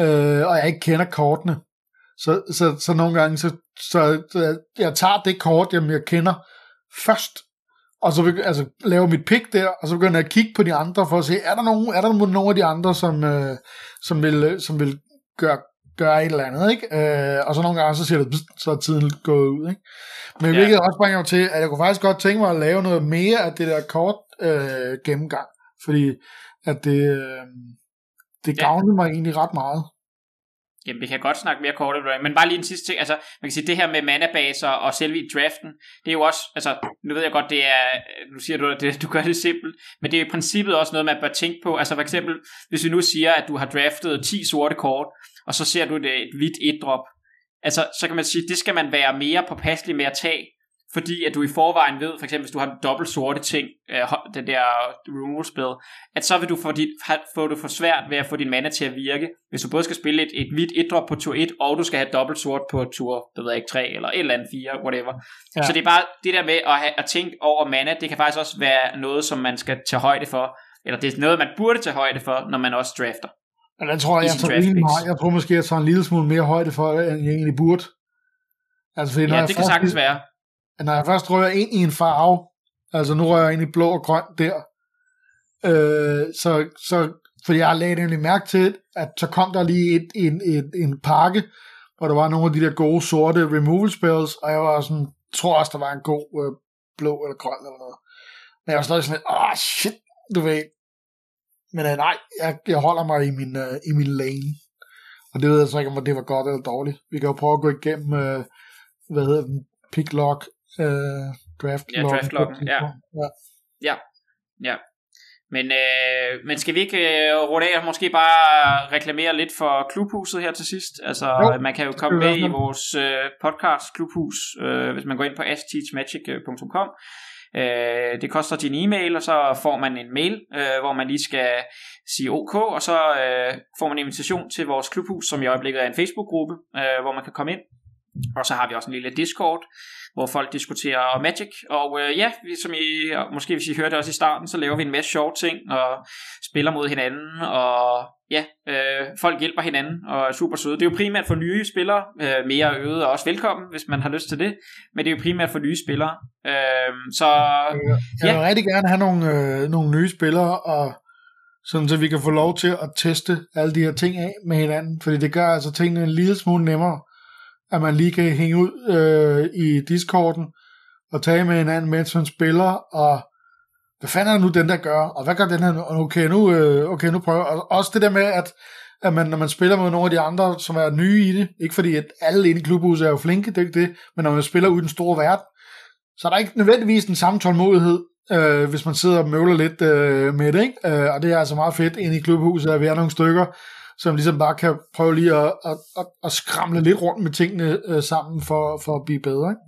øh, og jeg ikke kender kortene, så, så, så nogle gange, så, så, så jeg tager det kort, jamen, jeg kender først, og så altså, laver mit pick der, og så begynder jeg at kigge på de andre, for at se, er der nogen, er der nogen af de andre, som, øh, som, vil, øh, som vil gøre, gøre et eller andet, ikke? Øh, og så nogle gange, så siger det, så er tiden gået ud, ikke? Men ja. hvilket også bringer mig til, at jeg kunne faktisk godt tænke mig at lave noget mere af det der kort øh, gennemgang, fordi at det, øh, det gavnede ja. mig egentlig ret meget. Jamen, vi kan godt snakke mere kort men bare lige en sidste ting, altså, man kan sige, det her med manabaser og selve draften, det er jo også, altså, nu ved jeg godt, det er, nu siger du, at det, du gør det simpelt, men det er i princippet også noget, man bør tænke på, altså for eksempel, hvis vi nu siger, at du har draftet 10 sorte kort, og så ser du det et hvidt et drop, altså, så kan man sige, det skal man være mere påpasselig med at tage, fordi at du i forvejen ved, for eksempel hvis du har dobbelt sorte ting, øh, det der removal spil, at så vil du få, dit, få det for svært ved at få din mana til at virke, hvis du både skal spille et, et hvidt et drop på tur 1, og du skal have dobbelt sort på tur, det ved jeg ikke, 3 eller et eller andet 4, whatever. Ja. Så det er bare det der med at, have, at tænke over mana, det kan faktisk også være noget, som man skal tage højde for, eller det er noget, man burde tage højde for, når man også drafter. Ja, den tror jeg, jeg, tager meget. jeg tror måske, jeg tager en lille smule mere højde for, end jeg egentlig burde. Altså, fordi ja, det kan sagtens være når jeg først rører ind i en farve, altså nu rører jeg ind i blå og grøn der, øh, så, så fordi jeg lagde nemlig mærke til, at så kom der lige et, en, en, en pakke, hvor der var nogle af de der gode sorte removal spells, og jeg var sådan, tror også, der var en god øh, blå eller grøn eller noget. Men jeg var stadig sådan, åh oh, shit, du ved. Men øh, nej, jeg, jeg holder mig i min, øh, i min lane. Og det ved jeg så ikke, om det var godt eller dårligt. Vi kan jo prøve at gå igennem, øh, hvad hedder den, pick lock, øh, draft ja, draft ja. ja. Ja, ja. Men, øh, men skal vi ikke øh, runde af måske bare reklamere lidt for klubhuset her til sidst? Altså, jo, man kan jo komme med i vores øh, podcast klubhus, øh, hvis man går ind på asteachmagic.com. Øh, det koster din e-mail, og så får man en mail, øh, hvor man lige skal sige OK, og så øh, får man en invitation til vores klubhus, som i øjeblikket er en Facebook-gruppe, øh, hvor man kan komme ind. Og så har vi også en lille Discord, hvor folk diskuterer Magic. Og øh, ja, som I, måske hvis I hørte også i starten, så laver vi en masse sjove ting, og spiller mod hinanden, og ja, øh, folk hjælper hinanden, og er super søde. Det er jo primært for nye spillere, øh, mere øget og også velkommen, hvis man har lyst til det. Men det er jo primært for nye spillere. Øh, så Jeg vil rigtig gerne have nogle, øh, nogle nye spillere, og sådan så vi kan få lov til at teste alle de her ting af med hinanden, fordi det gør altså tingene en lille smule nemmere at man lige kan hænge ud øh, i Discorden og tale med hinanden, mens man spiller, og hvad fanden er det nu, den der gør, og hvad gør den her, okay, nu, øh, okay, nu prøver, og også det der med, at, at man, når man spiller med nogle af de andre, som er nye i det, ikke fordi, at alle inde i klubhuset er jo flinke, det er ikke det, men når man spiller ud i den store verden, så er der ikke nødvendigvis den samme tålmodighed, øh, hvis man sidder og møvler lidt øh, med det, ikke? Øh, og det er altså meget fedt inde i klubhuset, at være nogle stykker, som ligesom bare kan prøve lige at, at, at, at skramle lidt rundt med tingene øh, sammen for, for at blive bedre. Ikke?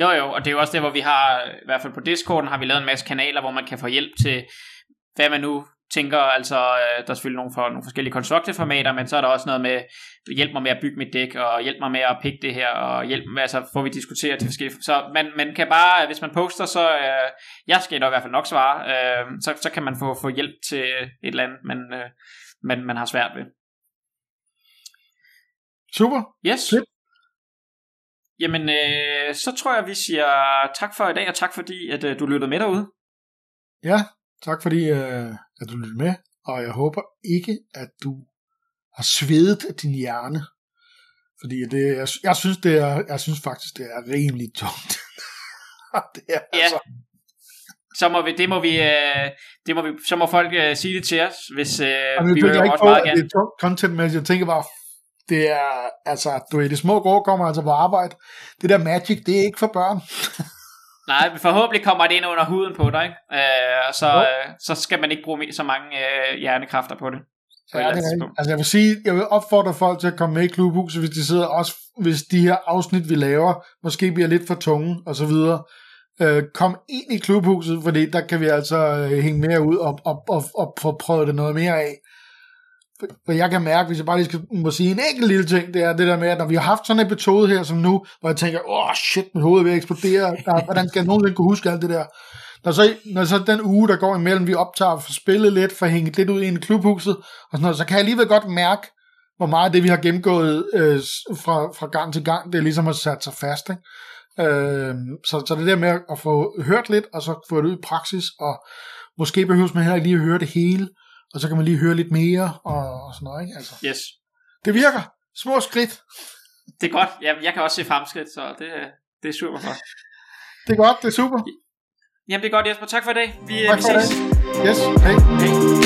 Jo jo, og det er jo også det, hvor vi har, i hvert fald på Discorden, har vi lavet en masse kanaler, hvor man kan få hjælp til, hvad man nu tænker, altså, øh, der er selvfølgelig nogle, for, nogle forskellige constructed formater, men så er der også noget med, hjælp mig med at bygge mit dæk, og hjælp mig med at pikke det her, og hjælp med, altså, får vi diskutere de forskellige, så man, man kan bare, øh, hvis man poster, så, øh, jeg skal da i hvert fald nok svare, øh, så, så kan man få, få hjælp til et eller andet, men, øh, man, man har svært ved. Super. Yes. Fedt. Jamen, øh, så tror jeg, vi siger tak for i dag, og tak fordi, at øh, du lyttede med derude. Ja, tak fordi øh, at du lyttede med, og jeg håber ikke, at du har svedet din hjerne, fordi det, jeg, jeg, synes, det er, jeg synes faktisk, det er rimelig tungt. det er, Ja. altså, Så må vi, det må vi, øh, det må vi, så må folk øh, sige det til os, hvis øh, jeg vi vil ikke også på, meget gerne. det er content, men jeg tænker bare, det er, altså, du er de små grå kommer altså på arbejde. Det der magic, det er ikke for børn. Nej, men forhåbentlig kommer det ind under huden på dig, ikke? Øh, og så, øh, så skal man ikke bruge så mange øh, hjernekræfter på det. På Ja, det er, altså jeg vil sige, jeg vil opfordre folk til at komme med i klubhuset, hvis de sidder også, hvis de her afsnit, vi laver, måske bliver lidt for tunge, og så videre. Øh, kom ind i klubhuset, fordi der kan vi altså øh, hænge mere ud og, og, og, og få prøvet det noget mere af. For, for jeg kan mærke, hvis jeg bare lige skal, må sige en enkelt lille ting, det er det der med, at når vi har haft sådan en episode her som nu, hvor jeg tænker, åh oh, shit, mit hoved er ved at eksplodere, der, hvordan skal jeg nogensinde kunne huske alt det der? Når så, når så den uge, der går imellem, vi optager for spillet lidt, for hængt lidt ud i en klubhuset, og sådan noget, så kan jeg alligevel godt mærke, hvor meget af det, vi har gennemgået øh, fra, fra gang til gang, det er ligesom at sat sig fast. Ikke? Øh, så, så det der med at få hørt lidt, og så få det ud i praksis, og måske behøves man heller ikke lige at høre det hele, og så kan man lige høre lidt mere, og, og sådan noget. Ikke? Altså, Yes. det virker. Små skridt. Det er godt. Jeg, jeg kan også se fremskridt, så det, det er super godt. Det er godt, det er super. Jamen det er godt, Jesper. Tak for i dag. Vi, Tak vi for i ses. dag. Yes, hej. Hej.